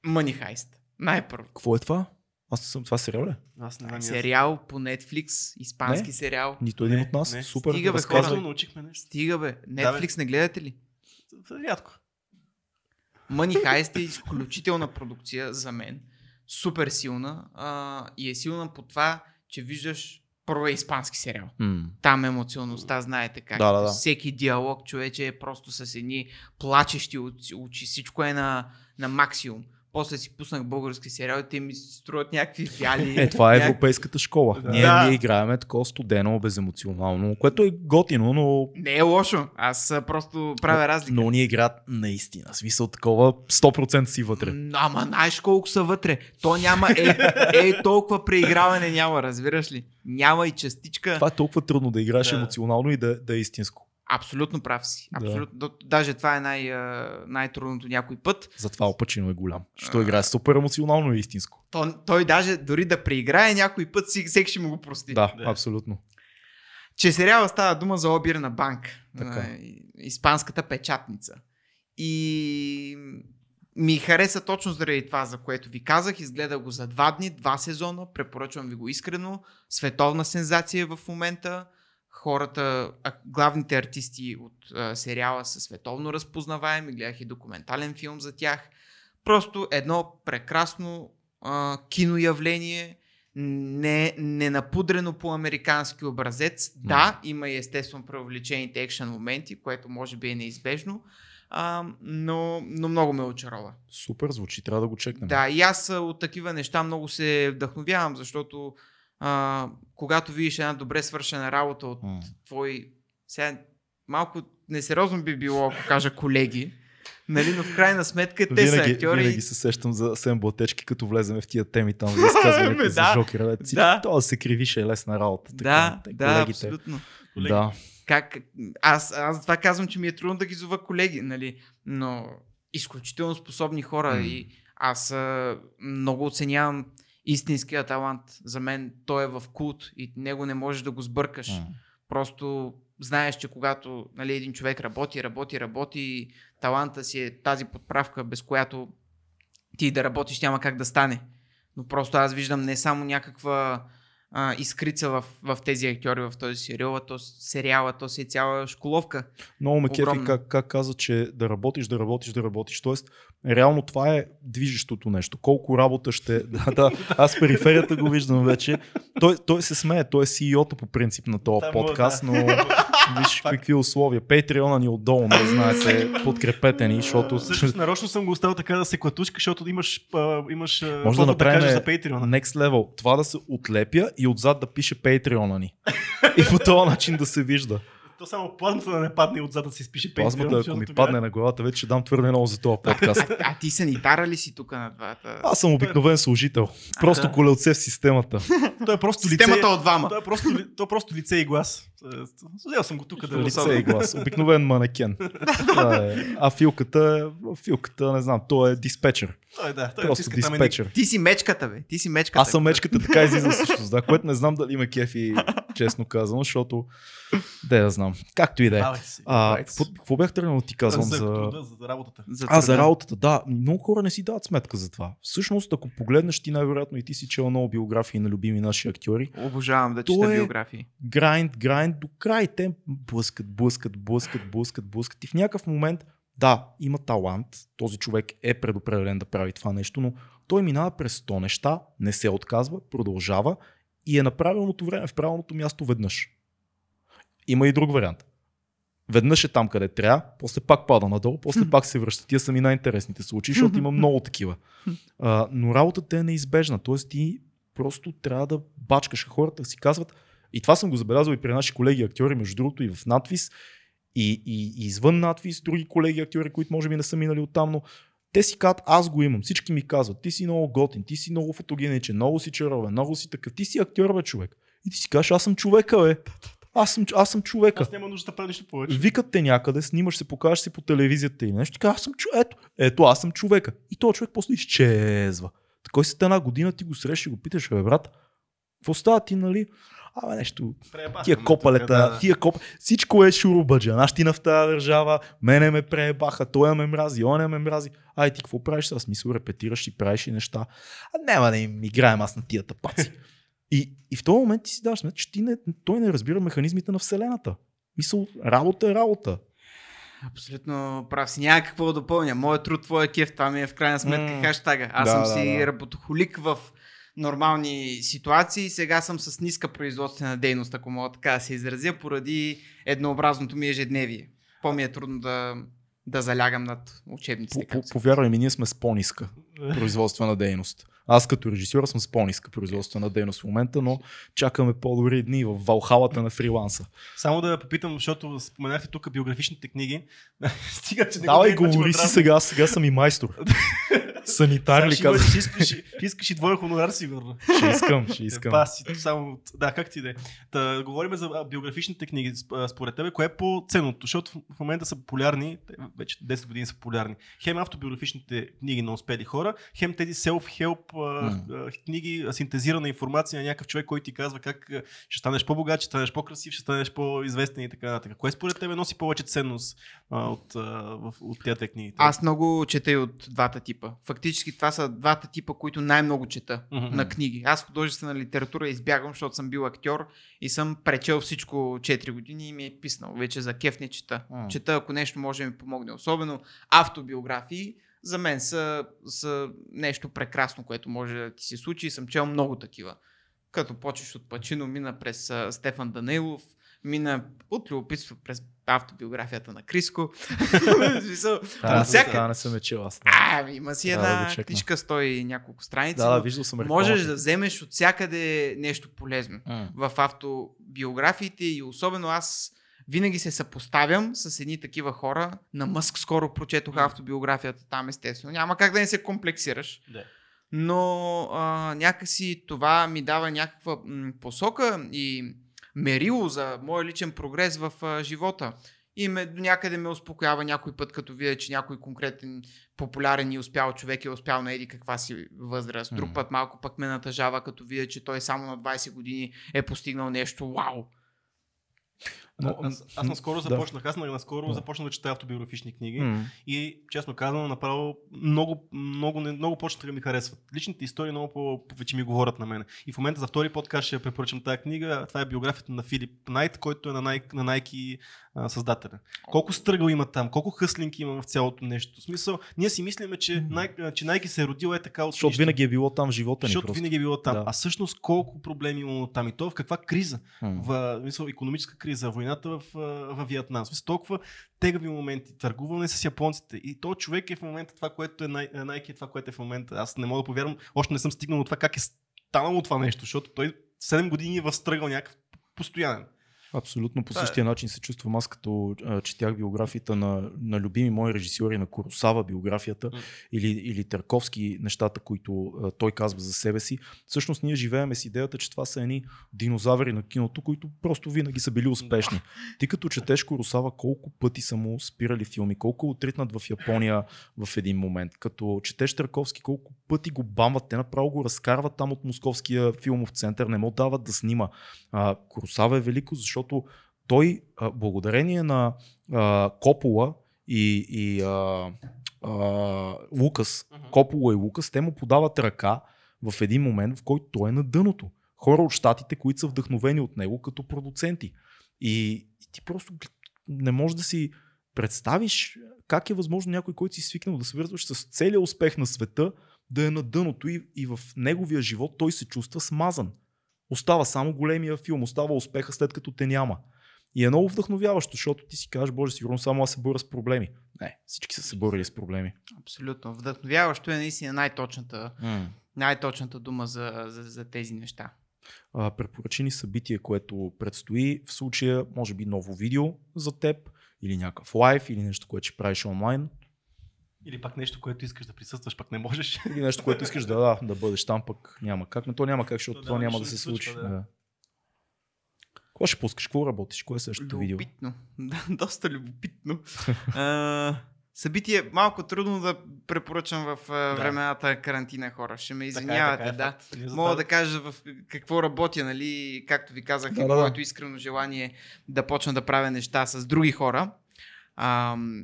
Money Heist. Най-първо. Какво е това? Аз не съм. Това сериал ли? Аз не знам. аз. Сериал по Netflix, испански Не. сериал. Нито един Не, от нас. не. Супер. Стига, бе, хора. научихме нещо. Стига бе. Netflix не гледате ли? Рядко. Money Heist е изключителна продукция за мен. Супер силна. А, и е силна по това, че виждаш първо е испански сериал. М. Там емоционалността, знаете как. Да, да, да. Всеки диалог, човече, е просто с едни плачещи очи. Всичко е на, на максимум. После си пуснах български сериал и те ми се струват някакви фиали. Е, това е европейската школа. Да. Ние, Да. ние играеме такова студено, беземоционално, което е готино, но Не е лошо. Аз просто правя разлика. Но ние играят наистина. Смисъл такова 100% си вътре. Ама знаеш колко са вътре. То няма е, е толкова преиграване няма, разбираш ли? Няма и частичка. Това е толкова трудно да играеш Да. емоционално и да, да е истинско. Абсолютно прав си. Абсолютно. Да. Даже това е най, най-трудното някой път. Затова опачино е голям. Що играе супер емоционално и истинско. То, той даже дори да преиграе някой път, си- всеки ще му го прости. Да, Да. абсолютно. Че сериала става дума за обир на банк. Така. На испанската печатница. И ми хареса точно заради това, за което ви казах. Изгледах го за два дни, два сезона. Препоръчвам ви го искрено. Световна сензация в момента. Хората, главните артисти от а, сериала са световно разпознаваеми. Гледах и документален филм за тях. Просто едно прекрасно а, киноявление, не, не напудрено по американски образец. М. Да, има и естествено преувеличените екшен моменти, което може би е неизбежно, а, но, но много ме очарова. Супер звучи, трябва да го чекнем. Да, и аз от такива неща много се вдъхновявам, защото а, когато видиш една добре свършена работа от М. твои... Сега малко несериозно би било, ако кажа колеги, нали, но в крайна сметка те са Винаги, актьори. винаги се сещам за Сем Блатечки, като влеземе в тия теми там за изказването Ме, за да. Жокера. Да. Това да се кривише е лесна работа. Така, Да, те, да, колегите. абсолютно. Колеги. Да. Как, аз, аз това казвам, че ми е трудно да ги зова колеги, нали? но изключително способни хора М. и аз а, много оценявам истинския талант. За мен той е в култ и него не можеш да го сбъркаш. М. Просто знаеш, че когато нали, един човек работи, работи, работи, таланта си е тази подправка, без която ти да работиш няма как да стане. Но просто аз виждам не само някаква а, изкрица в, в тези актьори в този сериал, а то сериала, то си е цяла школовка. Много ме кефи как, как каза, че да работиш, да работиш, да работиш. Тоест, реално това е движещото нещо. Колко работа ще... Да, да, аз периферията го виждам вече. Той, той се смее, той е CEO-та по принцип на този Да, подкаст, но виж какви условия. Патреона ни отдолу, не знаете, подкрепете ни, защото... Всъщност нарочно съм го оставил така да се клатушка, защото имаш, а, имаш Може да направим кажеш за Patreon. next level. Това да се отлепя и отзад да пише Patreon ни. И по този начин да се вижда. То само плазмата да не падне отзад да се изпише Patreon. Плазмата, ако ми тогава- падне на главата, вече ще дам твърде много за този подкаст. А, ти санитара ли си тук на двата? Аз съм обикновен служител. Просто да. колелце в системата. Той е просто лице. Системата от двама. Той е просто, той е просто лице и глас. Взел съм го тук да Лице и глас. Обикновен манекен. Е. А филката, е- филката, не знам, то е диспетчер. Той е, да. Той Просто е диспетчер. Ти си мечката, бе. Ти си мечката. Аз съм мечката, така излиза също, да, което не знам дали има кефи, честно казано, защото да знам. Както и да е. А, какво, бях тръгнал да ти казвам за, труда, за работата. За А, за работата, да. Много хора не си дават сметка за това. Всъщност, ако погледнеш ти най-вероятно и ти си чел много биографии на любими наши актьори, Обожавам да чета е- биографии. грайнд, грайнд до край. Те блъскат, блъскат, блъскат, блъскат, блъскат. И в някакъв момент, да, има талант. Този човек е предопределен да прави това нещо, но той минава през 100 неща, не се отказва, продължава и е на правилното време, в правилното място веднъж. Има и друг вариант. Веднъж е там, къде трябва, после пак пада надолу, после пак се връща. Тия са ми най-интересните случаи, защото има много такива. А, но работата е неизбежна. Тоест ти просто трябва да бачкаш. Хората си казват, и това съм го забелязал и при наши колеги актьори, между другото и в надвис, и, и, и извън надвис, други колеги актьори, които може би не са минали оттам, но те си казват, аз го имам. Всички ми казват, ти си много готин, ти си много фотогеничен, много си чаровен, много си такъв. Ти си актьор, бе, човек. И ти си кажеш, аз съм човека, бе. Аз съм, аз съм човека. Аз няма нужда да правя нищо повече. Викат те някъде, снимаш се, покажеш си по телевизията или нещо. Така, аз съм човек. Ето, ето, аз съм човека. И този човек после изчезва. Такой след една година ти го срещаш и го питаш, бе, брат, какво става ти, нали? Абе нещо, Преебаха тия копалета, тук, да. тия коп... Всичко е шурубаджанащина в тази държава, мене ме преебаха, той ме мрази, он ме мрази. Ай ти какво правиш сега? Смисъл, репетираш и правиш и неща. А няма да им играем аз на тия тапаци. И, и в този момент ти си даваш сметка, че ти не, той не разбира механизмите на Вселената. Мисъл, работа е работа. Абсолютно прав си. Няма какво да допълня. Моят труд, твоя кеф, това ми е в крайна сметка М. хаштага. Аз Да, съм да, си да. работохолик в нормални ситуации. Сега съм с ниска производствена дейност, ако мога така да се изразя, поради еднообразното ми ежедневие. По-ми е трудно да, да залягам над учебниците. Повярвай ми, ние сме с по-ниска производствена дейност. Аз като режисьор съм с по-ниска производствена дейност в момента, но чакаме по-добри дни в валхалата на фриланса. Само да попитам, защото споменахте тук биографичните книги. Стига, че не Давай, го говори си сега, сега съм и майстор. Санитар ли имаш- казваш? Ще искаш, ще искаш и двоен хонорар, сигурно. Ще искам, ще искам. Ба си, само, да, как ти да е. Та, говорим за биографичните книги. Според тебе, кое е по-ценното? Защото в- момента са популярни, вече 10 години са популярни. Хем автобиографичните книги на успели хора, хем тези self-help а, книги, синтезирана информация на някакъв човек, който ти казва как ще станеш по-богат, ще станеш по-красив, ще станеш по-известен и така нататък. Кое според тебе носи повече ценност а, от, а, в, от тези книги? Аз много чета и от двата типа. Фактически това са двата типа, които най-много чета Мгм. на книги. Аз художествена литература избягвам, защото съм бил актьор и съм пречел всичко 4 години и ми е писнал. Вече за кеф не чета. М. Чета, ако нещо може да ми помогне. Особено автобиографии за мен са, са нещо прекрасно, което може да ти се случи и съм чел много такива. Като почваш от Пачино, мина през Стефан Данилов, мина от любопитство през автобиографията на Криско. Смисъл, Да, да, всяка- да, не съм чел аз. а, има си да една го чекна. книжка, стой и няколко страници. Да, да, виждал съм можеш да вземеш от всякъде нещо полезно в автобиографиите и особено аз винаги се съпоставям с едни такива хора. На Мъск скоро прочетох автобиографията там, естествено. Няма как да не се комплексираш. Да. Но а, някакси това ми дава някаква м, посока и мерило за моя личен прогрес в а, живота. И ме, до някъде ме успокоява някой път, като видя, че някой конкретен популярен и успял човек е успял на еди каква си възраст. Друг път малко пък ме натъжава, като видя, че той само на 20 години е постигнал нещо. Вау! Но, аз, аз наскоро да. започнах, аз наскоро Да. започнах да чета автобиографични книги. М. И честно казано, направо много, много, много почнаха да ми харесват. Личните истории много по- повече ми говорят на мен. И в момента за втори подкаст ще препоръчам тази книга. Това е биографията на Филип Найт, който е на, Nike, на Nike а, създателя. Колко стръгъл има там, колко хъслинки има в цялото нещо. В смисъл, ние си мислиме, че, Nike, че Nike се е родил е така от Защото нищо. винаги е било там в живота ни Защото просто. винаги е било там. Да. А всъщност колко проблеми има там и то в каква криза? М. в мисъл, економическа криза, войната в, в Виетнам. Смисъл, толкова тегави моменти, търгуване с японците. И то човек е в момента това, което е най- Nike, е това, което е в момента. Аз не мога да повярвам, още не съм стигнал до това как е станало това нещо, защото той 7 години е в стръгъл някакъв постоянен. Абсолютно по е. същия начин се чувствам аз като а, четях биографията на, на любими мои режисьори, на Коросава биографията М. или, или Търковски нещата, които а, той казва за себе си. Всъщност ние живееме с идеята, че това са едни динозаври на киното, които просто винаги са били успешни. Ти като четеш Коросава, колко пъти са му спирали филми, колко е отритнат в Япония в един момент. Като четеш Търковски, колко пъти го бамват, те направо го разкарват там от Московския филмов център, не му дават да снима. А, Коросава е велико, защото той, а, благодарение на а, Копола и, и а, а, Лукас, Копола и Лукас, те му подават ръка в един момент, в който той е на дъното. Хора от щатите, които са вдъхновени от него като продуценти. И, и ти просто не можеш да си представиш как е възможно някой, който си свикнал да свързваш с целия успех на света, да е на дъното и, и в неговия живот той се чувства смазан. Остава само големия филм, остава успеха след като те няма. И е много вдъхновяващо, защото ти си кажеш, боже, сигурно само аз се боря с проблеми. Не, всички са се борили с проблеми. Абсолютно. Вдъхновяващо е наистина най-точната, най-точната дума за, за, за тези неща. А, препоръчени събитие, което предстои. В случая, може би ново видео за теб, или някакъв лайв, или нещо, което ще правиш онлайн, Или пак нещо, което искаш да присъстваш, пак не можеш. или нещо, което искаш да, да, да бъдеш там, пък няма как. Но то няма как, защото То това няма да се случва, случи. да. Да. Какво ще пускаш? Какво работиш? Кое е следващото видео? Любопитно. Да, доста любопитно. а, събитие е малко трудно да препоръчам в Да. времената карантина хора. Ще ме Така е, извинявате, така е, да. факт. Мога да кажа в какво работя, нали, както ви казах, Да, да, да, да. моето искрено желание е да почна да правя неща с други хора. Ам,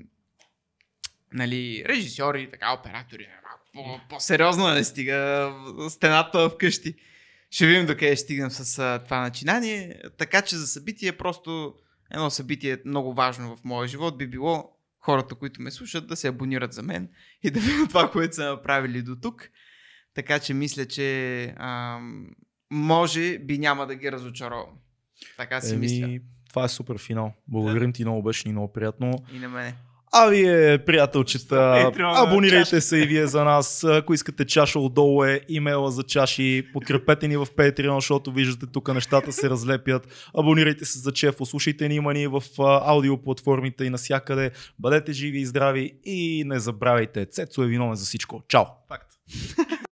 нали, режисьори, така, оператори, малко по-сериозно да не стига стената вкъщи. Ще видим докъде ще стигнем с а, това начинание. Така че за събитие просто едно събитие много важно в моя живот би било хората, които ме слушат, да се абонират за мен и да видят това, което са направили до тук. Така че мисля, че ам, може би няма да ги разочаровам. Така си мисля. Еми, това е супер финал. Благодарим ти много, беше ни много приятно. И на мене. А вие, приятелчета, абонирайте се и вие за нас. Ако искате чаша, отдолу е имейла за чаши. Подкрепете ни в Patreon, защото виждате тук нещата се разлепят. Абонирайте се за Чефо, слушайте ни, има ни в аудиоплатформите и насякъде. Бъдете живи и здрави и не забравяйте, Цецо е виновен за всичко. Чао! Факт.